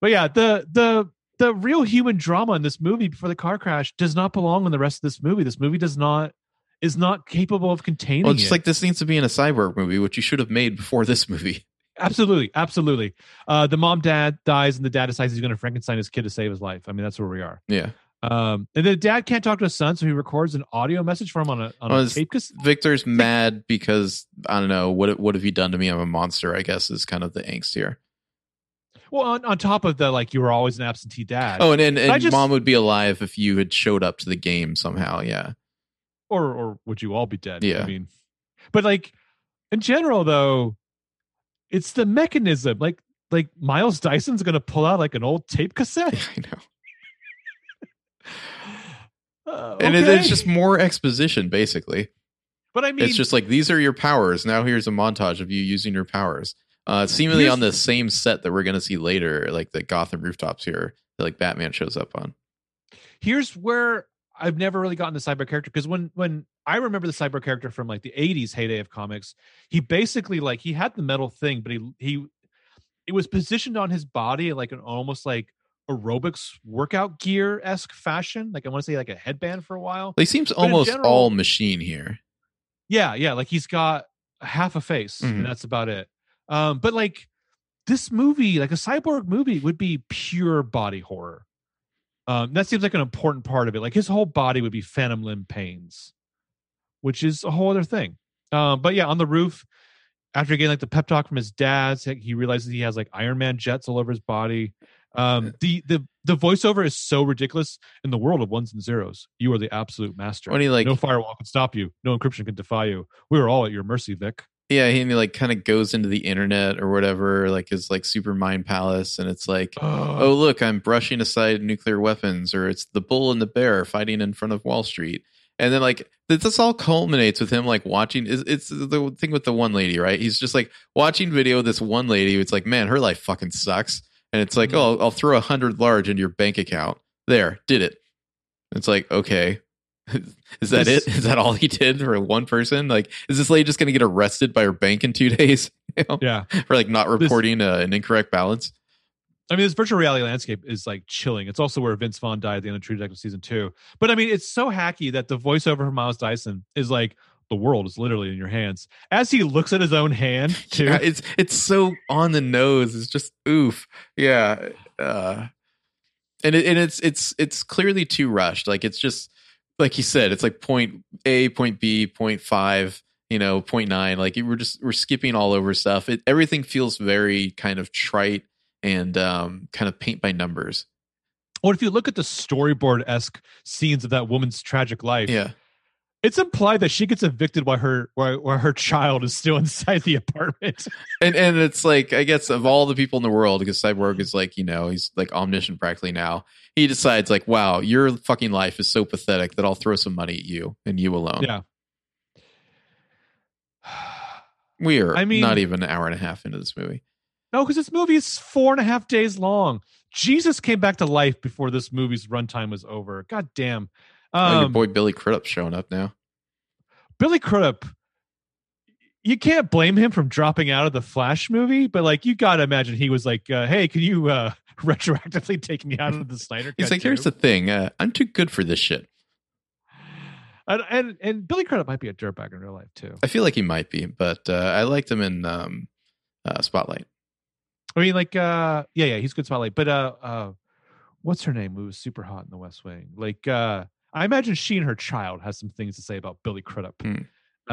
but yeah, the the the real human drama in this movie before the car crash does not belong in the rest of this movie. This movie does not is not capable of containing Well, it's it. like this needs to be in a cyborg movie, which you should have made before this movie. absolutely, absolutely. Uh, the mom dad dies and the dad decides he's going to Frankenstein his kid to save his life. I mean, that's where we are. Yeah. Um, and the dad can't talk to his son, so he records an audio message for him on a on Well, a tape. Cause Victor's mad because I don't know what what have you done to me? I'm a monster. I guess is kind of the angst here. Well, on, on top of the like, you were always an absentee dad. Oh, and and, and just- mom would be alive if you had showed up to the game somehow. Yeah. or or would you all be dead? Yeah. I mean, but like in general, though, it's the mechanism. Like like Miles Dyson's gonna pull out like an old tape cassette. I know. Uh, And it, it's just more exposition, basically. but I mean, it's just like these are your powers. Now here's a montage of you using your powers. Uh, seemingly Here's- on the same set that we're going to see later, like the Gotham rooftops here, that like Batman shows up on. here's where I've never really gotten the cyber character because when when I remember the cyber character from like the 80s heyday of comics, he basically like he had the metal thing, but he he it was positioned on his body like an almost like aerobics workout gear esque fashion. Like I want to say like a headband for a while. He seems in almost general- all machine here. Yeah, yeah, like he's got half a face Mhm. and that's about it. Um, but like this movie, like a cyborg movie, would be pure body horror. Um, that seems like an important part of it. Like his whole body would be phantom limb pains, which is a whole other thing. Um, but yeah, on the roof, after getting like the pep talk from his dad, he realizes he has like Iron Man jets all over his body. Um, the the the voiceover is so ridiculous in the world of ones and zeros. You are the absolute master. When he like, no firewall can stop you. No encryption can defy you. We are all at your mercy, Vic. Yeah, he, he like kind of goes into the internet or whatever, like his like super mind palace, and it's like, oh look, I'm brushing aside nuclear weapons, or it's the bull and the bear fighting in front of Wall Street, and then like th- this all culminates with him like watching. It's, it's the thing with the one lady, right? He's just like watching video of this one lady. It's like, man, her life fucking sucks, and it's like, Mhm. oh, I'll throw a hundred large into your bank account. There, did it. It's like, okay. Is that This- it? Is that all he did for one person? Like, is this lady just going to get arrested by her bank in two days you know, yeah. for like not This- reporting uh, an incorrect balance? I mean, this virtual reality landscape is like chilling. It's also where Vince Vaughn died at the end of True Detective season two. But I mean, it's so hacky that the voiceover from Miles Dyson is like, the world is literally in your hands. As he looks at his own hand, too. Yeah, it's it's so on the nose. It's just oof. Yeah. Uh, and it, and it's it's it's clearly too rushed. Like it's just like he said. It's like point A, point B, point five. You know, point nine. Like we're just we're skipping all over stuff. It everything feels very kind of trite and um kind of paint by numbers. Or if you look at the storyboard esque scenes of that woman's tragic life, Yeah. It's implied that she gets evicted while her while, while her child is still inside the apartment. and and it's like I guess of all the people in the world, because Cyborg is like you know he's like omniscient practically now. He decides like, wow, your fucking life is so pathetic that I'll throw some money at you and you alone. Yeah. we are. I mean- not even an hour and a half into this movie. No, because this movie is four and a half days long. Jesus came back to life before this movie's runtime was over. God damn. Oh, your Um, boy Billy Crudup's showing up now. Billy Crudup, you can't blame him from dropping out of the Flash movie, but like you got to imagine he was like, uh, "Hey, can you uh, retroactively take me out of the Snyder?" He's like, here's the thing. Uh, I'm too good for this shit. and, and and Billy Crudup might be a dirtbag in real life too. I feel like he might be, but uh, I liked him in um, uh, Spotlight. I mean, like, uh, yeah, yeah, he's good spotlight. But uh, uh, what's her name? Who was super hot in The West Wing? Like, uh, I imagine she and her child has some things to say about Billy Crudup. Hmm.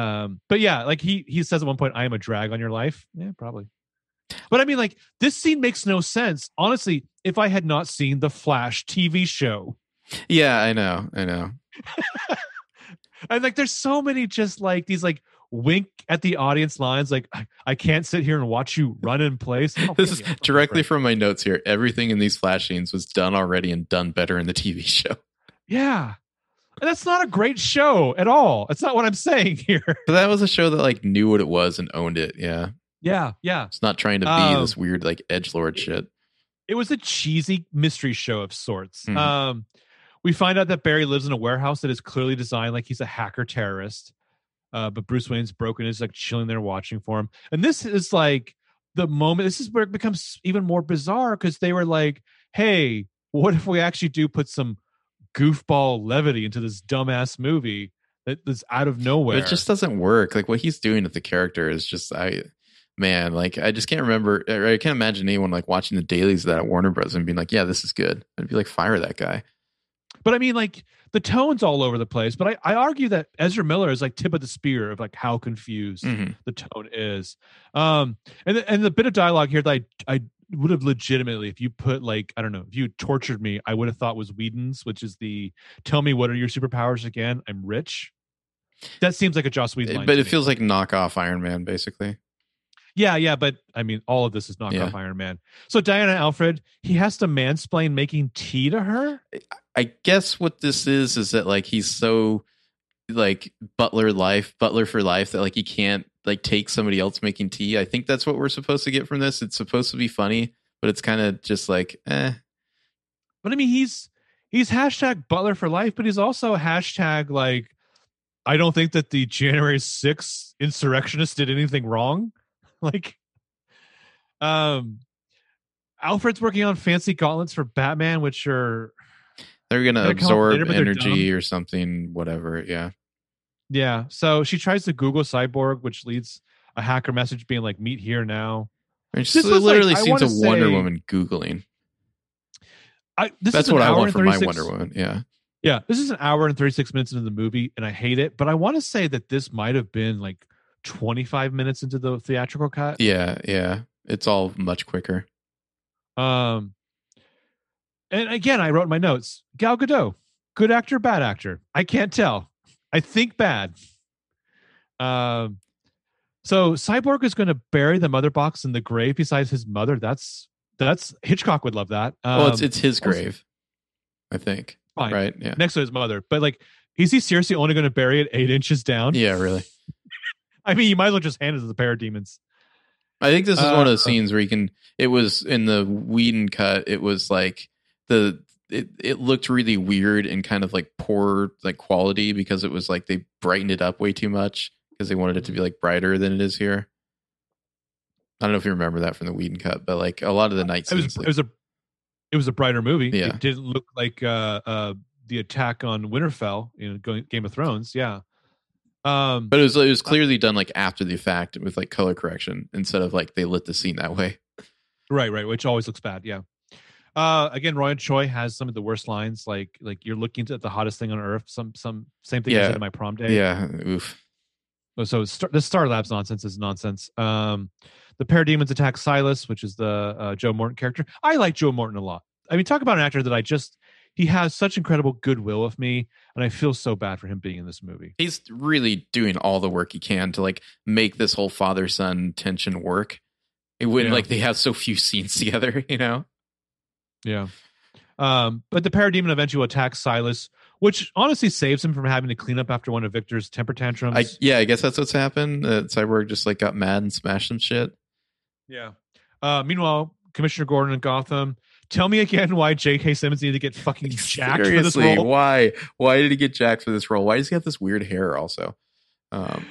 Um, but yeah, like he he says at one point, "I am a drag on your life." Yeah, probably. But I mean, like, this scene makes no sense. Honestly, if I had not seen the Flash TV show, Yeah, I know. I know. and like, there's so many just like these like wink at the audience lines, like I, I can't sit here and watch you run in place. Oh, This is directly break. from my notes here. Everything in these flash scenes was done already and done better in the TV show. Yeah. And that's not a great show at all. That's not what I'm saying here. But that was a show that like knew what it was and owned it. Yeah, Yeah, yeah. it's not trying to be Um, this weird like edge lord shit. It was a cheesy mystery show of sorts. Mhm. Um we find out that Barry lives in a warehouse that is clearly designed like he's a hacker terrorist. Uh, but Bruce Wayne's broken is like chilling there watching for him. And this is like the moment this is where it becomes even more bizarre because they were like, hey, what if we actually do put some goofball levity into this dumbass movie that, that's out of But nowhere? it just doesn't work. Like what he's doing with the character is just I, man, like I just can't remember. I can't imagine anyone like watching the dailies of that at Warner Bros. and being like, yeah, this is good. I'd be like, fire that guy. But I mean, like the tone's all over the place. But I, I argue that Ezra Miller is like tip of the spear of like how confused Mhm. the tone is. Um, and the, and the bit of dialogue here that I I would have legitimately, if you put like I don't know, if you tortured me, I would have thought was Whedon's, which is the "Tell me what are your superpowers again? I'm rich." That seems like a Joss Whedon eh, line. But it me. feels like knockoff Iron Man, basically. yeah, yeah. But I mean, all of this is knockoff Yeah. Iron Man. So Diana Alfred, he has to mansplain making tea to her. I guess what this is is that like he's so like butler life, butler for life that like he can't like take somebody else making tea. I think that's what we're supposed to get from this. It's supposed to be funny, but it's kind of just like, eh. But I mean, he's he's hashtag Butler for life, but he's also hashtag like I don't think that the January 6th insurrectionists did anything wrong. Like, um, Alfred's working on fancy gauntlets for Batman, which are They're gonna absorb later, energy or something, whatever. Yeah. Yeah. So she tries to Google cyborg, which leads a hacker message being like, "Meet here now." I mean, she This like- literally I seems a wanna Wonder Woman googling. I this That's is what I want from my Wonder Woman. Yeah. Yeah, this is an hour and 36 minutes into the movie, and I hate it. But I want to say that this might have been like 25 minutes into the theatrical cut. Yeah, yeah. It's all much quicker. Um, and again, I wrote in my notes Gal Gadot, good actor, bad actor. I can't tell. I think bad. Um, so Cyborg is going to bury the mother box in the grave besides his mother. That's that's Hitchcock would love that. Um, well, it's it's his grave, I think. fine. Right? Yeah. next to his mother. But like, is he seriously only going to bury it eight inches down? Yeah, really. I mean, you might as well just hand it to the parademons. I think this is one of Uh, the scenes where you can. It was in the Whedon cut. It was like the it it looked really weird and kind of like poor like quality because it was like they brightened it up way too much because they wanted it to be like brighter than it is here. I don't know if you remember that from the Whedon cut, but like a lot of the night It was scenes, it was a it was a brighter movie. Yeah. It didn't look like uh uh the attack on Winterfell, you know, Game of Thrones. Yeah. Um but it was it was clearly done like after the fact with like color correction instead of like they lit the scene that way. right, right, which always looks bad. Yeah. Uh again, Ryan Choi has some of the worst lines, like like you're looking at the hottest thing on earth. Some some same thing I Yeah. said at my prom day. Yeah, oof. Oh, so Star, the Star Labs nonsense is nonsense. Um, the Parademons attack Silas, which is the uh, Joe Morton character. I like Joe Morton a lot. I mean, talk about an actor that I just he has such incredible goodwill with me, and I feel so bad for him being in this movie. he's really doing all the work he can to like make this whole father son tension work. It when Yeah. like they have so few scenes together, you know. Yeah. Um, but the Parademon eventually attacks Silas, which honestly saves him from having to clean up after one of Victor's temper tantrums. I yeah, I guess that's what's happened. Uh, Cyborg just like got mad and smashed some shit. yeah. Uh, meanwhile, Commissioner Gordon in Gotham. Tell me again why J.K. Simmons needed to get fucking jacked for this role. why? Why did he get jacked for this role? Why does he have this weird hair? Also, um,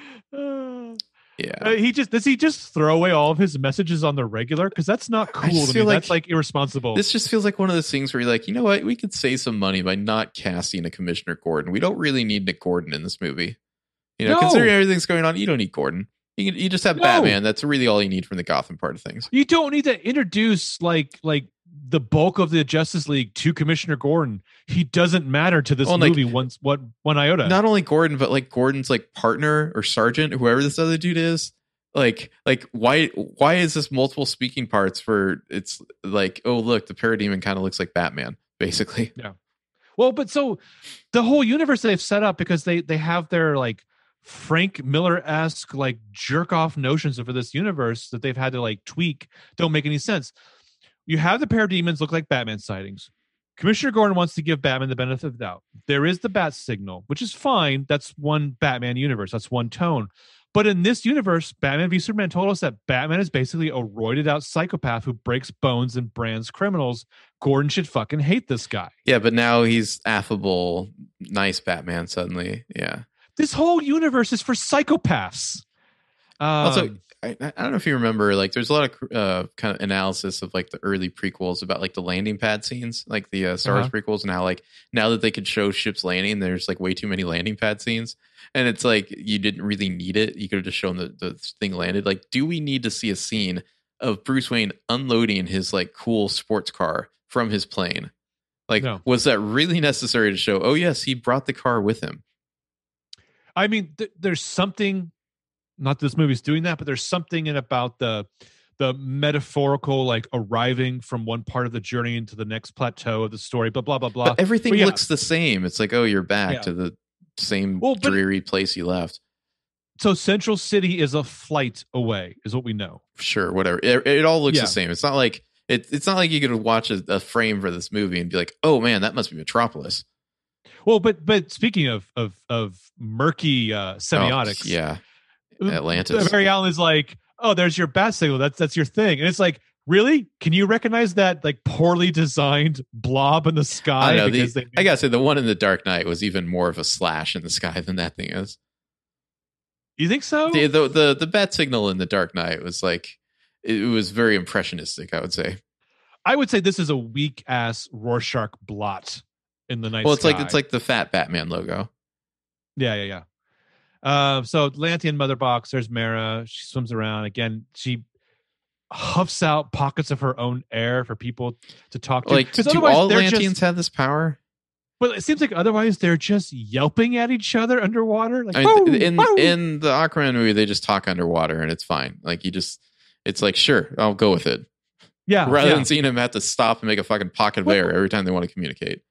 yeah, Uh, he just does he just throw away all of his messages on the regular because that's not cool to feel me. like that's like irresponsible. this just feels like one of those things where you're like, you know what? We could save some money by not casting a Commissioner Gordon. We don't really need Nick Gordon in this movie. You know, No. considering everything's going on, you don't need Gordon. You, can, you just have No. Batman. That's really all you need from the Gotham part of things. you don't need to introduce like like the bulk of the Justice League to Commissioner Gordon. He doesn't matter to this Well, like- movie once what one iota. Not only Gordon, but like Gordon's like partner or sergeant, whoever this other dude is. Like, like why? Why is this multiple speaking parts for? It's like, oh look, the parademon kind of looks like Batman, basically. Yeah. Well, but so the whole universe they've set up because they they have their like Frank Miller esque like jerk off notions for this universe that they've had to like tweak don't make any sense. You have the parademons look like Batman sightings. Commissioner Gordon wants to give Batman the benefit of the doubt. There is the bat signal, which is fine. That's one Batman universe. That's one tone. But in this universe, Batman v Superman told us that Batman is basically a roided out psychopath who breaks bones and brands criminals. Gordon should fucking hate this guy. Yeah, but now he's affable, nice Batman. Suddenly, yeah. This whole universe is for psychopaths. Um, Also, I, I don't know if you remember, like, there's a lot of uh, kind of analysis of like the early prequels about like the landing pad scenes, like the uh, Star Wars Uh-huh. prequels, and how like now that they could show ships landing, there's like way too many landing pad scenes, and it's like you didn't really need it. You could have just shown the the thing landed. Like, do we need to see a scene of Bruce Wayne unloading his like cool sports car from his plane? Like, No. was that really necessary to show? Oh yes, he brought the car with him. I mean, th- there's something. Not that this movie's doing that, but there's something in about the the metaphorical, like arriving from one part of the journey into the next plateau of the story. but blah blah blah. But everything But yeah. looks the same. It's like, oh, you're back Yeah. to the same Well, but- dreary place you left. so Central City is a flight away, is what we know. Sure, whatever. It, it all looks Yeah. the same. It's not like it, it's not like you could watch a, a frame for this movie and be like, oh man, that must be Metropolis. Well, but but speaking of of of murky uh, semiotics, Oh, yeah. Atlantis. Barry Allen is like, "Oh, there's your bat signal. That's that's your thing." And it's like, really? Can you recognize that like poorly designed blob in the sky? I know. Because The, they- I gotta say, the one in the Dark Knight was even more of a slash in the sky than that thing is. you think so? The the the, the bat signal in the Dark Knight was like it was very impressionistic. I would say. I would say this is a weak ass Rorschach blot in the night. well, it's like it's like the fat Batman logo. Yeah, yeah, yeah. Uh, so Lantian Mother Box, there's Mera. She swims around. Again, she huffs out pockets of her own air for people to talk to. Like, do all they're just- have this power? Well, it seems like otherwise they're just yelping at each other underwater. Like, I mean, "Woo, in woo." in the Aquaman movie, they just talk underwater and it's fine. Like you just, it's like sure, I'll go with it. yeah, Rather yeah. than seeing them have to stop and make a fucking pocket of Well- air every time they want to communicate.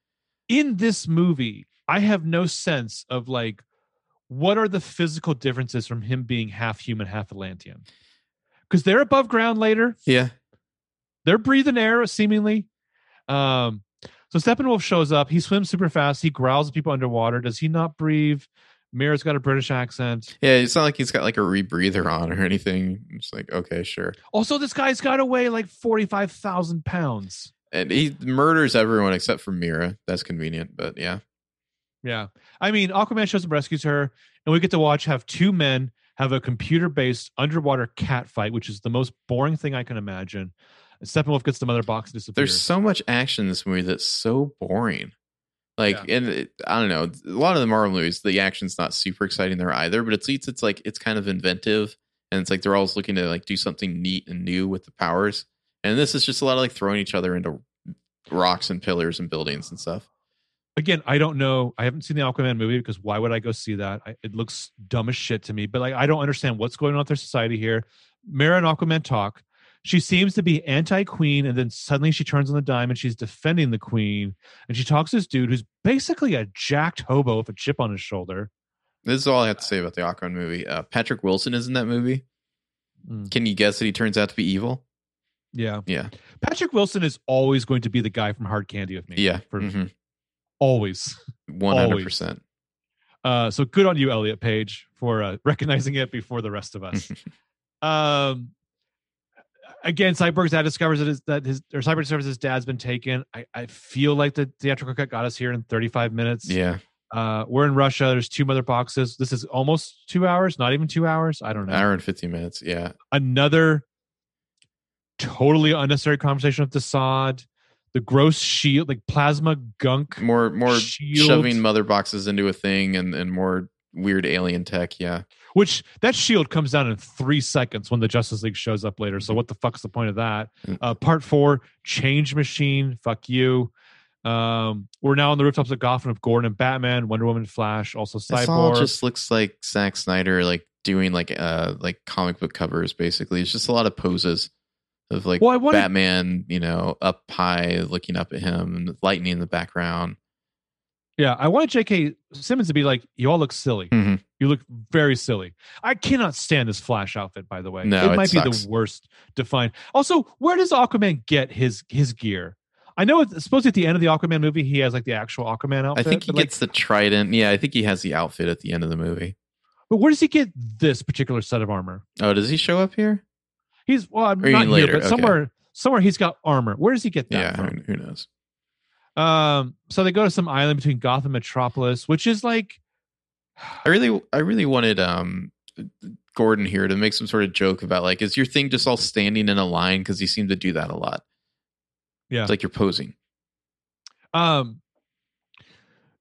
in this movie, I have no sense of like what are the physical differences from him being half human, half Atlantean. Because they're above ground later. Yeah, they're breathing air seemingly. Um, so Steppenwolf shows up. He swims super fast. He growls at people underwater. Does he not breathe? Mera's got a British accent. yeah. It's not like he's got like a rebreather on or anything. It's like okay, sure. Also, this guy's got to weigh like forty-five thousand pounds. And he murders everyone except for Mira. That's convenient, but yeah. Yeah, I mean, Aquaman shows up, rescues her, and we get to watch have two men have a computer-based underwater cat fight, which is the most boring thing I can imagine. And Steppenwolf gets the mother box and disappears. There's so much action in this movie that's so boring. Like, and it, I don't know, a lot of the Marvel movies, the action's not super exciting there either, but at least it's like it's kind of inventive, and it's like they're always looking to like do something neat and new with the powers. And this is just a lot of like throwing each other into rocks and pillars and buildings and stuff. Again, I don't know. I haven't seen the Aquaman movie because why would I go see that? I, it looks dumb as shit to me. But like, I don't understand what's going on with their society here. Mera and Aquaman talk. She seems to be anti-queen, and then suddenly she turns on the dime and she's defending the queen. And she talks to this dude who's basically a jacked hobo with a chip on his shoulder. This is all I have to say about the Aquaman movie. Uh, Patrick Wilson is in that movie. Mm. Can you guess that he turns out to be evil? Yeah, Yeah, Patrick Wilson is always going to be the guy from Hard Candy with me. yeah, for mhm. Always. one hundred percent. Uh, so good on you, Elliot Page, for uh, recognizing it before the rest of us. um, again, Cyborg's dad discovers that his, that his or Cyborg discovers his dad's been taken. I, I feel like the theatrical cut got us here in 35 minutes. Yeah, Uh, we're in Russia. There's two mother boxes. This is almost two hours, not even two hours. I don't know. hour and fifteen minutes. Yeah, Another totally unnecessary conversation with Desaad. The gross shield, like plasma gunk. more more Shield. shoving mother boxes into a thing and and more weird alien tech. Yeah, Which that shield comes down in three seconds when the Justice League shows up later. So what the fuck's the point of that? Mm. Uh, part four, Change Machine. Fuck you. Um, we're now on the rooftops of Gotham of Gordon and Batman, Wonder Woman, Flash, also this all Cyborg. just looks like Zack Snyder like doing like uh like comic book covers. Basically, it's just a lot of poses of like well, I wanted, Batman, you know, up high, looking up at him, and lightning in the background. yeah, I wanted J.K. Simmons to be like, you all look silly. Mhm. You look very silly. I cannot stand this Flash outfit, by the way. No, it it might be sucks. the worst defined. Also, where does Aquaman get his his gear? I know it's supposed to at the end of the Aquaman movie, he has like the actual Aquaman outfit. I think he but, like, gets the trident. Yeah, I think he has the outfit at the end of the movie. But where does he get this particular set of armor? Oh, does he show up here? He's well, I'm not mean here, but okay. somewhere, somewhere he's got armor. Where does he get that Yeah, from? who, who knows? Um, so they go to some island between Gotham Metropolis, which is like, I really, I really wanted um Gordon here to make some sort of joke about like, is your thing just all standing in a line? Because he seemed to do that a lot. Yeah. it's like you're posing. um,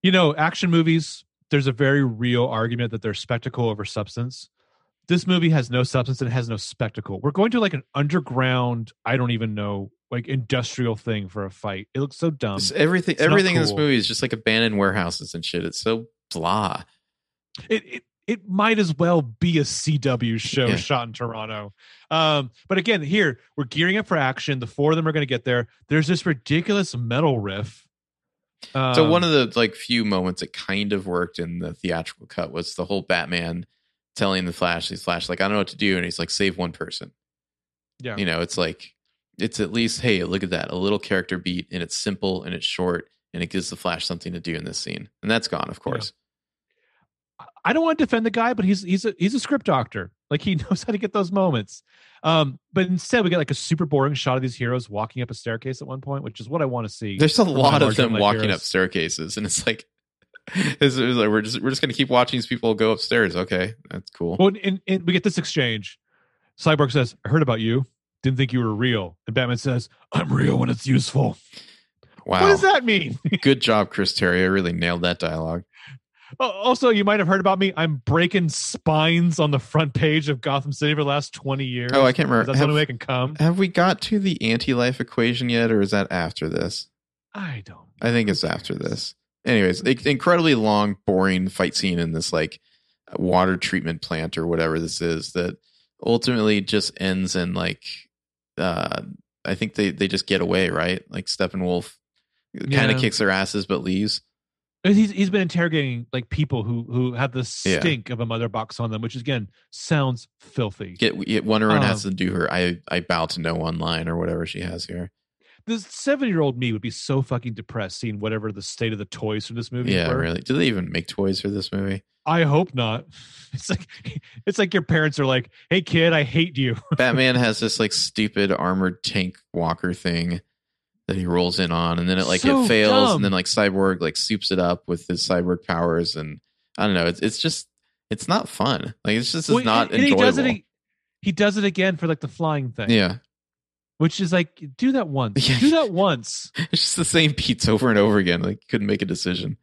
you know, action movies. There's a very real argument that they're spectacle over substance. This movie has no substance and it has no spectacle. We're going to like an underground, I don't even know, like industrial thing for a fight. It looks so dumb. It's everything, it's everything in this movie is just like abandoned warehouses and shit. It's so blah. it, it it might as well be a CW show Yeah. shot in Toronto. Um, but again, here we're gearing up for action. The four of them are going to get there. There's this ridiculous metal riff. Um, So one of the like few moments that kind of worked in the theatrical cut was the whole Batman telling the Flash, he's Flash like I don't know what to do, and he's like save one person. yeah, You know, it's like it's at least hey, look at that, a little character beat, and it's simple and it's short, and it gives the Flash something to do in this scene, and that's gone, of course. I don't want to defend the guy, but he's he's a he's a script doctor. Like he knows how to get those moments. Um, but instead we get like a super boring shot of these heroes walking up a staircase at one point, which is what I want to see. There's a lot of them walking heroes. up staircases, and it's like, it's, it's like we're just we're just gonna keep watching these people go upstairs. Okay, that's cool. Well, and, and we get this exchange. Cyborg says, "I heard about you. Didn't think you were real." And Batman says, "I'm real when it's useful." Wow, What does that mean? good job, Chris Terrio. I really nailed that dialogue. Also, you might have heard about me. I'm breaking spines on the front page of Gotham City for the last 20 years. Oh, I can't remember. That's the only way I can come. have we got to the anti-life equation yet, or is that after this? I don't. I think it's after this. Anyways, incredibly long, boring fight scene in this like water treatment plant or whatever this is that ultimately just ends in like uh I think they they just get away, right? Like Steppenwolf kind of kicks their asses but leaves. He's he's been interrogating like people who who have the Yeah. stink of a mother box on them, which again sounds filthy. Get, get Wonder Woman has Um, to do her I I bow to no one line or whatever she has here. This seven year old me would be so fucking depressed seeing whatever the state of the toys from this movie Yeah, were. really. Do they even make toys for this movie? I hope not. It's like it's like your parents are like, "Hey kid, I hate you." Batman has this like stupid armored tank walker thing that he rolls in on, and then it like So it fails, dumb. and then like Cyborg like soups it up with his cyborg powers, and I don't know. It's it's just it's not fun. Like it's just Well, it's not and he enjoyable. does it. He does it again for like the flying thing. yeah, which is like do that once. Yeah. Do that once. it's just the same beats over and over again. Like couldn't make a decision,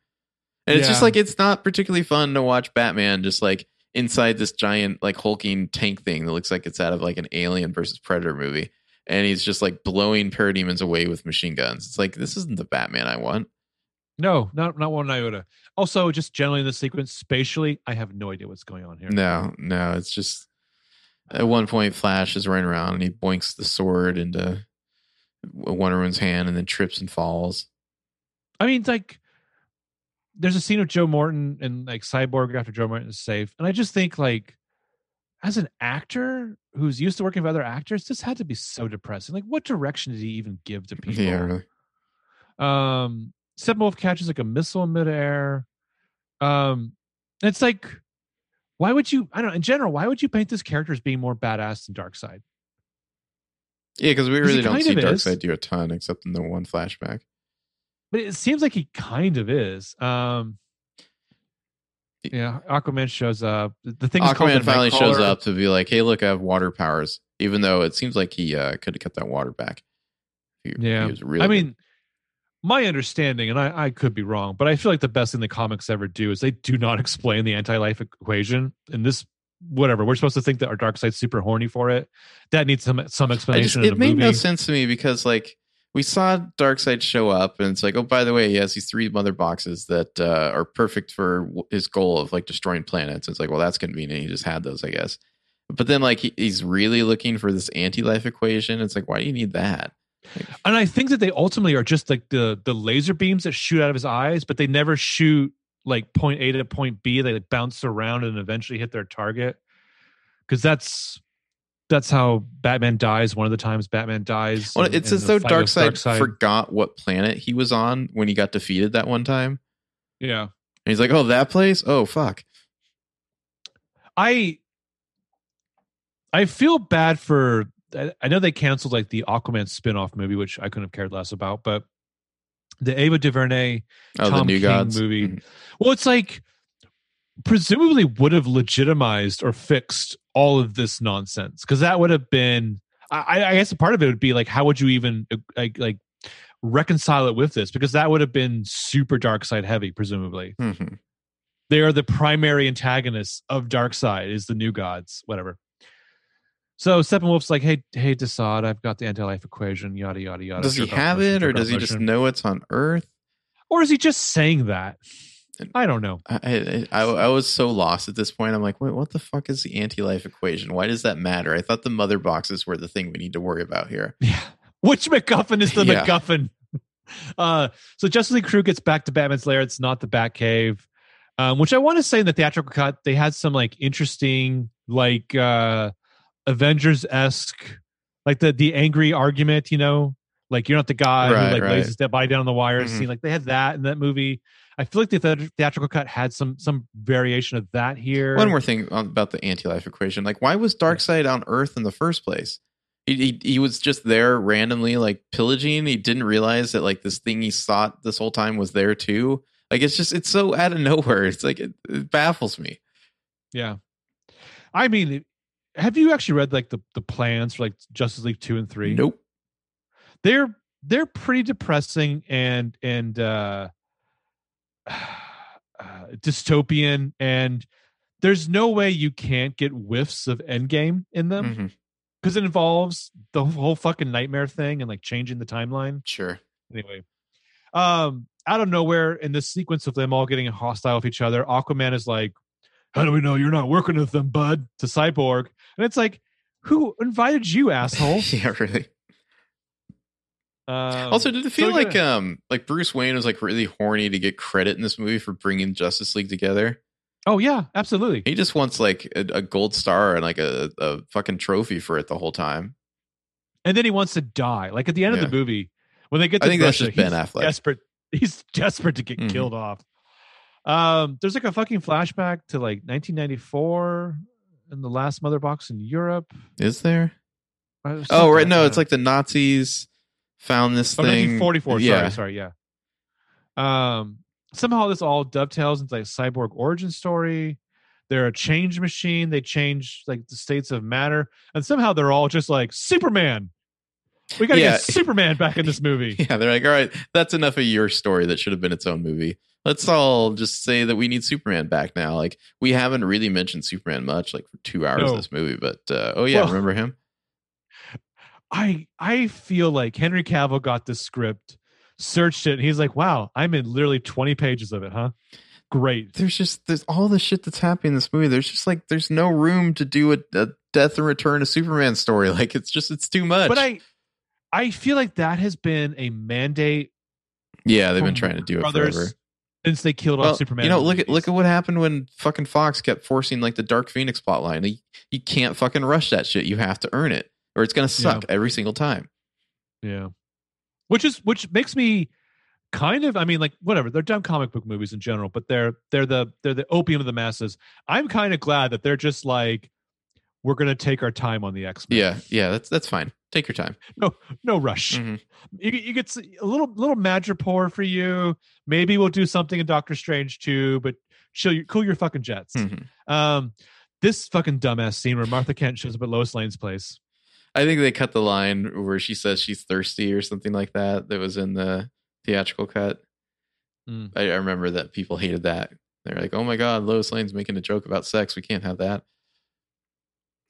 and it's just like it's not particularly fun to watch Batman just like inside this giant like hulking tank thing that looks like it's out of like an Alien versus Predator movie. And he's just like blowing parademons away with machine guns. It's like this isn't the Batman I want. No, not not one iota. Also, just generally in the sequence, spatially, I have no idea what's going on here. No, no, it's just at one point Flash is running around and he boinks the sword into Wonder Woman's hand and then trips and falls. I mean, it's like there's a scene of Joe Morton and like Cyborg after Joe Morton is safe, and I just think like as an actor who's used to working with other actors, this had to be so depressing. Like, what direction did he even give to people? Yeah, really. Um, Steppenwolf catches like a missile in midair. Um, it's like, why would you? I don't know. In general, why would you paint this character as being more badass than Darkseid? Yeah, because we really don't see Darkseid do a ton except in the one flashback. But it seems like he kind of is. Um, yeah, Aquaman shows up. The thing is Aquaman finally shows up to be like, "Hey, look, I have water powers." Even though it seems like he uh, could have kept that water back. He, he Yeah, was really I mean, my understanding, and I, I could be wrong, but I feel like the best thing the comics ever do is they do not explain the anti-life equation. And this, whatever, we're supposed to think that our Darkseid's super horny for it. That needs some some just, explanation in it made movie. no sense to me because like we saw Darkseid show up and it's like, oh, by the way, he has these three mother boxes that uh, are perfect for his goal of like destroying planets. It's like, well, that's convenient. He just had those, I guess. But then like he, he's really looking for this anti-life equation. It's like, why do you need that? And I think that they ultimately are just like the the laser beams that shoot out of his eyes, but they never shoot like point A to point B. They like bounce around and eventually hit their target. Because that's that's how Batman dies. One of the times Batman dies. Well, in- it's in as though Darkseid Darkseid. forgot what planet he was on when he got defeated that one time. Yeah, And he's like, oh, that place? Oh, fuck. I I feel bad for. I I know they canceled like the Aquaman spin-off movie, which I couldn't have cared less about, but the Ava DuVernay Oh, Tom the new King gods movie. Mhm. Well, it's like presumably would have legitimized or fixed all of this nonsense because that would have been. I, I guess a part of it would be like, how would you even uh, like like reconcile it with this? Because that would have been super Darkseid heavy, presumably. Mhm. They are the primary antagonists of Darkseid, is the new gods, whatever. So Steppenwolf's like, hey, hey, Desaad, I've got the anti-life equation, yada yada yada. Does he have motion, it, or does he just know it's on Earth? or is he just saying that? I don't know. I, I I was so lost at this point. I'm like, wait, what the fuck is the anti-life equation? Why does that matter? I thought the mother boxes were the thing we need to worry about here. Yeah. Which MacGuffin is the Yeah. MacGuffin? Uh, so Justice League crew gets back to Batman's lair. It's not the Batcave, um, which I want to say in the theatrical cut, they had some like interesting, like uh, Avengers esque, like the the angry argument. You know, like you're not the guy Right, who like right. lays his dead body down on the wires Mhm. scene. Like they had that in that movie. I feel like the theatrical cut had some some variation of that here. One more thing about the anti-life equation. Like, why was Darkseid on Earth in the first place? He, he he was just there randomly, like pillaging. He didn't realize that like this thing he sought this whole time was there too. Like, it's just it's so out of nowhere. It's like it, it baffles me. Yeah. I mean, have you actually read like the the plans for like Justice League 2 and 3? Nope. They're they're pretty depressing and and uh, uh dystopian and there's no way you can't get whiffs of Endgame in them because it involves the whole fucking nightmare thing and like changing the timeline. Sure. Anyway, um, out of nowhere in this sequence of them all getting hostile with each other, Aquaman is like, "How do we know you're not working with them, bud?" To Cyborg, and it's like, "Who invited you, asshole?" yeah, really. Um, also, did it feel so like um like Bruce Wayne was like really horny to get credit in this movie for bringing Justice League together? oh yeah, absolutely. He just wants like a, a gold star and like a, a fucking trophy for it the whole time. And then he wants to die. Like at the end Yeah. of the movie, when they get to I think that's Russia, just Ben he's Affleck. Desperate. He's desperate to get Mhm. killed off. Um, there's like a fucking flashback to like 1994 in the last Mother Box in Europe. Is there? Oh, right. No, it's like the Nazis found this Oh, thing. 1944. Yeah. Sorry, sorry, yeah. Um, somehow this all dovetails into like cyborg origin story. They're a change machine. They change like the states of matter, and somehow they're all just like Superman. We gotta Yeah. get Superman back in this movie. Yeah, they're like, all right, that's enough of your story that should have been its own movie. Let's all just say that we need Superman back now. Like, we haven't really mentioned Superman much, like for two hours No. of this movie, but uh, oh yeah, Well- remember him? I I feel like Henry Cavill got the script, searched it, and he's like, "Wow, I'm in literally 20 pages of it, huh? Great." There's just there's all the shit that's happening in this movie. There's just like there's no room to do a, a death and return of Superman story. Like it's just it's too much. But I I feel like that has been a mandate yeah, they've been trying to do it Brothers forever. Since they killed Well, off Superman. you know, look at look at what happened when fucking Fox kept forcing like the Dark Phoenix plotline. You, you can't fucking rush that shit. You have to earn it, or it's gonna suck every single time. Yeah. Which is which makes me kind of I mean like whatever, they're dumb comic book movies in general, but they're they're the they're the opium of the masses. I'm kind of glad that they're just like we're going to take our time on the X-Men. Yeah, yeah, that's that's fine. Take your time. No no rush. Mhm. You get- you get a little little Madripoor for you. Maybe we'll do something in Doctor Strange too, but chill your cool your fucking jets. Mhm. Um this fucking dumbass scene where Martha Kent shows up at Lois Lane's place. I think they cut the line where she says she's thirsty or something like that. That was in the theatrical cut. Mm. I, I remember that people hated that. They're like, "Oh my god, Lois Lane's making a joke about sex. We can't have that."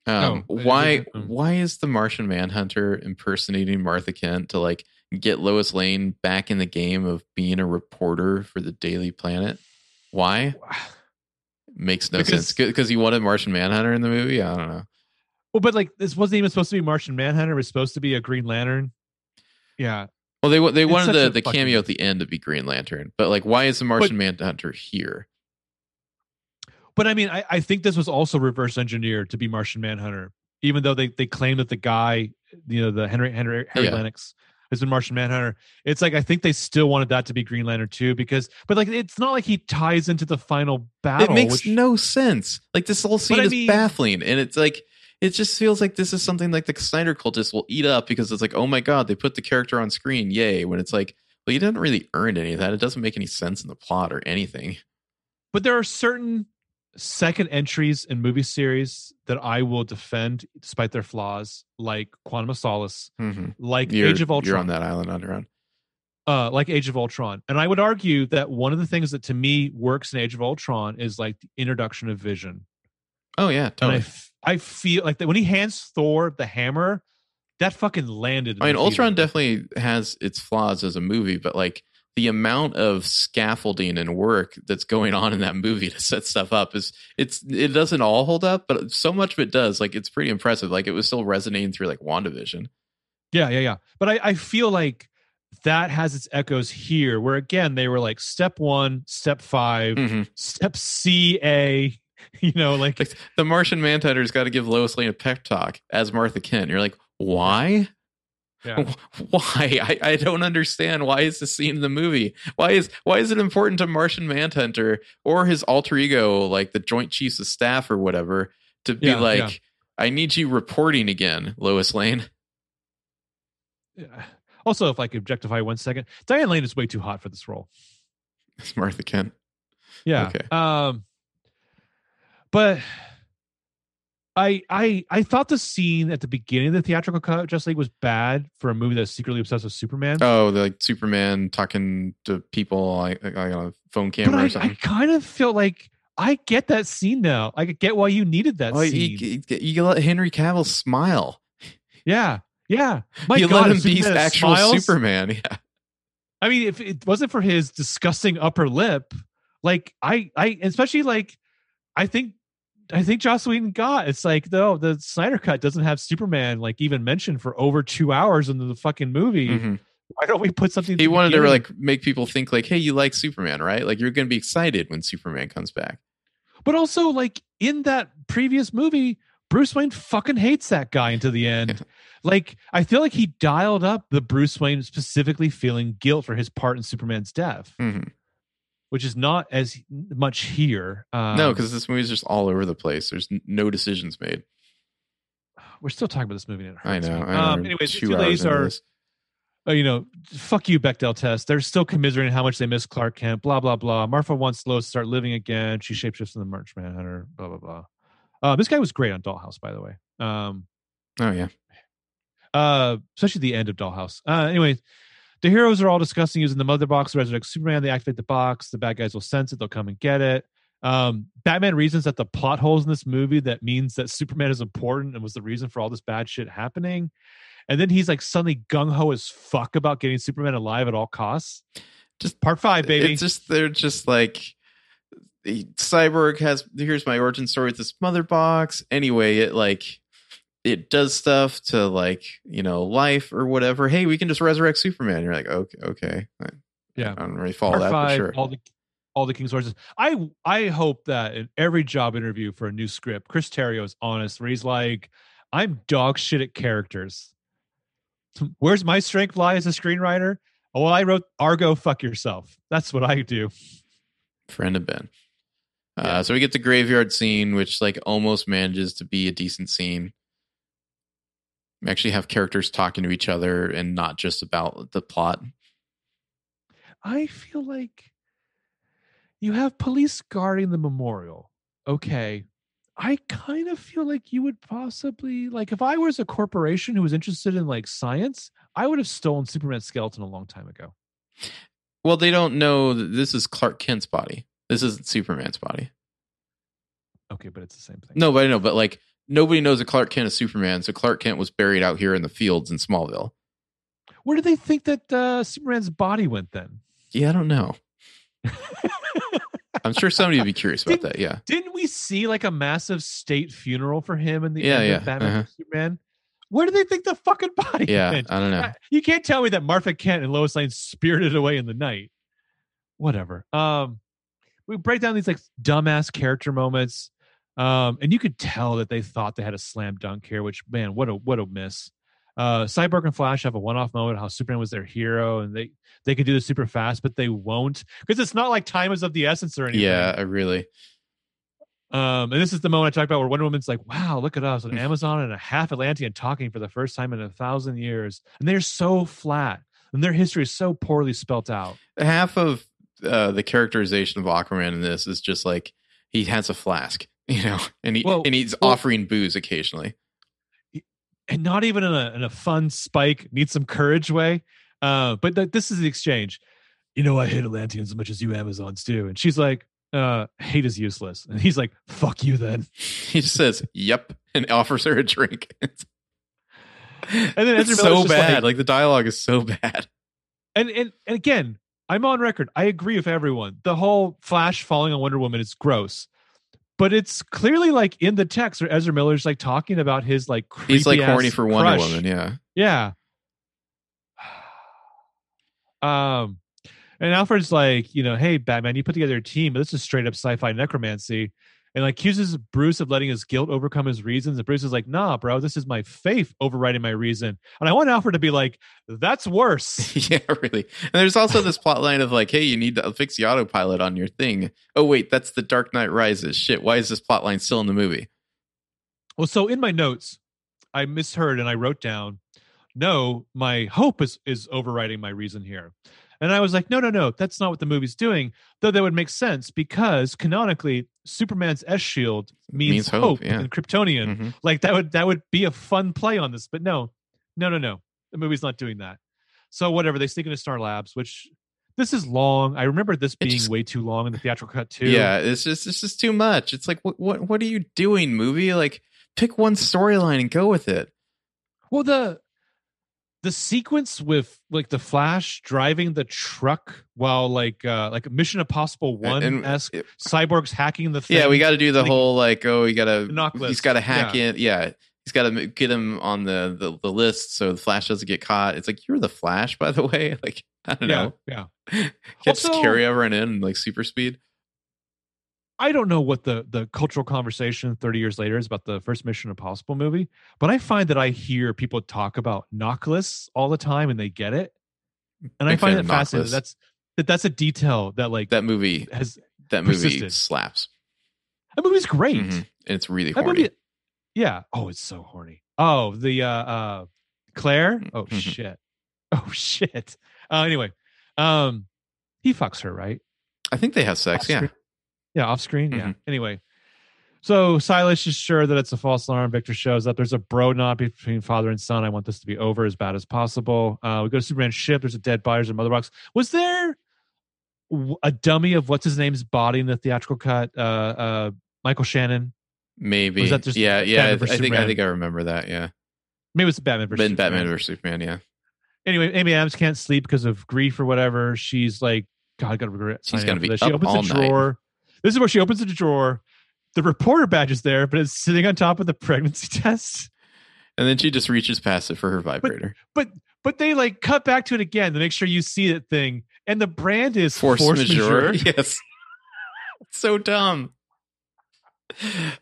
Um, Oh, why? think that- mm. Why is the Martian Manhunter impersonating Martha Kent to like get Lois Lane back in the game of being a reporter for the Daily Planet? Why? Makes no Because- sense. Because he wanted Martian Manhunter in the movie. I don't know. Well, but like this wasn't even supposed to be Martian Manhunter. It was supposed to be a Green Lantern. Yeah, Well, they they It's wanted the, the cameo at the end to be Green Lantern, but like, why is the Martian Manhunter here? But I mean, I, I think this was also reverse engineered to be Martian Manhunter, even though they they claim that the guy, you know, the Henry Henry Harry Yeah. Lennix has been Martian Manhunter. It's like I think they still wanted that to be Green Lantern too, because but like it's not like he ties into the final battle. it makes which, no sense. Like this whole scene I is mean- baffling, and it's like it just feels like this is something like the Snyder cultists will eat up because it's like, oh my god, they put the character on screen, yay! When it's like, well, you didn't really earn any of that. It doesn't make any sense in the plot or anything. but there are certain second entries in movie series that I will defend despite their flaws, like Quantum of Solace, like You're, Age of Ultron. you're on that island on your own. uh, like Age of Ultron. And I would argue that one of the things that to me works in Age of Ultron is like the introduction of Vision. Oh yeah, And I, totally. f- I feel like that when he hands Thor the hammer, that fucking landed. I mean, Ultron definitely has its flaws as a movie, but like the amount of scaffolding and work that's going on in that movie to set stuff up is it's it doesn't all hold up, but so much of it does. Like it's pretty impressive. Like it was still resonating through like WandaVision. Yeah, yeah, yeah. But I, I feel like that has its echoes here, where again they were like step one, step five, Mhm. step C A. You know, like Like the Martian Manhunter's got to give Lois Lane a pep talk as Martha Kent. You're like, why? Yeah. Why? I, I don't understand. Why is this scene in the movie? Why is why is it important to Martian Manhunter or his alter ego, like the Joint Chiefs of Staff or whatever, to be Yeah, like, yeah. I need you reporting again, Lois Lane? Yeah. Also, if I could objectify one second, Diane Lane is way too hot for this role. It's Martha Kent. Yeah. Okay. Um but I I I thought the scene at the beginning of the theatrical cut Justice League was bad for a movie that's secretly obsessed with Superman. Oh, the like Superman talking to people like, like on a phone camera I, or something. I kind of feel like I get that scene now. I get why you needed that Oh, scene. you, you, you let Henry Cavill smile. yeah. Yeah. My you God, let him be actual smiles- Superman. Yeah. I mean, if it wasn't for his disgusting upper lip, like I, I, especially like, I think, I think Joss Whedon got it's like though the Snyder cut doesn't have Superman like even mentioned for over two hours in the fucking movie. Mhm. Why don't we put something? He wanted to like make people think like, hey, you like Superman, right? Like you're going to be excited when Superman comes back. but also like in that previous movie, Bruce Wayne fucking hates that guy into the end. Yeah. Like I feel like he dialed up the Bruce Wayne specifically feeling guilt for his part in Superman's death, Mhm. Which is not as much here. Um, no, because this movie's just all over the place. There's no decisions made. we're still talking about this movie. And it I know. I know. Um, anyways, the two two hours are, this. uh, you know, fuck you, Bechdel test. They're still commiserating how much they miss Clark Kent. Blah blah blah. Martha wants Lois to start living again. She shapeshifts in the Martian Manhunter. Blah blah blah. Uh, this guy was great on Dollhouse, by the way. Um, Oh yeah. uh, especially the end of Dollhouse. Uh, anyway, the heroes are all discussing using the mother box to resurrect Superman. They activate the box. The bad guys will sense it. They'll come and get it. Um, Batman reasons that the plot holes in this movie that means that Superman is important and was the reason for all this bad shit happening. And then he's like suddenly gung ho as fuck about getting Superman alive at all costs. Just- part five, baby. It's just they're just like the Cyborg has here's my origin story with this mother box. Anyway, it like it does stuff to like, you know, life or whatever. Hey, we can just resurrect Superman. You're like, okay, okay. I, Yeah. I don't really follow part that, five, but sure. all the all the King's horses. I I hope that in every job interview for a new script, Chris Terrio is honest, where he's like, "I'm dog shit at characters. Where's my strength lie as a screenwriter? Oh, well, I wrote Argo. Fuck yourself. That's what I do. Friend of Ben. Uh, Yeah. so we get the graveyard scene, which like almost manages to be a decent scene. We actually have characters talking to each other and not just about the plot. I feel like you have police guarding the memorial. Okay. I kind of feel like you would possibly like if I was a corporation who was interested in like science, I would have stolen Superman's skeleton a long time ago. Well, they don't know that this is Clark Kent's body. This isn't Superman's body. Okay, but it's the same thing. No, but I know, but like nobody knows that Clark Kent is Superman. So Clark Kent was buried out here in the fields in Smallville. Where do they think that uh, Superman's body went then? Yeah, I don't know. I'm sure somebody would be curious about that. Yeah. Didn't we see like a massive state funeral for him in the Yeah, end yeah, of Batman uh-huh. Superman? Where do they think the fucking body Yeah. went? I don't know. You can't tell me that Martha Kent and Lois Lane spirited away in the night. Whatever. Um, we break down these like dumbass character moments, um, and you could tell that they thought they had a slam dunk here. Which man, what a what a miss. Uh, Cyborg and Flash have a one off moment how Superman was their hero, and they they could do this super fast, but they won't because it's not like time is of the essence or anything. Yeah, I really. Um, and this is the moment I talked about where Wonder Woman's like, "Wow, look at us, an Amazon and a half Atlantean talking for the first time in a thousand years," and they're so flat, and their history is so poorly spelt out. Half of uh, the characterization of Aquaman in this is just like he has a flask, you know, and he Well, and he's well- offering booze occasionally. and not even in a in a fun spike need some courage way. Uh, but th- this is the exchange. You know, I hate Atlanteans as much as you Amazons do, and she's like, uh, "Hate is useless," and he's like, "Fuck you then." He just says, "Yep," and offers her a drink. And then it's so bad. like- Like, the dialogue is so bad. And and and again, I'm on record. I agree with everyone. The whole Flash falling on Wonder Woman is gross. But it's clearly like in the text where Ezra Miller's like talking about his like He's like horny for Wonder crush. Woman. Yeah. Yeah. Um, and Alfred's like, you know, hey, Batman, you put together a team, but this is straight up sci-fi necromancy. And like accuses Bruce of letting his guilt overcome his reasons. And Bruce is like, "Nah, bro, this is my faith overriding my reason." And I want Alfred to be like, "That's worse." yeah, really. And there's also this plot line of like, hey, you need to fix the autopilot on your thing. Oh wait, that's the Dark Knight Rises. Shit, why is this plot line still in the movie? Well, so in my notes, I misheard and I wrote down, "No, my hope is is overriding my reason here." And I was like, no, no, no, that's not what the movie's doing. Though that would make sense because canonically, Superman's S shield means, Means hope, hope, yeah. and Kryptonian. Mhm. Like that would that would be a fun play on this. But no, no, no, no. The movie's not doing that. So whatever, they sneak into Star Labs, which this is long. I remember this being just- way too long in the theatrical cut too. Yeah, it's just it's just too much. It's like what what what are you doing, movie? Like pick one storyline and go with it. Well, the the sequence with like the Flash driving the truck while like uh like Mission Impossible one esque cyborgs hacking the thing. Yeah, we got to do the like- whole like oh, you got to he's got to hack yeah. in. Yeah, he's got to get him on the, the the list so the Flash doesn't get caught. It's like you're the Flash, by the way. Like I don't yeah, know, yeah. catch Also- carry over and in like super speed. I don't know what the the cultural conversation 30 years later is about the first Mission Impossible movie, but I find that I hear people talk about NOC lists all the time and they get it. And I find fan it of NOC fascinating. That's that that's a detail that like That movie, has that movie persisted. slaps. that movie's great. Mhm. And it's really horny. movie, yeah. Oh, it's so horny. Oh, the uh uh Claire. Oh Mhm. shit. Oh shit. Uh, anyway, um, he fucks her right. I think they have sex. Yeah. Yeah, off screen. Yeah. Mhm. Anyway, so Silas is sure that it's a false alarm. Victor shows up. There's a bro knot between father and son. I want this to be over as bad as possible. Uh, we go to Superman's ship. There's a dead body. There's a mother box. Was there a dummy of what's his name's body in the theatrical cut? Uh, uh, Michael Shannon. maybe. Was that just yeah, yeah. I, Batman think I think I remember that. Yeah, Maybe it's Batman versus Batman Superman. versus Superman. Yeah, Anyway, Amy Adams can't sleep because of grief or whatever. She's like, God, I gotta regret. She's gonna be this. She opens all the night. drawer. This is where she opens the drawer. The reporter badge is there, but it's sitting on top of the pregnancy test. and then she just reaches past it for her vibrator. But but they like cut back to it again to make sure you see that thing. And the brand is Force, force, majeure. majeure. Yes. So dumb.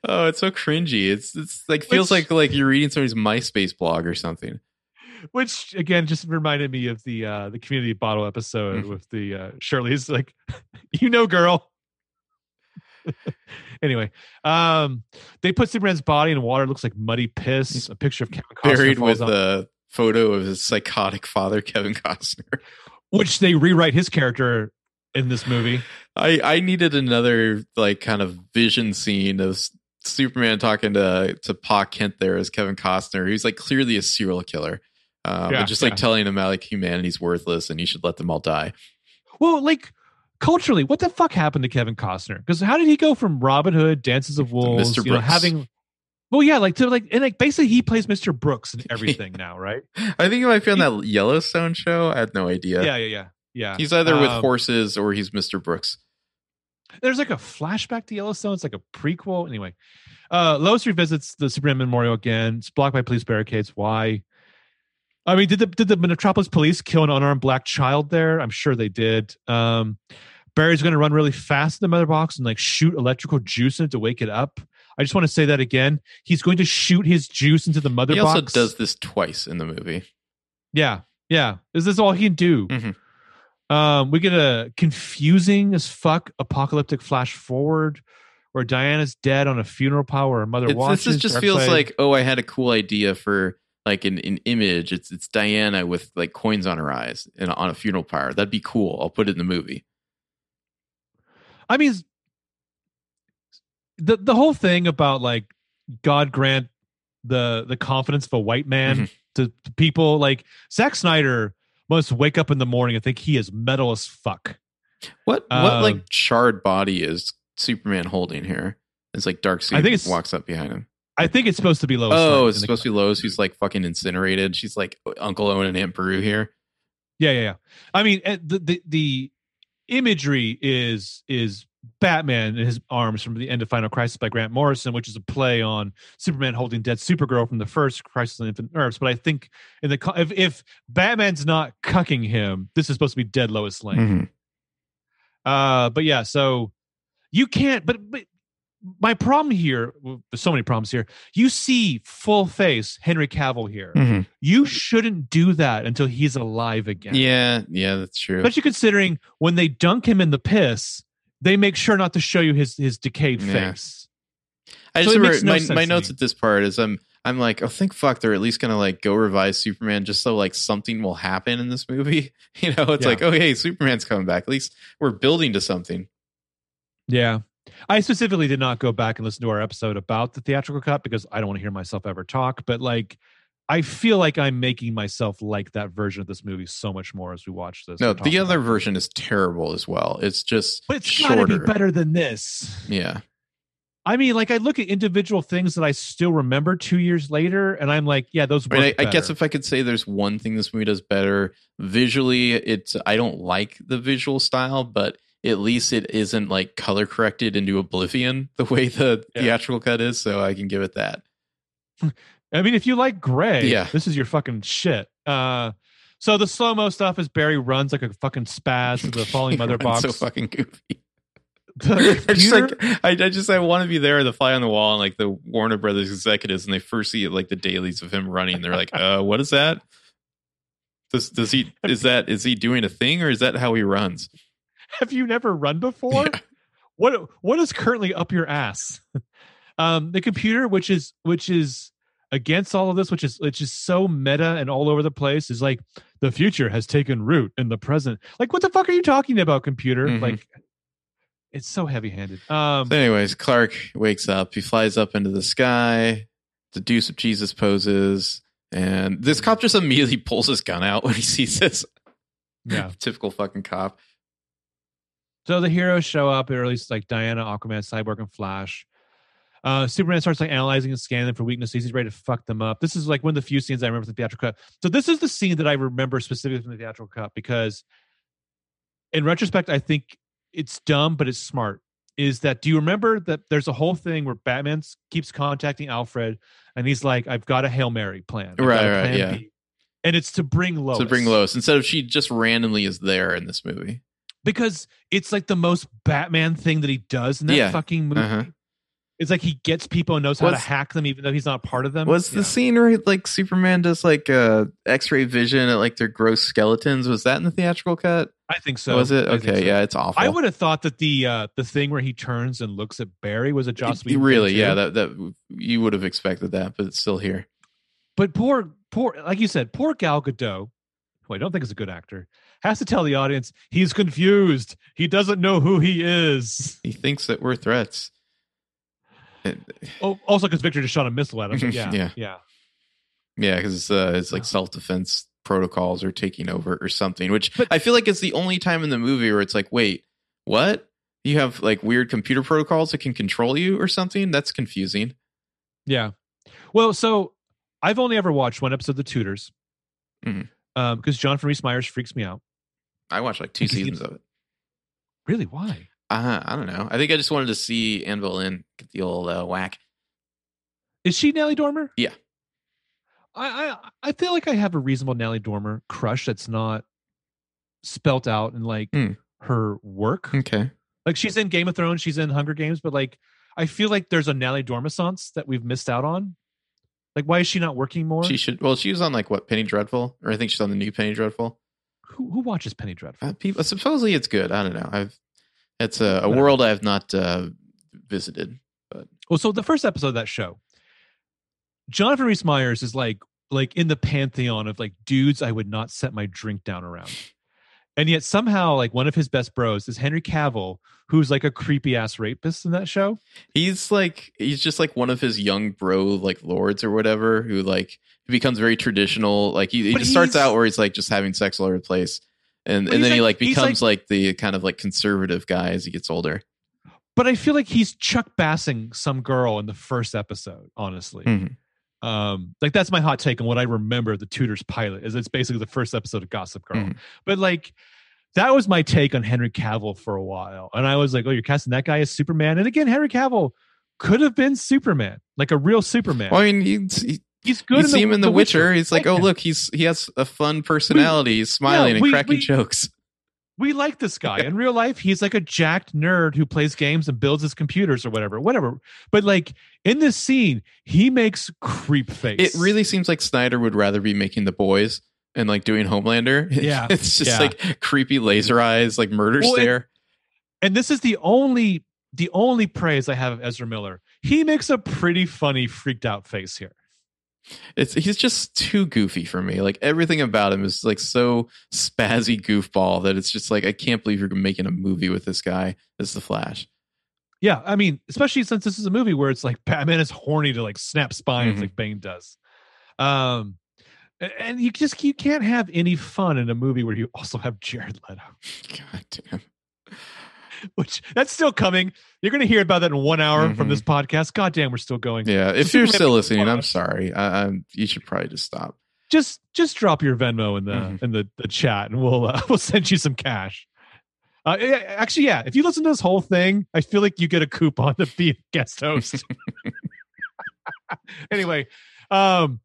Oh, it's so cringy. It's it's like feels Which- like like you're reading somebody's MySpace blog or something. Which again just reminded me of the uh the community bottle episode Mhm. with the uh Shirley's like, you know, girl. anyway, um they put Superman's body in water, it looks like muddy piss. He's A picture of Kevin Costner Buried with out, the photo of his psychotic father, Kevin Costner. which they rewrite his character in this movie. I I needed another like kind of vision scene of Superman talking to to Pa Kent there as Kevin Costner. He's like clearly a serial killer. Um, Yeah, and just like yeah. telling him how like humanity's worthless and you should let them all die. Well, like culturally, what the fuck happened to Kevin Costner? Because how did he go from Robin Hood, Dances of Wolves, Mr. you know, having well, yeah, like to like and like basically he plays Mr. Brooks and everything now, right? I think he might be on that Yellowstone show. I had no idea. Yeah, yeah, yeah, yeah. He's either with Um, horses or he's Mr. Brooks. There's like a flashback to Yellowstone. It's like a prequel. Anyway, uh, Lois revisits the Superman Memorial again. It's blocked by police barricades. Why? I mean, did the did the Metropolis police kill an unarmed black child there? I'm sure they did. Um, Barry's going to run really fast in the mother box and like shoot electrical juice in it to wake it up. I just want to say that again. He's going to shoot his juice into the mother He box. also does this twice in the movie. Yeah, yeah. Is this all he can do? Mhm. Um, we get a confusing as fuck apocalyptic flash forward where Diana's dead on a funeral pile where her mother It's, watches. this is just feels like oh, I had a cool idea for like an, an image. It's it's Diana with like coins on her eyes and on a funeral pyre. That'd be cool. I'll put it in the movie. I mean, the the whole thing about like God grant the the confidence of a white man Mhm. to, to people like Zack Snyder must wake up in the morning and think he is metal as fuck. What what Um, like charred body is Superman holding here? It's like Dark I think it's- walks up behind him. I think it's supposed to be Lois. Oh, it's supposed to be Lois who's like fucking incinerated. She's like Uncle Owen and Aunt Beru here. Yeah, yeah, yeah. I mean, eh, the the, the imagery is is Batman in his arms from the end of Final Crisis by Grant Morrison, which is a play on Superman holding dead Supergirl from the first Crisis on Infinite Earths. But I think in the if if Batman's not cucking him, this is supposed to be dead Lois Lane. Mhm. Uh, but yeah, so you can't. But but my problem here, there's so many problems here. You see full face Henry Cavill here. Mhm. You shouldn't do that until he's alive again. Yeah, yeah, that's true. Especially considering when they dunk him in the piss, they make sure not to show you his his decayed Yeah. face. I So just remember no my, my notes at this part is I'm I'm like, oh think fuck they're at least gonna like go revise Superman just so like something will happen in this movie. You know, it's Yeah. like, oh hey, Superman's coming back. At least we're building to something. Yeah. I specifically did not go back and listen to our episode about the theatrical cut because I don't want to hear myself ever talk. But like, I feel like I'm making myself like that version of this movie so much more as we watch this. No, the other version is terrible as well. It's just but it's got to be better than this. Yeah. I mean, like, I look at individual things that I still remember two years later, and I'm like, yeah, those. I, mean, I, I guess if I could say there's one thing this movie does better visually, it's I don't like the visual style, but at least it isn't like color corrected into oblivion the way the Yeah. theatrical cut is. So I can give it that. I mean, if you like gray, Yeah. this is your fucking shit. Uh, so the slow mo stuff is Barry runs like a fucking spaz to the falling mother box. so fucking goofy. The I just like I, I just I want to be there, the fly on the wall, and like the Warner Brothers executives, and they first see like the dailies of him running. They're like, "Uh, what is that? Does does he is that is he doing a thing or is that how he runs?" have you never run before? Yeah. What what is currently up your ass? um, the computer, which is which is against all of this, which is which is so meta and all over the place, is like the future has taken root in the present. Like, what the fuck are you talking about, computer? Mhm. Like, it's so heavy handed. Um, So, anyways, Clark wakes up. He flies up into the sky. The Deuce of Jesus poses, and this cop just immediately pulls his gun out when he sees this. yeah. Typical fucking cop. So the heroes show up, or at least like Diana, Aquaman, Cyborg, and Flash. Uh, Superman starts like analyzing and scanning them for weaknesses. He's ready to fuck them up. This is like one of the few scenes I remember from the theatrical cut. So this is the scene that I remember specifically from the theatrical cut because, in retrospect, I think it's dumb, but it's smart. Is that do you remember that there's a whole thing where Batman keeps contacting Alfred and he's like, "I've got a hail mary plan, I've Right, a right, plan yeah. B." and it's to bring Lois To bring Lois instead of she just randomly is there in this movie. Because it's like the most Batman thing that he does in that Yeah. fucking movie. Uh-huh. It's like he gets people and knows how to hack them, even though he's not part of them. Was the scene where like Superman does like uh X-ray vision at like their gross skeletons? Was that in the theatrical cut? I think so. was it? Okay, so. yeah, it's awful. I would have thought that the uh the thing where he turns and looks at Barry was a Joss Whedon really, yeah, that that you would have expected that, but it's still here. But poor, poor, like you said, poor Gal Gadot, who I don't think is a good actor, has to tell the audience he's confused. He doesn't know who he is. He thinks that we're threats. Oh, also because Victor just shot a missile at him. Yeah, Yeah. yeah. yeah, because uh, it's like self defense protocols are taking over or something. Which But- I feel like it's the only time in the movie where it's like, wait, what? You have like weird computer protocols that can control you or something? That's confusing. Yeah. Well, so I've only ever watched one episode of The Tudors Mhm. um, because Jonathan Rhys Meyers freaks me out. I watched like two seasons of it. Really? Why? Uh, I don't know. I think I just wanted to see Anne Boleyn get the old uh, whack. Is she Natalie Dormer? Yeah. I, I I feel like I have a reasonable Natalie Dormer crush that's not spelt out in like Hmm. her work. Okay. Like she's in Game of Thrones, she's in Hunger Games, but like I feel like there's a Nellie Dormissance that we've missed out on. Like, why is she not working more? She should. Well, she was on like what Penny Dreadful, or I think she's on the new Penny Dreadful. Who who watches Penny Dreadful? Uh, people supposedly it's good. I don't know. I've it's a, a world I have not uh, visited. Well, so the first episode of that show, Jonathan Rhys Meyers is like like in the pantheon of like dudes I would not set my drink down around. And yet somehow like one of his best bros is Henry Cavill, who's like a creepy ass rapist in that show. He's like he's just like one of his young bro like lords or whatever who like he becomes very traditional. Like he, he just starts out where he's like just having sex all over the place, and and he's then he like- like becomes like, the kind of like conservative guy as he gets older. But I feel like he's Chuck Bassing some girl in the first episode, honestly. Mhm. Um, like that's my hot take on what I remember of the Tudors pilot is it's basically the first episode of Gossip Girl. Mhm. But like that was my take on Henry Cavill for a while. And I was like, oh, you're casting that guy as Superman. And again, Henry Cavill could have been Superman, like a real Superman. Well, I mean, he, he, he's good. you in see him in The, Witcher. He's like, oh look, he's he has a fun personality. He's smiling we- and cracking we- jokes. we like this guy in real life. He's like a jacked nerd who plays games and builds his computers or whatever, whatever. But like in this scene, he makes creep face. It really seems like Snyder would rather be making the boys and like doing Homelander. Yeah. it's just Yeah. like creepy laser eyes, like murder Well, it- stare. and this is the only the only praise I have of Ezra Miller. He makes a pretty funny freaked out face here. It's he's just too goofy for me. Like everything about him is like so spazzy goofball that it's just like I can't believe you're making a movie with this guy as the Flash. Yeah, I mean, especially since this is a movie where it's like Batman is horny to like snap spines Mhm. like Bane does. Um and you just you can't have any fun in a movie where you also have Jared Leto. God damn. Which that's still coming. You're gonna hear about that in one hour from Mhm. this podcast. God damn, we're still going. Yeah, if Superman you're still listening, I'm sorry. I, I'm. You should probably just stop. Just just drop your Venmo in the Mhm. in the, the chat and we'll uh, we'll send you some cash. Uh, actually, yeah. If you listen to this whole thing, I feel like you get a coupon to be a guest host. anyway, um,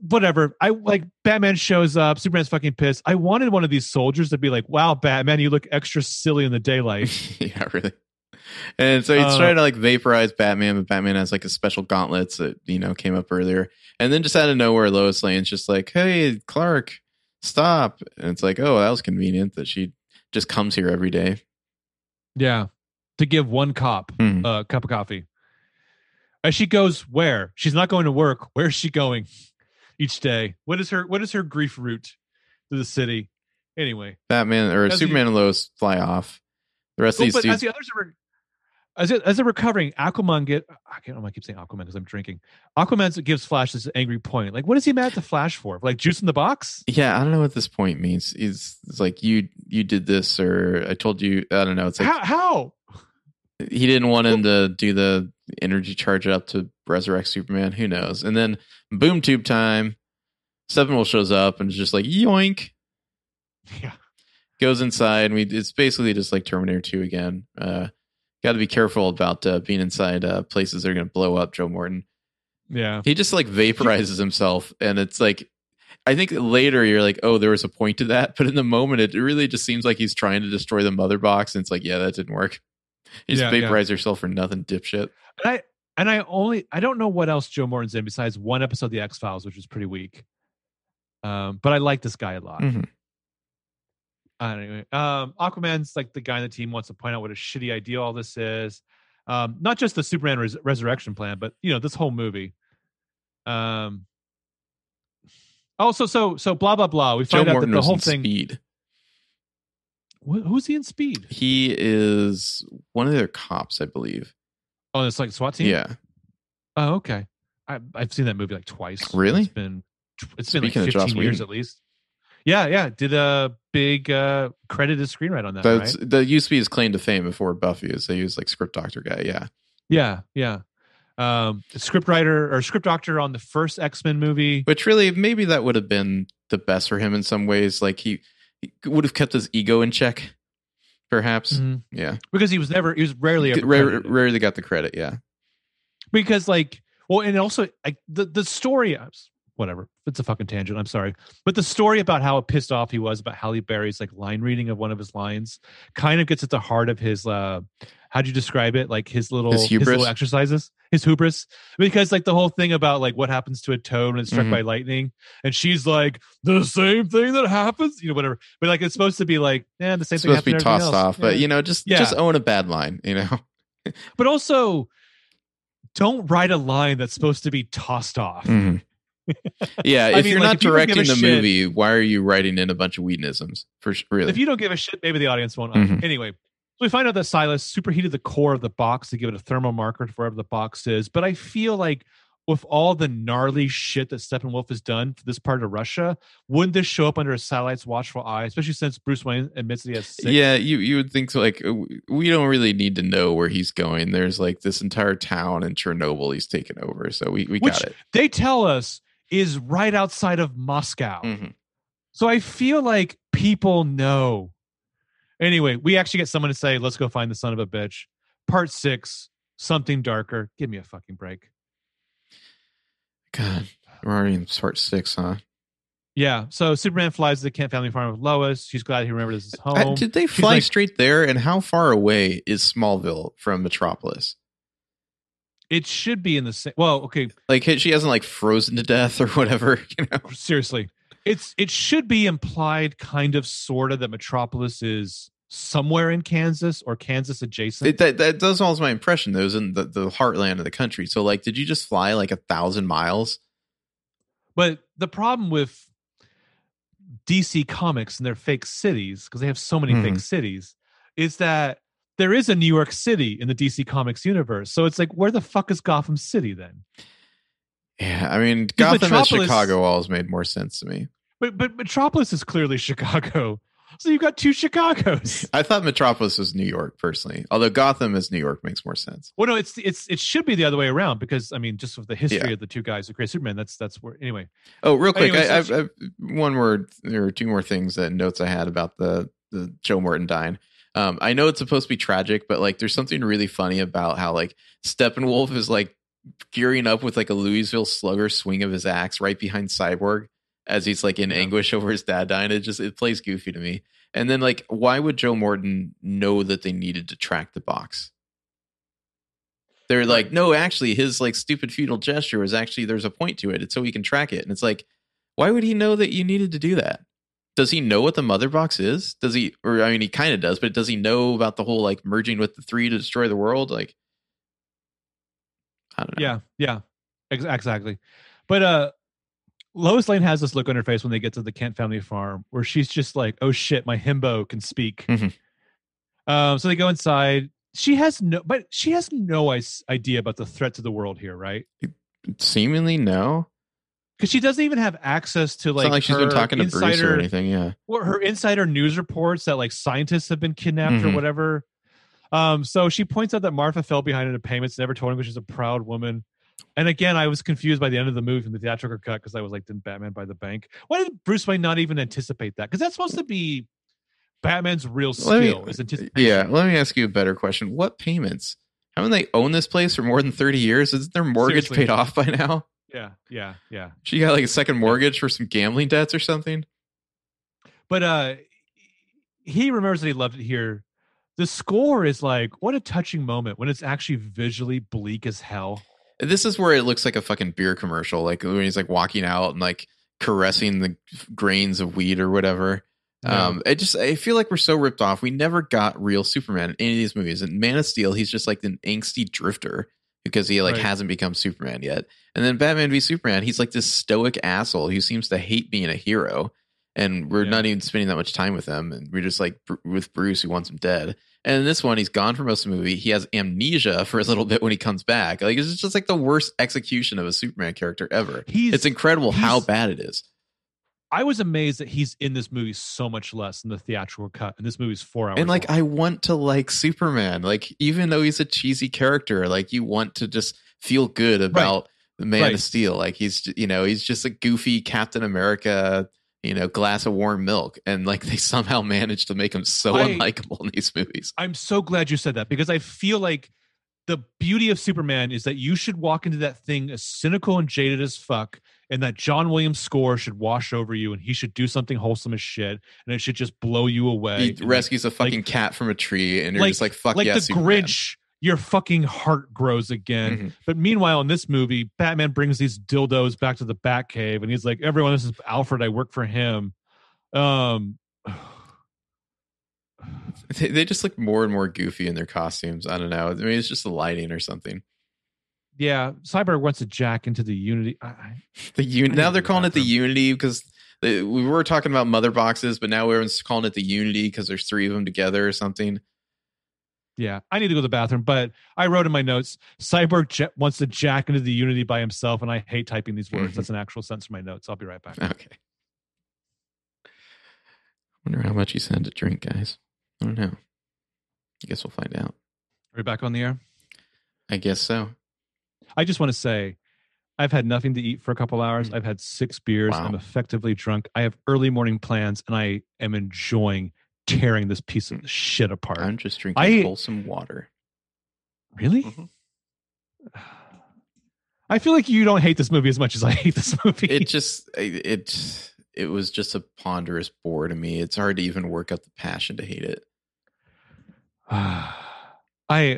whatever. I like Batman shows up. Superman's fucking pissed. I wanted one of these soldiers to be like, "Wow, Batman, you look extra silly in the daylight." yeah, really. And so he's Uh, trying to like vaporize Batman, but Batman has like a special gauntlets that you know came up earlier, and then just out of nowhere, Lois Lane's just like, "Hey, Clark, stop!" And it's like, "Oh, that was convenient that she just comes here every day." yeah, to give one cop Mhm. a cup of coffee. As she goes, where she's not going to work. Where's she going each day? What is her What is her grief route to the city? Anyway, Batman or Superman and Lois fly off. The rest Oh, of these but dudes, as the others are as it, as they're recovering, Aquaman get I can't why I keep saying Aquaman because I'm drinking. Aquaman gives Flash this angry point. Like, what is he mad at the Flash for? Like juice in the box? yeah, I don't know what this point means. It's, it's like you you did this, or I told you. I don't know. It's like how? How? he didn't want him to do the energy charge up to resurrect Superman. Who knows? And then boom tube time. Steppenwolf shows up and is just like yoink. Yeah. Goes inside and we it's basically just like Terminator 2 again. Uh got to be careful about uh, being inside uh, places that are going to blow up Joe Morton. Yeah. He just like vaporizes himself and it's like I think later you're like, "Oh, there was a point to that." But in the moment it really just seems like he's trying to destroy the mother box and it's like, "Yeah, that didn't work." You just Yeah, yeah. vaporize yourself for nothing, dipshit. And I and I only I don't know what else Joe Morton's in besides one episode of the X Files, which was pretty weak. Um, but I like this guy a lot. Mhm. Anyway, um, Aquaman's like the guy on the team wants to point out what a shitty idea all this is. Um, not just the Superman res- resurrection plan, but you know this whole movie. Um. Also, so so blah blah blah. We Joe find out Morton that the whole thing. Speed. Wh- who's he in Speed? He is one of their cops, I believe. Oh, it's like SWAT team. Yeah. Oh, okay. I, I've seen that movie like twice. Really? It's been it's been like 15 years Whedon. at least. Yeah, yeah. Did a big uh credited screenwrite on that, That's right? that used to be his claim to fame before Buffy is they use like script doctor guy. Yeah. Yeah, yeah. Um script writer or script doctor on the first X-Men movie. Which really maybe that would have been the best for him in some ways. Like he, he would have kept his ego in check, perhaps. Mhm. Yeah. Because he was never he was rarely ever Rare, rarely got the credit. Yeah. because like well and also like the the story whatever it's a fucking tangent i'm sorry but the story about how pissed off he was about halle berry's like line reading of one of his lines kind of gets at the heart of his uh how'd you describe it like his little His hubris? little exercises his hubris because like the whole thing about like what happens to a toad when it's struck Mhm. by lightning and she's like the same thing that happens you know whatever but like it's supposed to be like yeah the same It's thing supposed to be tossed else. off, but you know, just Yeah. just own a bad line. You know. but also don't write a line that's supposed to be tossed off yeah. I If mean, you're like, not if you don't give directing the shit- movie, why are you writing in a bunch of Whedonisms? For really. If you don't give a shit, maybe the audience won't. Mhm. Anyway, we find out that Silas superheated the core of the box to give it a thermal marker to wherever the box is. But I feel like with all the gnarly shit that Steppenwolf has done for this part of Russia, wouldn't this show up under a satellite's watchful eye? Especially since Bruce Wayne admits that he has six. Yeah, you you would think so, like uh, we don't really need to know where he's going. There's like this entire town in Chernobyl he's taken over, so we, we Which got it. they tell us is right outside of Moscow. Mhm. So I feel like people know. Anyway, we actually get someone to say, let's go find the son of a bitch. Part six, something darker. Give me a fucking break. God, we're already in part six, huh? Yeah. So Superman flies to the Kent family farm with Lois. She's glad he remembered this is home. Uh, did they fly like- straight there? And how far away is Smallville from Metropolis? it should be in the same. Well, okay. Like she hasn't like frozen to death or whatever. You know? Seriously, it's it should be implied, kind of, sort of, that Metropolis is somewhere in Kansas or Kansas adjacent. It, that that does always my impression. Those in the, the heartland of the country. So like, did you just fly like a thousand miles? But the problem with DC Comics and their fake cities, because they have so many fake mm-hmm. cities, is that there is a New York City in the DC Comics universe. So it's like, where the fuck is Gotham City then? Yeah, I mean, Gotham and Metropolis- Chicago always made more sense to me. But but Metropolis is clearly Chicago. So you've got two Chicagos. I thought Metropolis was New York personally, although Gotham as New York makes more sense. Well, no, it's it's it should be the other way around because I mean, just with the history Yeah. of the two guys who created Superman, that's that's where anyway. Oh, real quick, Anyway, I, I've, I've one more or two more things that notes I had about the the Joe Morton dying. Um, I know it's supposed to be tragic, but like, there's something really funny about how like Steppenwolf is like gearing up with like a Louisville Slugger swing of his axe right behind Cyborg as he's like in Yeah. anguish over his dad dying. It just it plays goofy to me. And then like, why would Joe Morton know that they needed to track the box? They're like, no, actually, his like stupid feudal gesture is actually there's a point to it. It's so he can track it. And it's like, why would he know that you needed to do that? Does he know what the mother box is? Does he, or I mean, he kind of does, but does he know about the whole like merging with the three to destroy the world? Like, I don't know. Yeah, yeah, ex- exactly. But uh, Lois Lane has this look on her face when they get to the Kent family farm, where she's just like, "Oh shit, my himbo can speak." Mhm. Um, so they go inside. She has no, but she has no idea about the threat to the world here, right? Seemingly, no. Because she doesn't even have access to It's like not like she's been talking to Bruce or insider- anything. Yeah. or her insider news reports that like scientists have been kidnapped or Mhm. whatever. Um, so she points out that Martha fell behind in the payments, never told him because she's a proud woman. And again, I was confused by the end of the movie from the theatrical cut because I was like, didn't Batman buy the bank? Why did Bruce Wayne not even anticipate that? Because that's supposed to be Batman's real Let me- skill is anticipation. Yeah. Let me ask you a better question. What payments? Haven't they owned this place for more than 30 years? Isn't their mortgage Seriously. paid off by now? yeah, yeah, yeah. She got like a second mortgage for some gambling debts or something. But uh he remembers that he loved it here. The score is like, what a touching moment when it's actually visually bleak as hell. This is where it looks like a fucking beer commercial, like when he's like walking out and like caressing the grains of wheat or whatever. Yeah. Um, I just I feel like we're so ripped off. We never got real Superman in any of these movies. And Man of Steel, he's just like an angsty drifter because he like Right. hasn't become Superman yet. And then Batman v Superman, he's like this stoic asshole who seems to hate being a hero. And we're Yeah. not even spending that much time with him. And we're just like with Bruce, who wants him dead. And in this one, he's gone for most of the movie. He has amnesia for a little bit when he comes back. Like it's just like the worst execution of a Superman character ever. He's It's incredible how bad it is. I was amazed that he's in this movie so much less than the theatrical cut, and this movie's four hours. And like long. I want to like Superman. Like even though he's a cheesy character, like you want to just feel good about the Man Right. of Steel. Like he's you know he's just a goofy Captain America, you know, glass of warm milk, and like they somehow managed to make him so I- unlikable in these movies. I'm so glad you said that because I feel like the beauty of Superman is that you should walk into that thing as cynical and jaded as fuck, and that John Williams score should wash over you, and he should do something wholesome as shit, and it should just blow you away. He And, like- rescues a fucking cat from a tree, and you're like- just like fuck like yeah, the Superman. Grinch. Your fucking heart grows again. Mhm. But meanwhile, in this movie, Batman brings these dildos back to the Batcave, and he's like, "Everyone, this is Alfred. I work for him." Um, They, they just look more and more goofy in their costumes. I don't know. I mean, it's just the lighting or something. yeah, Cyborg wants to jack into the Unity. I, I, The un- I now they're calling it the. Unity because they, we were talking about mother boxes, but now everyone's calling it the Unity because there's three of them together or something. Yeah, I need to go to the bathroom, but I wrote in my notes: Cyborg j- wants to jack into the Unity by himself, and I hate typing these words. Mhm. That's an actual sense in my notes. I'll be right back. Okay. Wonder how much he's had to drink, guys. I don't know. I guess we'll find out. Are we back on the air? I guess so. I just want to say, I've had nothing to eat for a couple hours. Mm. I've had six beers. Wow. I'm effectively drunk. I have early morning plans, and I am enjoying tearing this piece of shit apart. I'm just drinking I- wholesome water. really? Mhm. I feel like you don't hate this movie as much as I hate this movie. It just it it was just a ponderous bore to me. It's hard to even work up the passion to hate it. I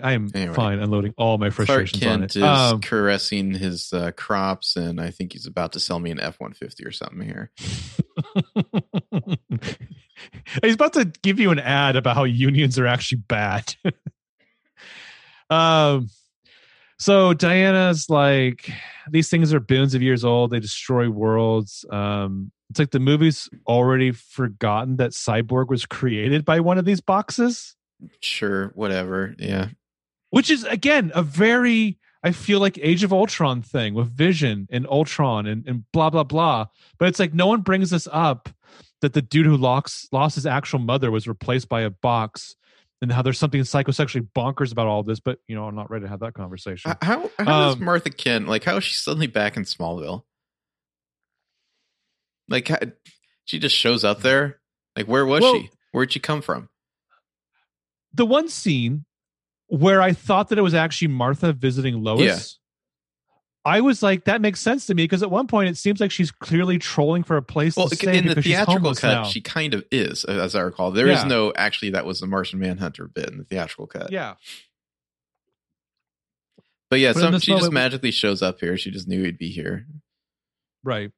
I'm Anyway. fine unloading all my Clark frustrations on Kent it. is Um, caressing his uh, crops, and I think he's about to sell me an F one fifty or something here. He's about to give you an ad about how unions are actually bad. um, so Diana's like, these things are billions of years old. They destroy worlds. Um, it's like the movie's already forgotten that Cyborg was created by one of these boxes, Sure, whatever. Yeah, which is again a very I feel like Age of Ultron thing with Vision and Ultron and, and blah blah blah. But it's like no one brings this up that the dude who locks, lost his actual mother was replaced by a box and how there's something psychosexually bonkers about all this. But you know, I'm not ready to have that conversation. How how is Um, Martha Kent like? How is she suddenly back in Smallville? Like, how, she just shows up there. Like, where was Well- she? Where'd she come from? the one scene where I thought that it was actually Martha visiting Lois. I was like, that makes sense to me because at one point it seems like she's clearly trolling for a place Well, to stay in the theatrical cut, now. she kind of is, as I recall. There is Yeah. no actually that was the Martian Manhunter bit in the theatrical cut. yeah, But yeah, But some, she just magically shows up here. She just knew he'd be here. right.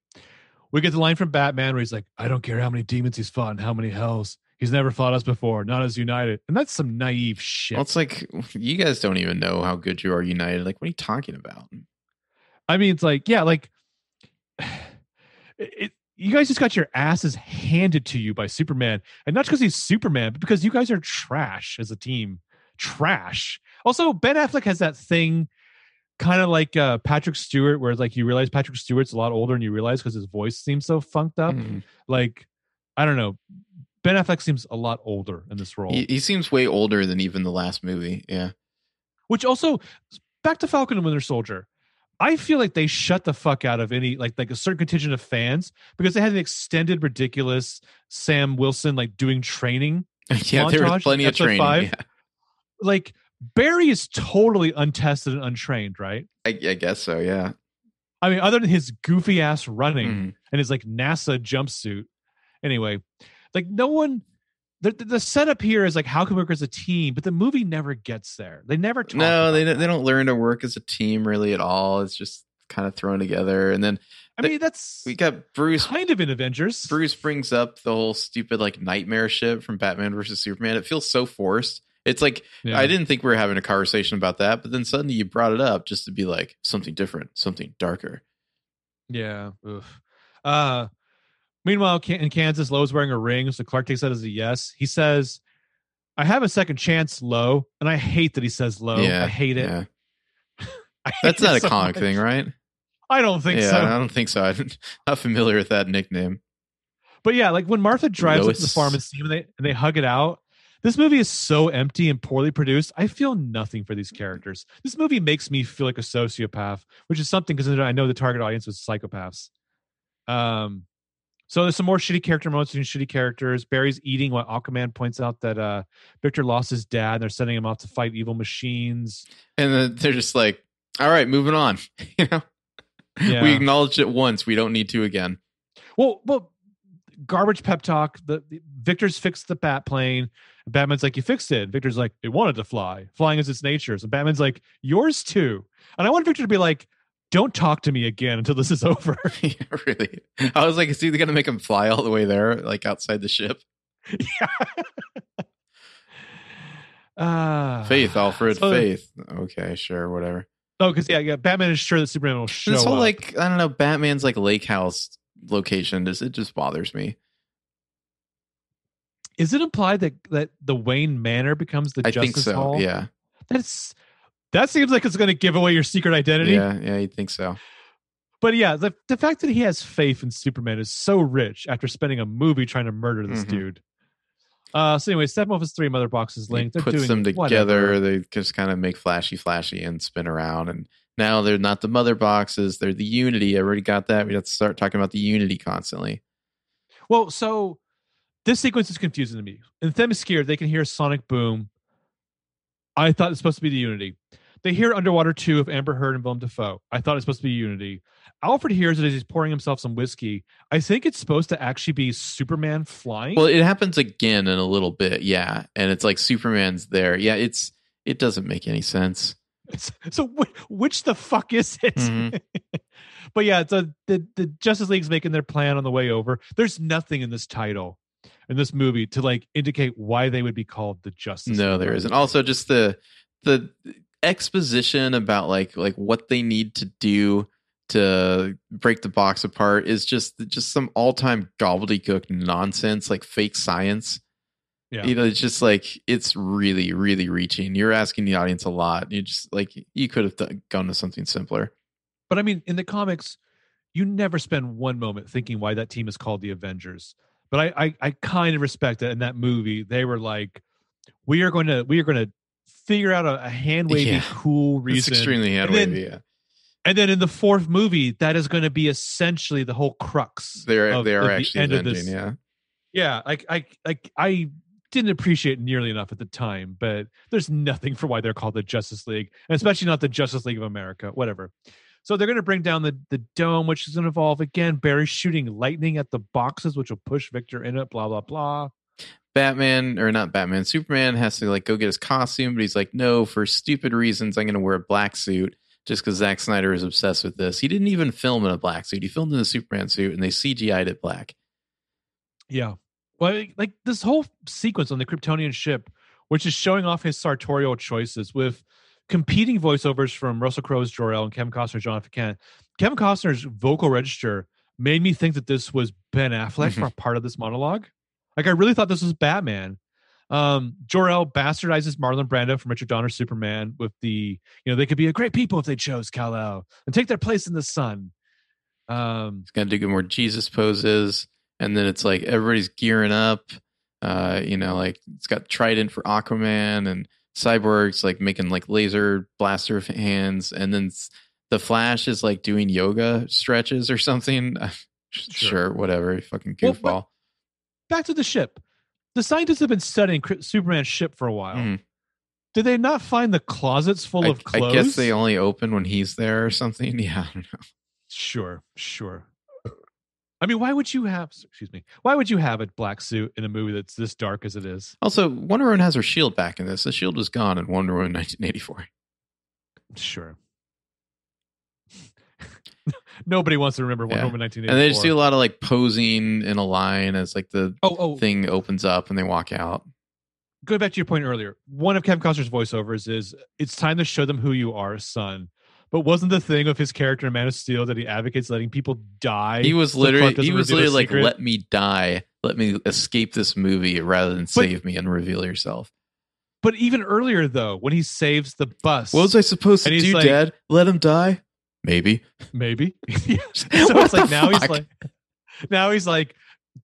We get the line from Batman where he's like, I don't care how many demons he's fought and how many hells. He's never fought us before, not as united. And that's some naive shit. Well, it's like you guys don't even know how good you are united. Like, what are you talking about? I mean, it's like, yeah, like it, you guys just got your asses handed to you by Superman, and not because he's Superman, but because you guys are trash as a team. Trash. Also, Ben Affleck has that thing, kind of like uh, Patrick Stewart, where it's like you realize Patrick Stewart's a lot older, and you realize because his voice seems so funked up. Mhm. Like, I don't know. Ben Affleck seems a lot older in this role. He, he seems way older than even the last movie. Yeah. which also back to Falcon and Winter Soldier. I feel like they shut the fuck out of any like like a certain contingent of fans because they had an extended, ridiculous Sam Wilson like doing training. yeah, there was plenty of training. five? Yeah. Like Barry is totally untested and untrained, right? I, I guess so. Yeah. I mean, other than his goofy ass running Mhm. and his like NASA jumpsuit. Anyway, like no one. The, the the setup here is like how can we work as a team, but the movie never gets there. They never talk. No, they don't, they don't learn to work as a team really at all. It's just kind of thrown together. And then I they- mean, that's we got Bruce. kind of in Avengers. Bruce brings up the whole stupid like nightmare shit from Batman versus Superman. It feels so forced. It's like Yeah. I didn't think we were having a conversation about that, but then suddenly you brought it up just to be like something different, something darker. Yeah. Oof. Uh, meanwhile, in Kansas, Lowe's wearing a ring, so Clark takes that as a yes. He says, "I have a second chance, Lowe," and I hate that he says Lowe. yeah, I hate it. Yeah. I hate That's not a so comic much. thing, right? I don't think yeah, so. I don't think so. I'm not familiar with that nickname. But yeah, like when Martha drives up to the Lois. farm and see him, and they and they hug it out. This movie is so empty and poorly produced. I feel nothing for these characters. This movie makes me feel like a sociopath, which is something because I know the target audience was psychopaths. Um, so there's some more shitty character moments and shitty characters. Barry's eating while Aquaman points out that uh, Victor lost his dad. and They're sending him off to fight evil machines. And then they're just like, all right, moving on. you know, Yeah. we acknowledged it once. We don't need to again. Well, well, garbage pep talk. The, the Victor's fixed the bat plane. Batman's like, "You fixed it." Victor's like, "It wanted to fly. Flying is its nature." So Batman's like, "Yours too." And I want Victor to be like, "Don't talk to me again until this is over." yeah, really. I was like, is he going to make him fly all the way there, like outside the ship? Ah, Faith, Alfred, so- Faith. Okay, sure, whatever. Oh, because yeah, yeah, Batman is sure that Superman will show this whole up. like I don't know, Batman's like lake house location. Does it just bothers me. is it implied that that the Wayne Manor becomes the I Justice think so. Hall? Yeah, that's that seems like it's going to give away your secret identity. yeah, yeah. You think so? But yeah, the the fact that he has faith in Superman is so rich after spending a movie trying to murder this Mhm. dude. Uh, so anyway, Steppenwolf is three mother boxes He linked. They're puts them together. whatever. They just kind of make flashy, flashy, and spin around. And now they're not the mother boxes; they're the Unity. I already got that. We have to start talking about the Unity constantly. Well, so this sequence is confusing to me. In Themyscira, they can hear sonic boom. I thought it's supposed to be the Unity. They hear Underwater 2 of Amber Heard and Willem Dafoe. I thought it's supposed to be Unity. Alfred hears it as he's pouring himself some whiskey. I think it's supposed to actually be Superman flying. Well, it happens again in a little bit, yeah, and it's like Superman's there. Yeah, it's it doesn't make any sense. so which the fuck is it? Mhm. but yeah, so the the Justice League's making their plan on the way over. There's nothing in this title in this movie to like indicate why they would be called the Justice. No, League. there isn't. Also, just the the exposition about like like what they need to do to break the box apart is just just some all time gobbledygook nonsense, like fake science. Yeah. You know, it's just like it's really, really reaching. You're asking the audience a lot. You just like you could have done, gone to something simpler. But I mean, in the comics, you never spend one moment thinking why that team is called the Avengers. But I, I, I kind of respect that in that movie, they were like, we are going to, we are going to figure out a, a hand wavy, Yeah. cool It's reason. extremely hand wavy. Yeah. and then in the fourth movie, that is going to be essentially the whole crux. They're of- they of are the actually end of this- Yeah. Yeah, like I, like I didn't appreciate it nearly enough at the time, but there's nothing for why they're called the Justice League, and especially not the Justice League of America. Whatever. So they're going to bring down the the dome, which is going to involve again Barry shooting lightning at the boxes, which will push Victor in it. Blah blah blah. Batman or not Batman, Superman has to like go get his costume, but he's like, no, for stupid reasons, I'm going to wear a black suit just because Zack Snyder is obsessed with this. He didn't even film in a black suit; he filmed in a Superman suit, and they CGI'd it black. Yeah. Well, like- this whole sequence on the Kryptonian ship, which is showing off his sartorial choices with competing voiceovers from Russell Crowe's Jor-El and Kevin Costner's Jonathan Kent. Kevin Costner's vocal register made me think that this was Ben Affleck mm-hmm. for a part of this monologue. Like I really thought this was Batman. Um, Jor-El bastardizes Marlon Brando from Richard Donner's Superman with the, you know, they could be a great people if they chose Kal-El and take their place in the sun. Um, He's going to do more Jesus poses, and then it's like everybody's gearing up. Uh, you know, like it's got Trident for Aquaman and Cyborg's like making like laser blaster hands, and then the Flash is like doing yoga stretches or something. sure, whatever, fucking goofball. but- back to the ship. The scientists have been studying Superman's ship for a while. Mhm. Did they not find the closets full I, of clothes? I guess they only open when he's there or something. Yeah, I don't know. Sure, sure. I mean, why would you have? Excuse me. Why would you have a black suit in a movie that's this dark as it is? Also, Wonder Woman has her shield back in this. The shield was gone in Wonder Woman 1984. Sure. Nobody wants to remember Wonder Yeah. Woman 1984. And they just do a lot of like posing in a line as like the oh, oh, thing opens up and they walk out. going back to your point earlier, one of Kevin Costner's voiceovers is "It's time to show them who you are, son." But wasn't the thing of his character in Man of Steel that he advocates letting people die? He was literally he was literally like? "Let me die, let me escape this movie rather than save me and reveal yourself." But even earlier, though, when he saves the bus, What was I supposed to do, like- Dad? Let him die? Maybe. maybe. Yeah. so What it's like now he's like, now he's like,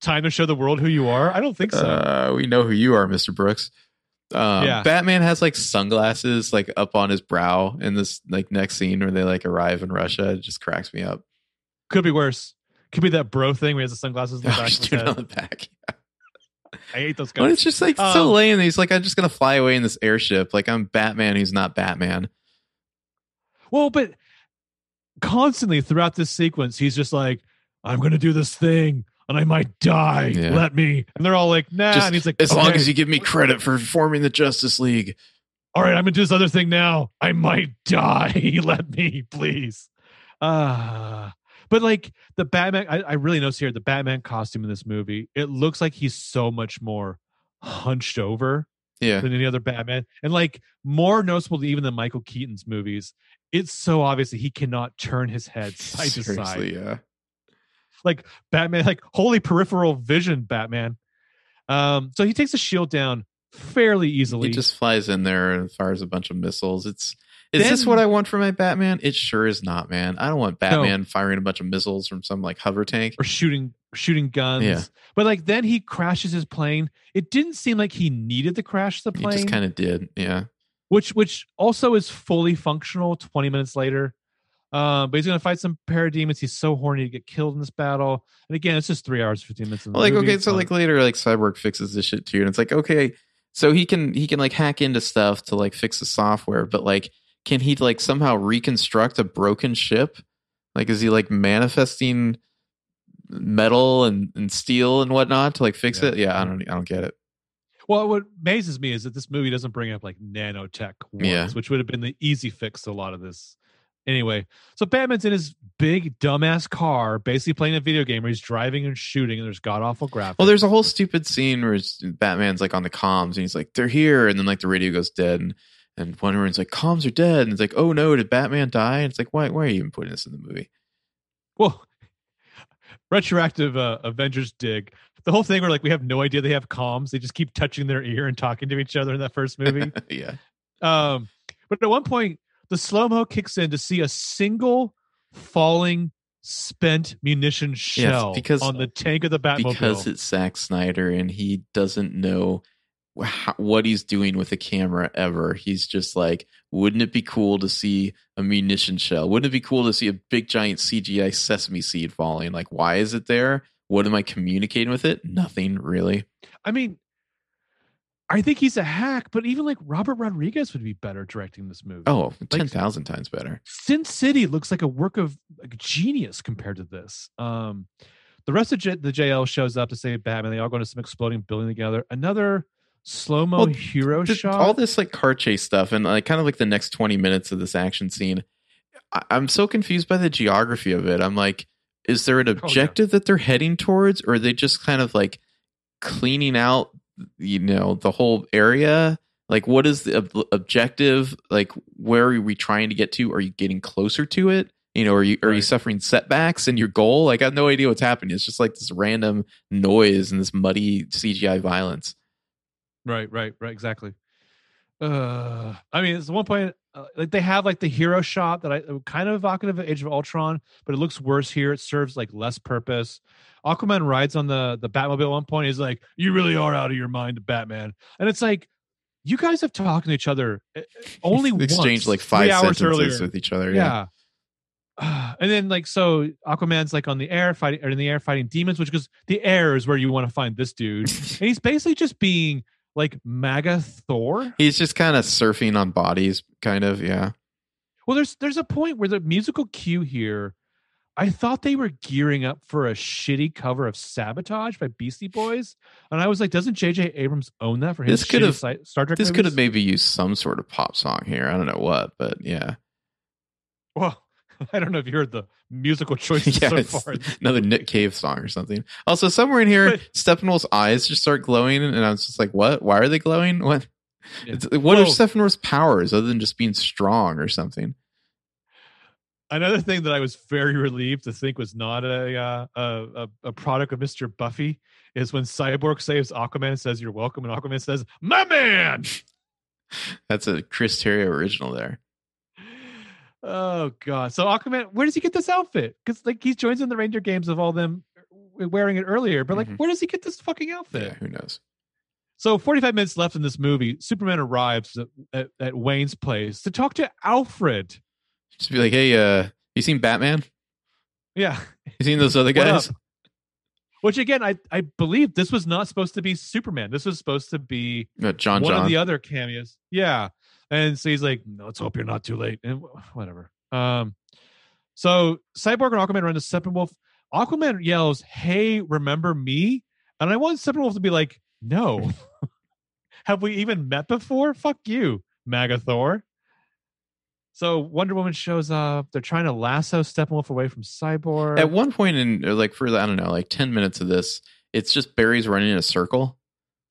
time to show the world who you are. I don't think so. Uh, we know who you are, Mister Brooks. Um, Yeah. Batman has like sunglasses like up on his brow in this like next scene where they like arrive in Russia. It just cracks me up. Could be worse. Could be that bro thing where he has the sunglasses in the Oh, back. just of his do on the back. I hate those guys. But it's just like so Um, lame. He's like, I'm just gonna fly away in this airship. Like I'm Batman. Who's not Batman. Well, but constantly throughout this sequence, he's just like, I'm going to do this thing and I might die. Yeah. Let me. And they're all like, nah. Just and he's like, As long as you give me credit for forming the Justice League. all right, I'm going to do this other thing now. I might die. Let me, please. Ah. but like the Batman, I, I really notice here the Batman costume in this movie, it looks like he's so much more hunched over Yeah. than any other Batman. And like more noticeable even than Michael Keaton's movies, it's so obvious that he cannot turn his head side to side. Seriously, yeah. Like Batman, like holy peripheral vision, Batman. Um, so he takes the shield down fairly easily. He just flies in there and fires a bunch of missiles. It's is Then- this what I want for my Batman? It sure is not, man. I don't want Batman firing a bunch of missiles from some like hover tank. or shooting shooting guns. Yeah. But like then he crashes his plane. It didn't seem like he needed to crash the plane. He just kind of did. Yeah. Which which also is fully functional 20 minutes later. Um, but he's gonna fight some parademons. He's so horny to get killed in this battle. And again, it's just three hours, 15 minutes. In the Well, like movie. okay, so like later, like Cyborg fixes this shit too, and it's like okay, so he can he can like hack into stuff to like fix the software, but like can he like somehow reconstruct a broken ship? Like, is he like manifesting metal and, and steel and whatnot to like fix Yeah. it? Yeah, I don't, I don't get it. Well, what amazes me is that this movie doesn't bring up like nanotech once, Yeah. which would have been the easy fix to a lot of this. Anyway, so Batman's in his big dumbass car, basically playing a video game where he's driving and shooting, and there's god awful graphics. Well, there's a whole stupid scene where Batman's like on the comms and he's like, "They're here," and then like the radio goes dead, and and Wonder Woman's like, "Comms are dead," and it's like, "Oh no, did Batman die?" And it's like, why why are you even putting this in the movie? well, retroactive uh, Avengers dig. The whole thing where like we have no idea they have comms, they just keep touching their ear and talking to each other in that first movie. yeah, Um, but at one point, the slow mo kicks in to see a single falling spent munition shell because- on the tank of the Batmobile. because it's Zack Snyder and he doesn't know wh- what he's doing with the camera ever. He's just like, wouldn't it be cool to see a munition shell? Wouldn't it be cool to see a big giant CGI sesame seed falling? Like, why is it there? What am I communicating with it? Nothing really. I mean, I think he's a hack, but even like Robert Rodriguez would be better directing this movie. Oh, 10,000 times better. Sin City looks like a work of like genius compared to this. Um, the rest of J- the JL shows up to save Batman. They all go into some exploding building together. Another slow mo Well, hero Th- shot. all this like car chase stuff and like kind of like the next 20 minutes of this action scene I- i'm so confused by the geography of it i'm like is there an oh, yeah. objective that they're heading towards or are they just kind of like cleaning out you know the whole area? Like what is the ob- objective? Like where are we trying to get to? Are you getting closer to it? You know are you are you suffering setbacks in your goal? Like i have no idea what's happening. It's just like this random noise and this muddy cgi violence. Right, right, right, exactly. Uh, I mean, it's one point uh, like they have like the hero shot that I kind of evocative of Age of Ultron, but it looks worse here. It serves like less purpose. Aquaman rides on the the Batmobile at one point. He's like, "You really are out of your mind, Batman," and it's like, you guys have talked to each other uh, only exchanged like five hours sentences earlier. with each other yeah. Yeah. And then like so Aquaman's like on the air fighting or in the air fighting demons, which goes the air is where you want to find this dude. and he's basically just being like MAGA Thor. He's just kind of surfing on bodies, kind of. Yeah. Well, there's there's a point where the musical cue here, I thought they were gearing up for a shitty cover of Sabotage by Beastie Boys, and I was like, doesn't J.J. Abrams own that for his This could have- Star Trek? This could have maybe used some sort of pop song here. I don't know what, but yeah. Well, I don't know if you heard the musical choices yeah, so far. another Nick Cave song or something. Also, somewhere in here, Steppenwolf's eyes just start glowing, and I was just like, "What? Why are they glowing? What? Yeah. It's, what are Well- Steppenwolf's powers other than just being strong or something?" Another thing that I was very relieved to think was not a uh, a, a a product of Mister Buffy is when Cyborg saves Aquaman and says "You're welcome," and Aquaman says "My man." That's a Chris Terrio original there. Oh god! So Aquaman, where does he get this outfit? Because like he joins in the Ranger games of all them wearing it earlier, but like Mhm. where does he get this fucking outfit? Yeah, who knows? So 45 minutes left in this movie. Superman arrives at, at, at Wayne's place to talk to Alfred. Just be like, "Hey, uh, you seen Batman? Yeah, You seen those other guys?" which again, I I believe this was not supposed to be Superman. This was supposed to be Uh, John one John. of the other cameos. Yeah. And so he's like, "No, let's hope you're not too late. And whatever. Um, so Cyborg and Aquaman run to Steppenwolf. Aquaman yells, Hey, remember me? And I want Steppenwolf to be like, No. Have we even met before? Fuck you, Magathor. So Wonder Woman shows up. They're trying to lasso Steppenwolf away from Cyborg. At one point in like for I don't know, like ten minutes of this, it's just Barry's running in a circle.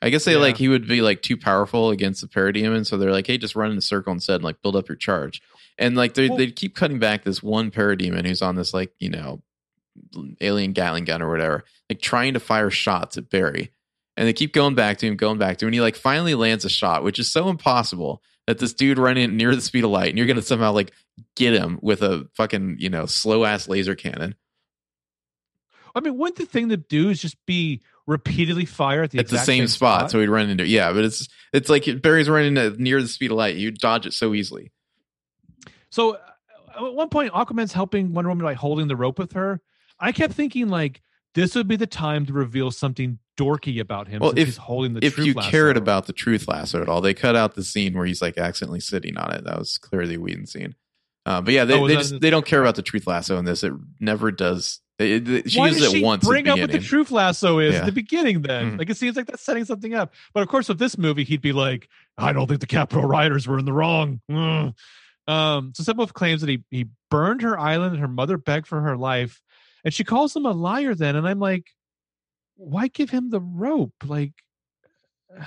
I guess they Yeah. like he would be like too powerful against the parademon, so they're like, hey, just run in a circle instead and like build up your charge. And like they Well- they keep cutting back this one parademon who's on this like you know alien Gatling gun or whatever, like trying to fire shots at Barry. And they keep going back to him, going back to him, and he like finally lands a shot, which is so impossible that this dude running near the speed of light, and you're gonna somehow like get him with a fucking you know slow ass laser cannon. I mean, wouldn't the thing to do is just be repeatedly fire at the at the exact same, spot, so he'd run into it. yeah but it's it's like barry's running near the speed of light you dodge it so easily So uh, at one point, Aquaman's helping Wonder Woman, by holding the rope with her. I kept thinking, like, this would be the time to reveal something dorky about him Well, if- he's holding the if you lasso. cared about the truth lasso at all, they cut out the scene where he's like accidentally sitting on it. That was clearly a Whedon scene. Uh, but yeah, they, Oh, they just the- they don't care about the truth lasso in this. It never does. It, it- she Why does it she once. bring up what the truth lasso is Yeah. at the beginning then Mhm. like it seems like that's setting something up but of course with this movie he'd be like i don't think the capitol rioters were in the wrong Ugh. um so Steppenwolf claims that he he burned her island and her mother begged for her life and she calls him a liar then and i'm like why give him the rope like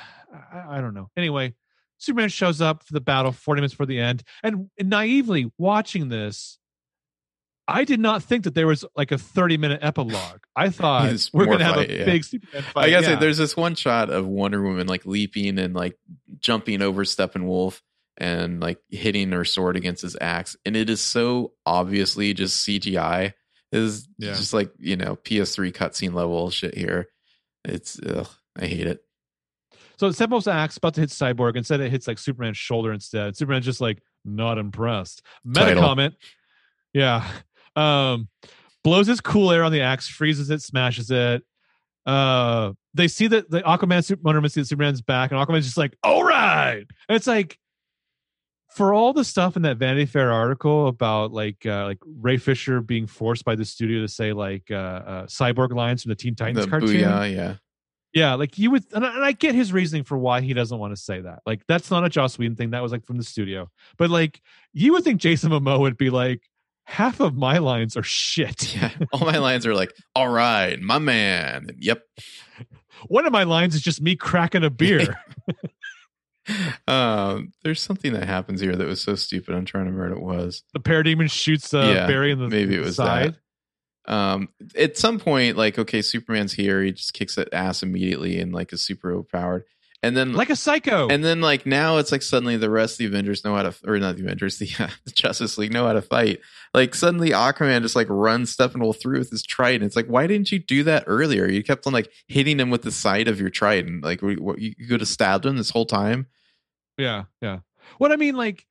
i, I don't know anyway superman shows up for the battle 40 minutes before the end and naively watching this I did not think that there was like a 30 minute epilogue. I thought we're going to have a yeah. big Superman fight. I guess yeah. there's this one shot of Wonder Woman like leaping and like jumping over Steppenwolf and like hitting her sword against his axe, and it is so obviously just CGI. It is Yeah. just like you know PS3 cutscene level shit here. It's ugh, I hate it. So Steppenwolf's axe about to hit Cyborg. Instead, it hits like Superman's shoulder instead. Superman's just like not impressed. Meta Title. comment. Yeah. Um, blows his cool air on the axe, freezes it, smashes it. Uh, they see that the Aquaman, Super- Wonder Woman see that Superman's back, and Aquaman's just like, "All right." And it's like, for all the stuff in that Vanity Fair article about like uh, like Ray Fisher being forced by the studio to say like uh, uh, cyborg lines from the Teen Titans The cartoon. booyah, yeah. Yeah, like you would, and I, and I get his reasoning for why he doesn't want to say that. Like that's not a Joss Whedon thing. That was like from the studio. But like you would think Jason Momoa would be like, half of my lines are shit. Yeah, all my lines are like, "All right, my man." Yep. One of my lines is just me cracking a beer. Um, there's something that happens here that was so stupid. I'm trying to remember what it was. the parademon shoots uh, Yeah, Barry in the maybe it was side. Um, at some point, like, okay, Superman's here. He just kicks that ass immediately and like is super overpowered. And then Like a psycho. and then like now it's like suddenly the rest of the Avengers know how to or not the Avengers the, uh, the Justice League know how to fight. Like suddenly Aquaman just like runs Steppenwolf through with his trident. It's like why didn't you do that earlier? You kept on like hitting him with the side of your trident. Like what, what, you could have stabbed him this whole time. yeah, yeah. What I mean, like,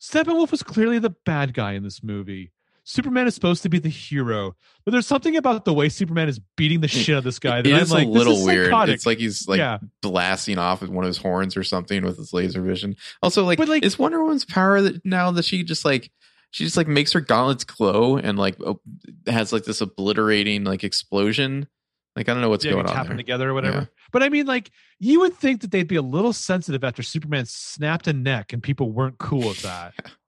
Steppenwolf was clearly the bad guy in this movie. Superman is supposed to be the hero, but there's something about the way Superman is beating the shit out of this guy It I'm is like, a little is weird. psychotic. It's like he's like yeah, blasting off with one of his horns or something with his laser vision. Also, like, But, like- is Wonder Woman's power that now that she just like she just like makes her gauntlets glow and like oh, has like this obliterating like explosion. Like I don't know what's yeah, going on there. together or whatever. Yeah. But I mean, like, you would think that they'd be a little sensitive after Superman snapped a neck and people weren't cool with that.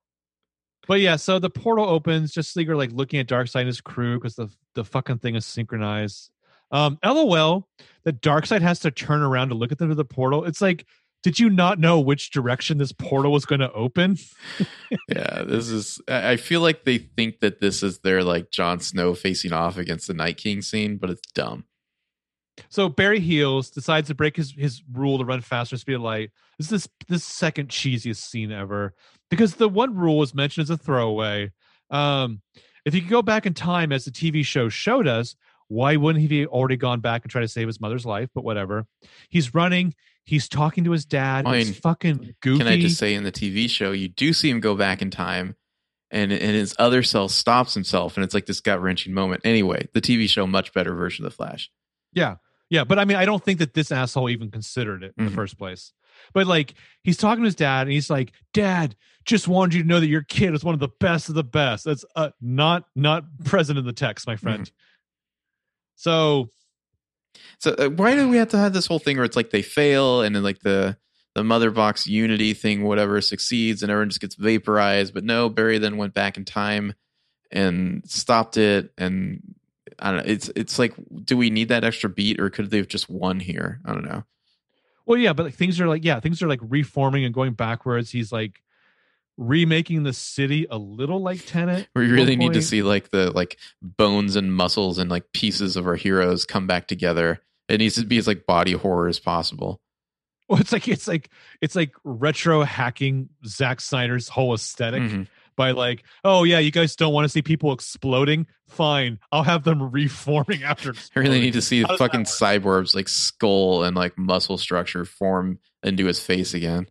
but yeah, so the portal opens, just Sleeger like looking at Darkseid and his crew because the the fucking thing is synchronized. Um, LOL, that Darkseid has to turn around to look at them to the portal. It's like, did you not know which direction this portal was going to open? Yeah, this is. I feel like they think that this is their like Jon Snow facing off against the Night King scene, but it's dumb. So Barry heals, decides to break his, his rule to run faster speed of light. This is this this second cheesiest scene ever because the one rule was mentioned as a throwaway. Um, if you could go back in time, as the TV show showed us, why wouldn't he have already gone back and try to save his mother's life? But whatever. He's running. He's talking to his dad. I It's mean, fucking goofy. Can I just say in the TV show, you do see him go back in time, and and his other self stops himself, and it's like this gut wrenching moment. Anyway, the TV show much better version of the Flash. Yeah. Yeah. But I mean, I don't think that this asshole even considered it in Mhm. the first place. But like, he's talking to his dad and he's like, Dad, just wanted you to know that your kid is one of the best of the best. That's uh, not, not present in the text, my friend. So, So uh, why do we have to have this whole thing where it's like they fail, and then like the the mother box unity thing, whatever, succeeds, and everyone just gets vaporized? But no, Barry then went back in time and stopped it, and I don't know. It's it's like, do we need that extra beat, or could they have just won here? I don't know. well, yeah, but like, things are like, yeah, things are like reforming and going backwards. He's like remaking the city a little like Tenet. We really need to see like the like bones and muscles and like pieces of our heroes come back together. It needs to be as like body horror as possible. Well, it's like, it's like, it's like retro hacking Zack Snyder's whole esthetic Mhm. By like, oh yeah, you guys don't want to see people exploding. Fine, I'll have them reforming after. I really need to see How fucking cyborg's like skull and like muscle structure form into his face again.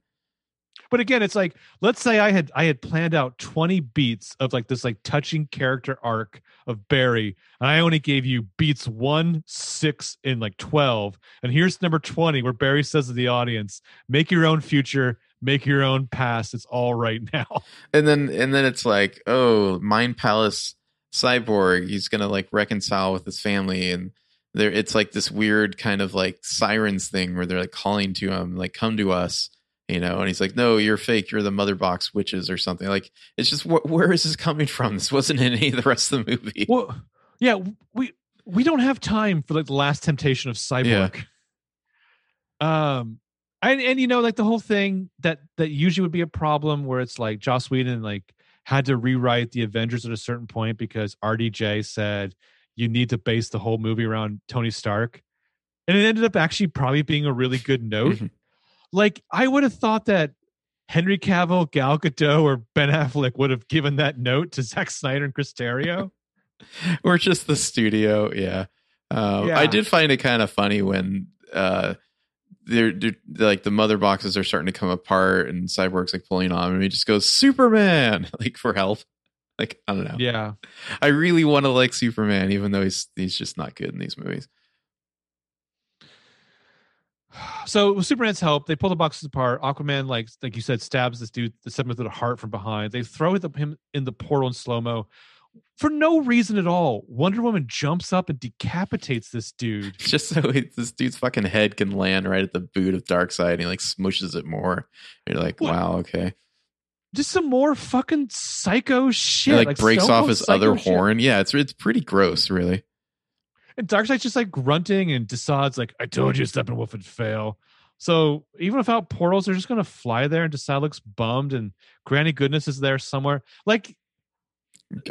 But again, it's like let's say I had I had planned out 20 beats of like this like touching character arc of Barry, and I only gave you beats one, six, and like 12. And here's number 20 where Barry says to the audience, make your own future, make your own past. It's all right now. And then and then it's like, oh, Mind Palace cyborg, he's gonna like reconcile with his family. And there it's like this weird kind of like sirens thing where they're like calling to him, like, come to us you know? And he's like no you're fake. You're the mother box witches or something. Like it's just wh- where is this coming from? This wasn't in any of the rest of the movie. Well, yeah, we we don't have time for like the last temptation of cyborg. Um, and and you know like the whole thing that that usually would be a problem where it's like Joss Whedon like had to rewrite the Avengers at a certain point because RDJ said you need to base the whole movie around Tony Stark, and it ended up actually probably being a really good note. Mhm. like I would have thought that Henry Cavill, Gal Gadot, or Ben Affleck would have given that note to Zack Snyder and Chris Terrio. or just the studio yeah um, i did find it kind of funny when uh they're, they're like the mother boxes are starting to come apart and cyborg's like pulling on him and he just goes superman like for help like i don't know yeah. i really want to like superman even though he's he's just not good in these movies So with Superman's help, they pull the boxes apart. Aquaman, like like you said, stabs this dude the seventh of the heart from behind. They throw him in the portal in slow mo for no reason at all. Wonder Woman jumps up and decapitates this dude. just so it, this dude's fucking head can land right at the boot of Darkseid and he like smushes it more. You're like, What? wow, okay. Just some more fucking psycho shit. It like, breaks off his other shit. horn. Yeah, it's it's pretty gross, really. And Darkseid's just like grunting, and Desaad's like, "I told you, Steppenwolf would fail." So even without portals, they're just gonna fly there, and Desaad looks bummed, and Granny Goodness is there somewhere. Like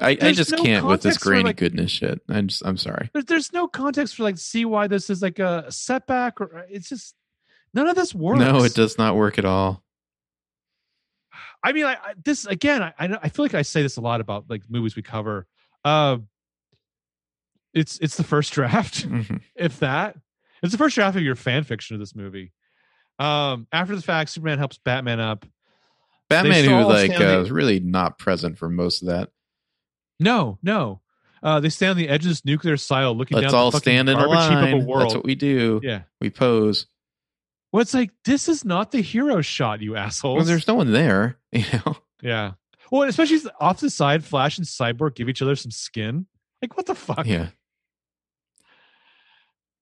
I, I just no can't with this grainy like- goodness shit. I'm just I'm sorry. there's, there's no context for like see why this is like a setback, or it's just none of this works. No, it does not work at all. I mean, I, I this again. I I know- I feel like I say this a lot about like movies we cover. Uh, it's it's the first draft. Mhm. if that. It's the first draft of your fan fiction of this movie. Um, after the fact, Superman helps Batman up. Batman, who like uh, was really not present for most of that. No, no. Uh, they stand on the edge of this nuclear silo, looking Let's down all the fucking stand in a garbage heap line. of a world. That's what we do. yeah. We pose. Well, it's like this is not the hero shot, you assholes. Well, there's no one there. You know. yeah. Well, especially off the side, Flash and Cyborg give each other some skin. Like, what the fuck? Yeah.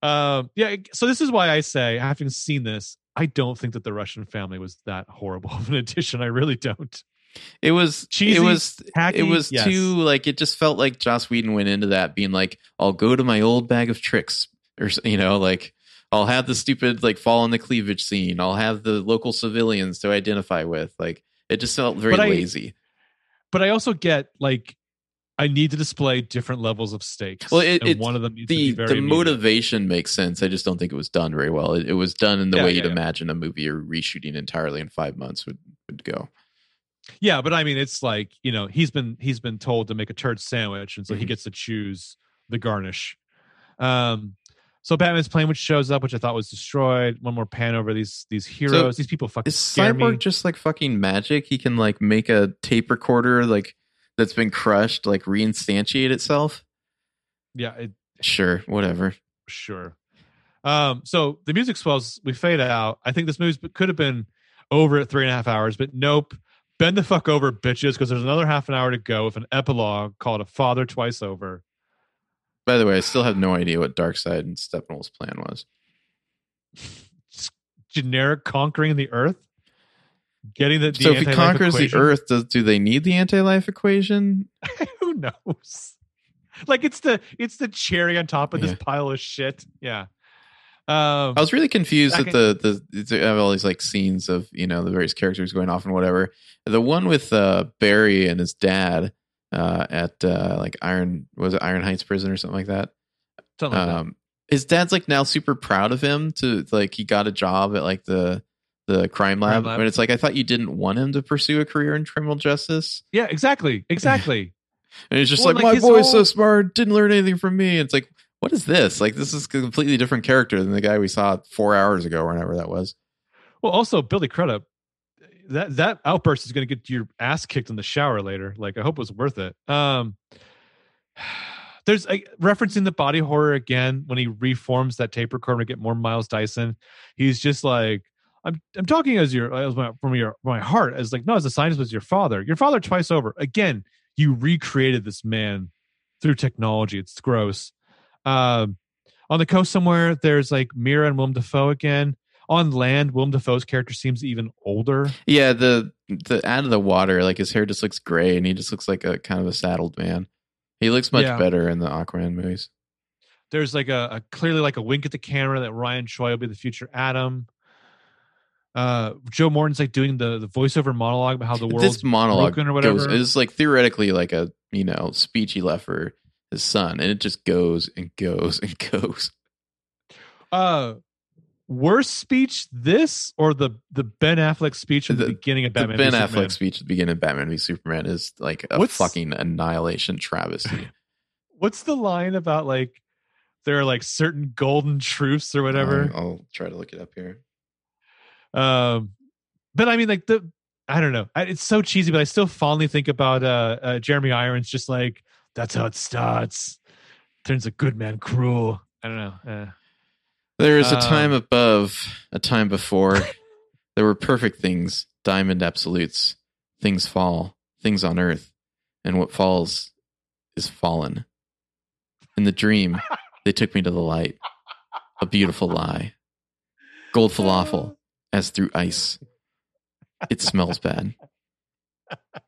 Um, yeah. So this is why I say, having seen this, I don't think that the Russian family was that horrible of an addition. I really don't. It was Cheesy, it was tacky, it was yes. too like it just felt like Joss Whedon went into that being like I'll go to my old bag of tricks or you know like I'll have the stupid like fall on the cleavage scene I'll have the local civilians to identify with like it just felt very But I- lazy. But I also get like I need to display different levels of stakes. Well, it- and it- one of them needs The to be very the immediate. motivation makes sense. I just don't think it was done very well. It, it was done in the Yeah, way yeah, you'd yeah. imagine a movie or reshooting entirely in five months would would go. Yeah, but I mean, it's like you know he's been he's been told to make a turd sandwich, and so he Mhm. gets to choose the garnish. Um, so Batman's plane, which shows up, which I thought was destroyed. One more pan over these these heroes. these people fucking Is Cyborg me. just like fucking magic? He can like make a tape recorder like that's been crushed like reinstantiate itself. Yeah, it, Sure, whatever. sure. Um, so the music swells. We fade out. I think this movie could have been over at three and a half hours, but nope. Bend the fuck over, bitches, because there's another half an hour to go with an epilogue called "A Father Twice Over." By the way, I still have no idea what Darkseid and Steppenwolf's plan was. Generic conquering the Earth, getting the, the so if he conquers the. Earth, does do they need the anti-life equation? who knows like it's the it's the cherry on top of this pile of shit yeah um I was really confused at the the they have all these like scenes of you know the various characters going off and whatever. The one with uh, Barry and his dad uh, at uh, like Iron was it Iron Heights prison or something like that. something like that. um his dad's like now super proud of him to like he got a job at like the the crime lab, Crime lab. but it's like I thought you didn't want him to pursue a career in criminal justice. yeah exactly exactly And he's just Well, like, like, my boy's so smart, didn't learn anything from me. It's like, what is this? Like, this is a completely different character than the guy we saw four hours ago or whatever that was. well also billy crudup that that outburst is going to get your ass kicked in the shower later. Like I hope it was worth it. Um, there's a, referencing the body horror again when he reforms that tape recorder to get more Miles Dyson. He's just like, I'm I'm talking as your as my, from your my heart as like no as a scientist was your father. Your father twice over. Again, you recreated this man through technology. It's gross. Um, on the coast somewhere, there's like Mera and Willem Dafoe again. On land, Willem Dafoe's character seems even older. Yeah, the the out of the water, like his hair just looks gray, and he just looks like a kind of a saddled man. He looks much Yeah. better in the Aquaman movies. There's like a, a clearly like a wink at the camera that Ryan Choi will be the future Atom. Uh, Joe Morton's like doing the the voiceover monologue about how the world this monologue broken or whatever. goes is like theoretically like a you know speech he left for his son, and it just goes and goes and goes. uh worst speech this or the the Ben Affleck speech at the, The- beginning of Batman? The Ben v Affleck Superman. speech at the beginning of Batman v Superman is like a What's- fucking annihilation travesty. What's the line about like there are like certain golden truths or whatever? I'll, I'll try to look it up here. Um, but I mean, like the I don't know. I, it's so cheesy, but I still fondly think about uh, uh Jeremy Irons. Just like that's how it starts. Turns a good man cruel. I don't know. Uh, There is a Um, time above, a time before. there were perfect things, diamond absolutes. Things fall, things on earth, and what falls is fallen. In the dream, they took me to the light. A beautiful lie. Gold falafel, as through ice. It smells bad.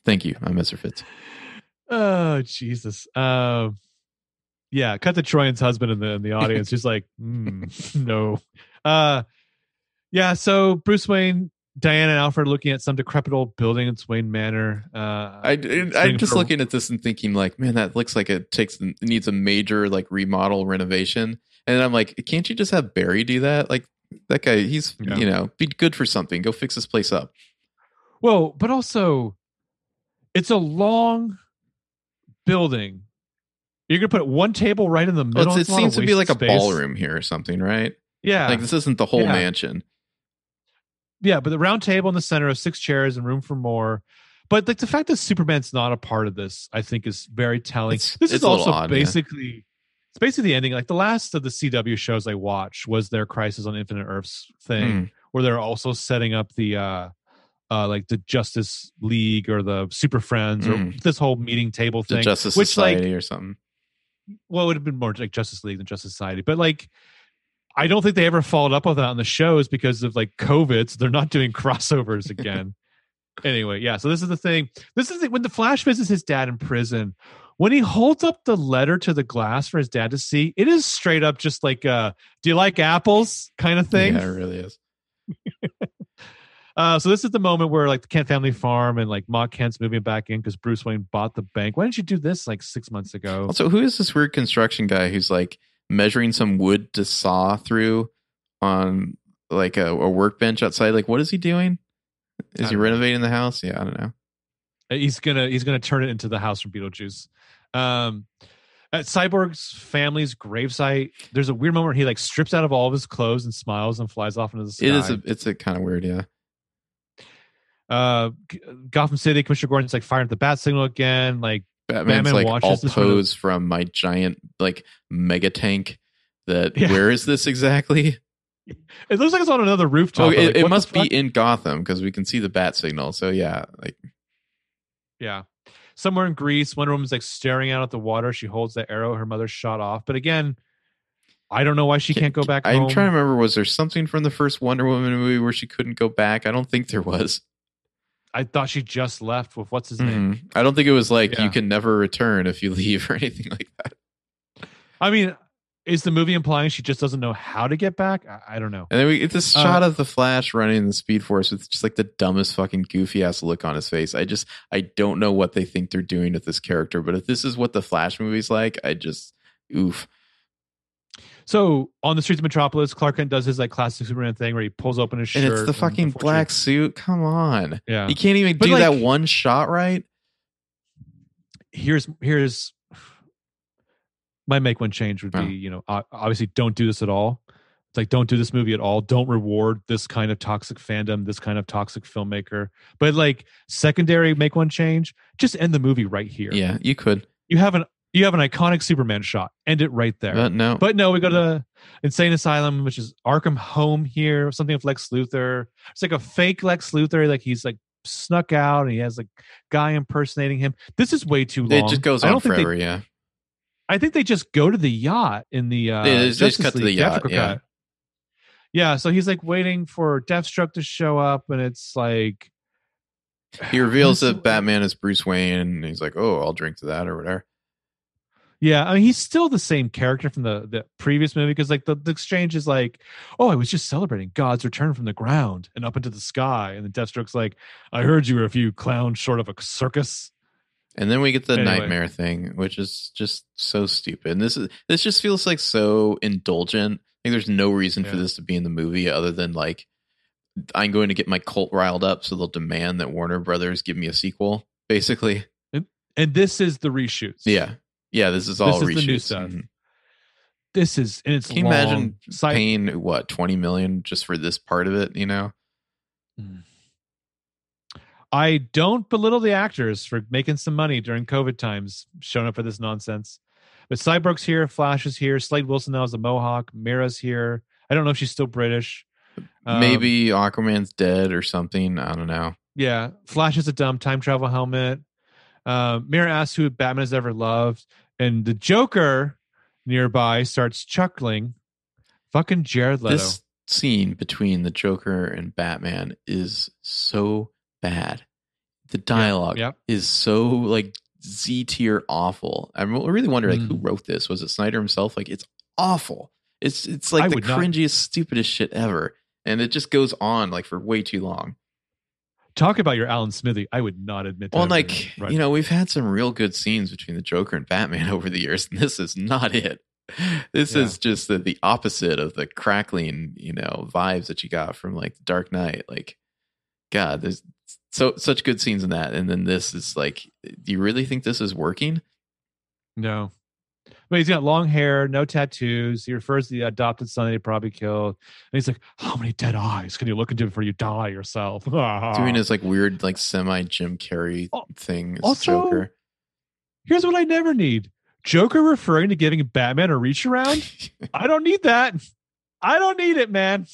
Thank you. I'm Mr. Fitz. Oh Jesus. Um, yeah. Cut to Troyan's husband in the in the audience. Just like mm, no. Uh, yeah. So Bruce Wayne. Diana and Alfred looking at some decrepit old building in Wayne Manor. Uh, I I'm just for- looking at this and thinking, like, man, that looks like it takes it needs a major like remodel renovation. And I'm like, can't you just have Barry do that? Like that guy, he's Yeah. you know, be good for something. Go fix this place up. Well, but also, it's a long building. You're gonna put one table right in the middle. it's- it seems to be like a space. ballroom here or something, right? Yeah, Like this isn't the whole Yeah. mansion. yeah, but the round table in the center of six chairs and room for more. But like the fact that Superman's not a part of this, I think, is very telling. It's- this it's is also odd, yeah. basically. It's basically the ending. Like the last of the CW shows I watched was their Crisis on Infinite Earths thing, Mm. where they're also setting up the uh uh like the Justice League or the Super Friends or Mm. this whole meeting table The thing. Justice which, like, Society or something. well, it would have been more like Justice League than Justice Society. But like, I don't think they ever followed up on that on the shows because of like COVID. So they're not doing crossovers again. anyway, yeah. So this is the thing. This is the, when the Flash visits his dad in prison. When he holds up the letter to the glass for his dad to see, it is straight up just like uh do you like apples kind of thing. Yeah, it really is. Uh, so this is the moment where like the Kent family farm and like Ma Kent's moving back in because Bruce Wayne bought the bank. Why didn't you do this like six months ago? Also, who is this weird construction guy who's like measuring some wood to saw through on like a, a workbench outside? Like, what is he doing? Is he don't know. renovating the house? Yeah, I don't know. Uh, he's gonna he's gonna turn it into the house from Beetlejuice. Um, at Cyborg's family's gravesite, there's a weird moment where he like strips out of all of his clothes and smiles and flies off into the sky. It is a, it's a kind of weird, yeah. Uh, Gotham City, Commissioner Gordon's like firing at the bat signal again. Like, Batman's Batman like watches all this from the- posed from my giant like mega tank. That Yeah. where is this exactly? it looks like it's on another rooftop. Oh, it, like, it must be in Gotham because we can see the bat signal. So yeah, like Yeah. Somewhere in Greece, Wonder Woman's like staring out at the water. She holds the arrow her mother shot off. But again, I don't know why she can't go back I'm home. trying to remember. Was there something from the first Wonder Woman movie where she couldn't go back? I don't think there was. I thought she just left with what's his name. Mhm. I don't think it was like Yeah. you can never return if you leave or anything like that. I mean, is the movie implying she just doesn't know how to get back? I, I don't know. And then we get this Uh, shot of the Flash running in the Speed Force with just like the dumbest fucking goofy ass look on his face. I just I don't know what they think they're doing with this character, but if this is what the Flash movie's like, I just oof. So on the streets of Metropolis, Clark Kent does his like classic Superman thing where he pulls open his shirt. And it's the fucking black suit. Come on. yeah. You can't even But, do that one shot right. Here's here's my make one change would be Oh. you know obviously don't do this at all. It's like don't do this movie at all. Don't reward this kind of toxic fandom, this kind of toxic filmmaker. But like secondary, make one change. Just end the movie right here. Yeah, you could. You have an you have an iconic Superman shot. End it right there. But no. But no, we go to Insane Asylum, which is Arkham Home here, something with Lex Luthor. It's like a fake Lex Luthor, like he's like snuck out and he has a guy impersonating him. This is way too long. it just goes I on don't think forever. They, yeah. I think they just go to the yacht in the uh They- just cut to the League yacht, yeah. cut. Yeah, so he's like waiting for Deathstroke to show up, and it's like He reveals that Batman is Bruce Wayne, and he's like, "Oh, I'll drink to that" or whatever. Yeah, I mean he's still the same character from the the previous movie because like the, the exchange is like, oh, I was just celebrating God's return from the ground and up into the sky, and the Deathstroke's like, I heard you were a few clowns short of a circus. And then we get the Anyway. nightmare thing, which is just so stupid. And this is this just feels like so indulgent. Like there's no reason for this to be in the movie other than like I'm going to get my cult riled up, so they'll demand that Warner Brothers give me a sequel. Basically, And this is the reshoots. yeah, yeah. This is all This is the new reshoots. stuff. Mhm. this is and it's Can you long. imagine Sci- paying what twenty million just for this part of it? You know, I don't belittle the actors for making some money during COVID times, showing up for this nonsense. But Cyborg's here, Flash is here, Slade Wilson now has a mohawk, Mera's here. I don't know if she's still British. Um, maybe Aquaman's dead or something. I don't know. Yeah, Flash is a dumb time travel helmet. Um, Mera asks who Batman has ever loved, and the Joker nearby starts chuckling. Fucking Jared Leto. This scene between the Joker and Batman is so bad. The dialogue yep. is so like Z tier awful. I'm really wondering like who Mm. wrote this. Was it Snyder himself? Like it's awful. It's it's like I the would not- cringiest, stupidest shit ever, and it just goes on like for way too long. Talk about your Alan Smithee. I would not admit. Well, like Right. you know, we've had some real good scenes between the Joker and Batman over the years, and this is not it. This Yeah. is just the, the opposite of the crackling, you know, vibes that you got from like Dark Knight. Like, God, there's so such good scenes in that, and then this is like, do you really think this is working? No. But he's got long hair, no tattoos. He refers to the adopted son that he probably killed. And he's like, How many dead eyes can you look into before you die yourself? Doing his like weird, like semi Jim Carrey Oh, thing also- Joker. Here's what I never need Joker referring to giving Batman a reach around. I don't need that. I don't need it, man.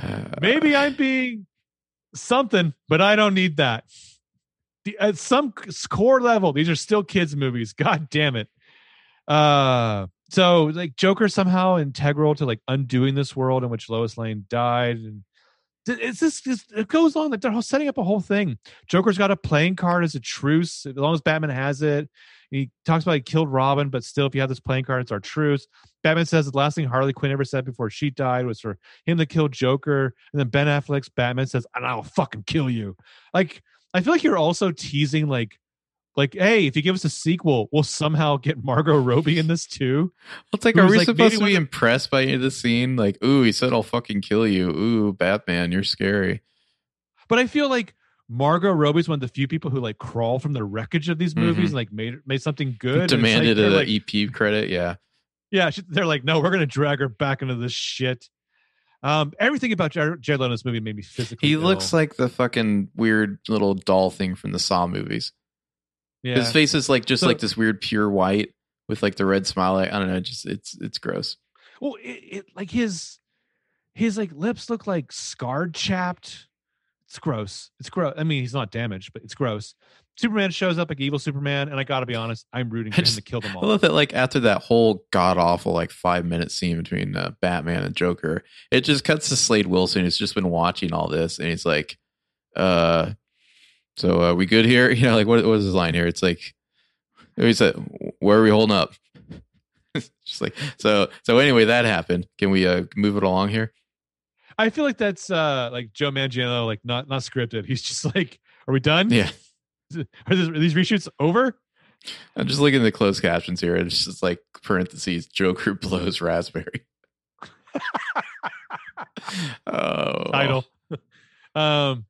Uh, Maybe I'm being something, but I don't need that. The, at some core level, these are still kids' movies. God damn it. Uh, so like Joker somehow integral to like undoing this world in which Lois Lane died, and it's this. It goes on. Like they're setting up a whole thing. Joker's got a playing card as a truce, as long as Batman has it. He talks about he killed Robin, but still, if you have this playing card, it's our truce. Batman says the last thing Harley Quinn ever said before she died was for him to kill Joker. And then Ben Affleck's Batman says, and I'll fucking kill you. Like, I feel like you're also teasing, like, like, hey, if you give us a sequel, we'll somehow get Margot Robbie in this too. It's like, are we like, supposed to be impressed by the scene? Like, ooh, he said I'll fucking kill you. Ooh, Batman, you're scary. But I feel like Margot Robbie's one of the few people who like crawl from the wreckage of these movies Mhm. and like made made something good. and it's like Demanded they're like, EP credit. Yeah. Yeah, she, they're like, no, we're gonna drag her back into this shit. Um, everything about Jared, Jared Leto's movie made me physically. He ill. looks like the fucking weird little doll thing from the Saw movies. Yeah. His face is like just So- like this weird pure white with like the red smile. I don't know. Just it's it's gross. Well, it, it like his his like lips look like scarred, chapped. It's gross. It's gross. I mean, he's not damaged, but it's gross. Superman shows up like evil Superman, and I got to be honest, I'm rooting I for him to kill them I all. love that. Like after that whole god awful like five minute scene between uh, Batman and Joker, it just cuts to Slade Wilson who's just been watching all this, and he's like, "Uh, so uh, we good here? You know, like what, what was his line here? It's like he said, "Where are we holding up?" just like so. So anyway, that happened. Can we uh, move it along here? I feel like that's uh like Joe Manganiello, like not not scripted. He's just like, are we done? Yeah. Are, this, are these reshoots over? I'm just looking at the closed captions here. and It's just like parentheses Joker blows raspberry. oh, title. um,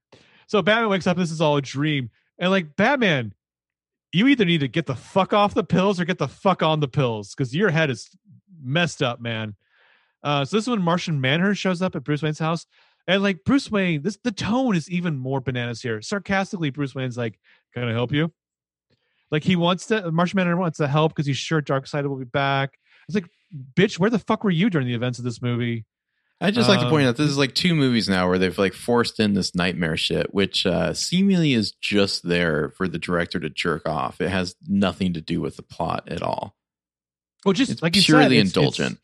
so Batman wakes up. This is all a dream, and like Batman, you either need to get the fuck off the pills or get the fuck on the pills because your head is messed up, man. Uh, so this is when Martian Manhunter shows up at Bruce Wayne's house, and like Bruce Wayne, this the tone is even more bananas here. Sarcastically, Bruce Wayne's like, "Can I help you?" Like he wants to. Martian Manhunter wants to help because he's sure Darkseid will be back. It's like, bitch, where the fuck were you during the events of this movie? I just like to point Um, out this is like two movies now where they've like forced in this nightmare shit, which uh, seemingly is just there for the director to jerk off. It has nothing to do with the plot at all. Well, just It's like you purely said, it's- indulgent.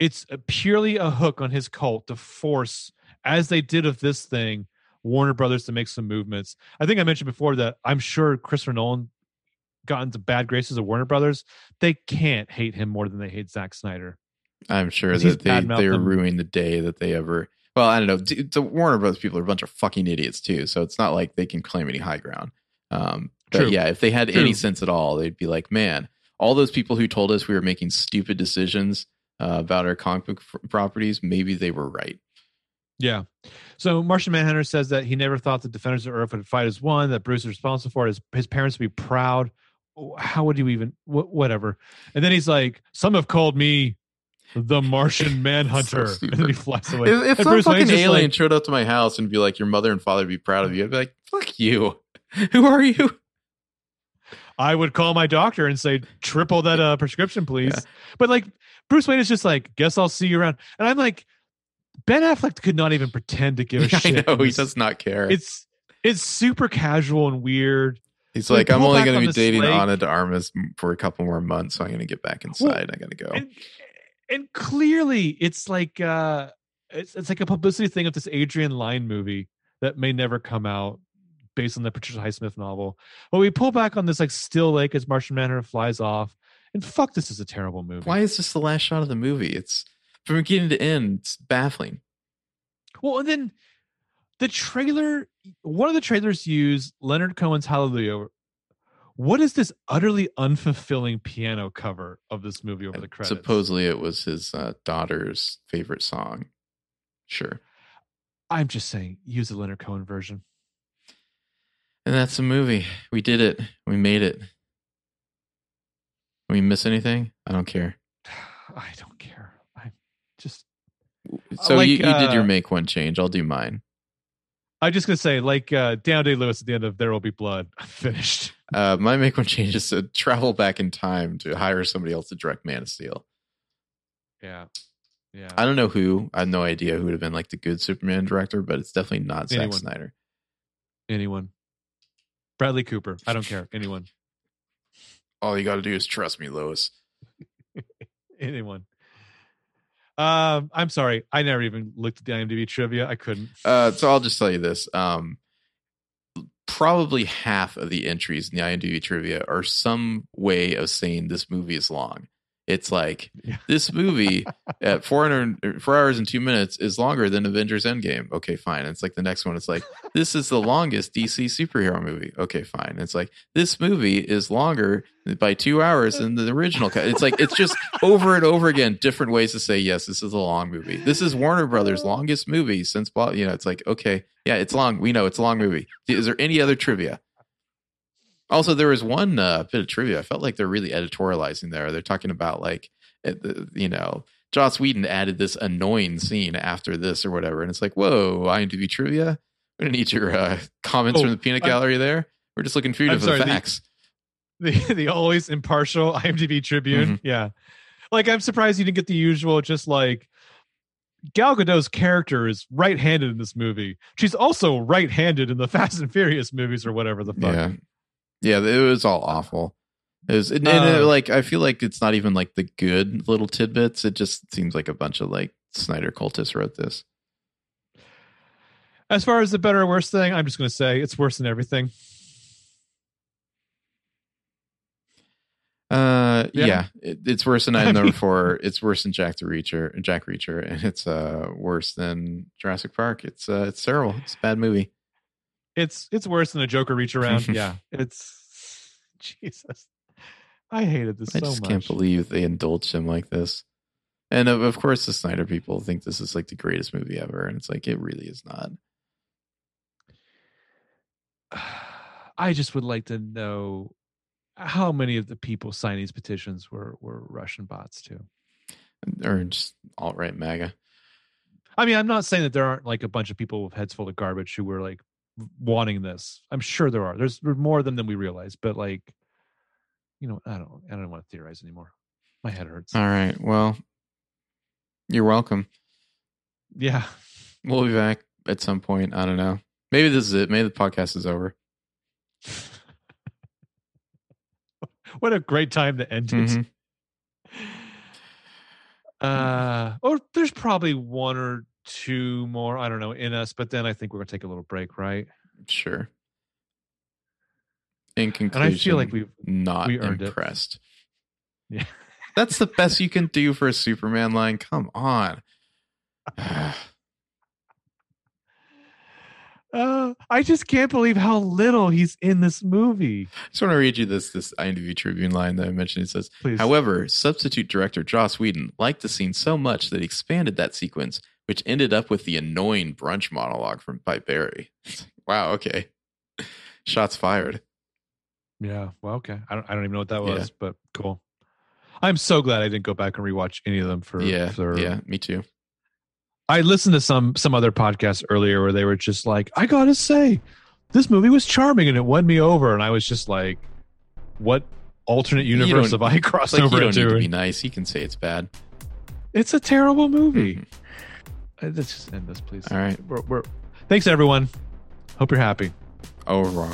It's, it's purely a hook on his cult to force, as they did of this thing, Warner Brothers to make some movements. I think I mentioned before that I'm sure Christopher Nolan got into bad graces of Warner Brothers. They can't hate him more than they hate Zack Snyder. I'm sure that they badmouthed they were them. ruining the day that they ever. Well, I don't know. The Warner Brothers people are a bunch of fucking idiots too, so it's not like they can claim any high ground. Um, but True. yeah, if they had any sense at all, they'd be like, "Man, all those people who told us we were making stupid decisions uh, about our comic book f- properties, maybe they were right." Yeah. So Martian Manhunter says that he never thought the Defenders of Earth would fight as one, that Bruce is responsible for it, his, his parents would be proud. How would you even, wh- whatever. And then he's like, some have called me the Martian Manhunter. So and he flies away. If, if And some Bruce fucking alien like- showed up to my house and be like, "Your mother and father would be proud of you," I'd be like, "Fuck you! Who are you?" I would call my doctor and say, triple that uh, prescription, please. Yeah. But like, Bruce Wayne is just like, guess I'll see you around. And I'm like, Ben Affleck could not even pretend to give a I shit. know he does not care. It's it's super casual and weird. He's They like, I'm only going to be dating lake. Ana de Armas for a couple more months, so I'm going to get back inside. I got to go. and and clearly it's like uh it's it's like a publicity thing of this Adrian Lyne movie that may never come out based on the Patricia Highsmith novel. But we pull back on this like still lake as Martian Manhunter flies off. And fuck this is a terrible movie. Why is this the last shot of the movie? It's from beginning to end. It's baffling. Well, and then the trailer one of the trailers used Leonard Cohen's Hallelujah. What is this utterly unfulfilling piano cover of this movie over the credits? Supposedly, it was his uh, daughter's favorite song. Sure, I'm just saying, use the Leonard Cohen version. and that's the movie. We did it. We made it. We miss anything? I don't care. I don't care. I just So like, you, you did your uh, make one change. I'll do mine. I'm just gonna say, like uh Daniel Day Lewis at the end of There Will Be Blood. I'm finished. Uh, my make one change is to travel back in time to hire somebody else to direct Man of Steel. Yeah. Yeah. I don't know who. I have no idea who would have been like the good Superman director, but it's definitely not Zack Snyder. Anyone. Bradley Cooper. I don't care. Anyone. All you got to do is trust me, Lois. Anyone. Um, I'm sorry. I never even looked at the IMDb trivia. I couldn't. Uh, so I'll just tell you this. Um, probably half of the entries in the IMDb trivia are some way of saying this movie is long. It's like this movie at 400 er, four hours and two minutes is longer than Avengers Endgame. Okay, fine. It's like the next one. It's like this is the longest DC superhero movie. Okay, fine. It's like this movie is longer by two hours than the original. cut. It's like it's just over and over again different ways to say yes. This is a long movie. This is Warner Brothers' oh. longest movie since. You know, it's like okay, yeah, it's long. We know it's a long movie. Is there any other trivia? Also, there was one uh, bit of trivia. I felt like they're really editorializing there. They're talking about like, you know, Joss Whedon added this annoying scene after this or whatever, and it's like, whoa, IMDb trivia. We don't need your uh, comments Oh, from the peanut I'm- gallery there. We're just looking for you I'm the sorry, the- facts. The the always impartial IMDb Tribune. Mm-hmm. Yeah. Like I'm surprised you didn't get the usual just like Gal Gadot's character is right-handed in this movie. She's also right-handed in the Fast and Furious movies or whatever the fuck. Yeah, yeah, it was all awful. It was, and, and it, Uh, like I feel like it's not even like the good little tidbits. It just seems like a bunch of like Snyder cultists wrote this. As far as the better or worse thing, I'm just going to say it's worse than everything. Uh, Yeah. yeah, it, it's worse than I item number four. It's worse than Jack the Reacher, Jack Reacher, and it's uh worse than Jurassic Park. It's uh it's terrible. It's a bad movie. It's it's worse than a Joker reach around. yeah, it's Jesus. I hated this I so just much. can't believe they indulged him like this. And of, of course, the Snyder people think this is like the greatest movie ever, and it's like it really is not. I just would like to know how many of the people signing these petitions were were Russian bots too. Or just alt right MAGA. I mean, I'm not saying that there aren't like a bunch of people with heads full of garbage who were like wanting this. I'm sure there are. There's, more of them than we realize, but like, you know, I don't, I don't want to theorize anymore. My head hurts. All right. Well, you're welcome. Yeah. We'll be back at some point. I don't know. Maybe this is it. Maybe the podcast is over. what a great time to end it. Mhm. Uh, or there's probably one or two more. I don't know in us, but then I think we're gonna take a little break, right? Sure. In conclusion, And I feel like we've not we earned it. impressed. Yeah. That's the best you can do for a Superman line. Come on. Uh, I just can't believe how little he's in this movie. I just want to read you this this IMDb Tribune line that I mentioned. It says, Please. However, substitute director Joss Whedon liked the scene so much that he expanded that sequence, which ended up with the annoying brunch monologue from Pipe Barry. wow, okay. Shots fired. yeah. Well, okay. I don't. I don't even know what that Yeah. was, but cool. I'm so glad I didn't go back and rewatch any of them for. yeah, for- yeah, me too. I listened to some some other podcasts earlier where they were just like, I gotta say, this movie was charming and it won me over, and I was just like, what alternate universe have I crossed like over you don't need to be nice. He can say it's bad. It's a terrible movie. Mhm. Uh, Let's just end this, please. All right. We're, we're, thanks, everyone. Hope you're happy. Au revoir.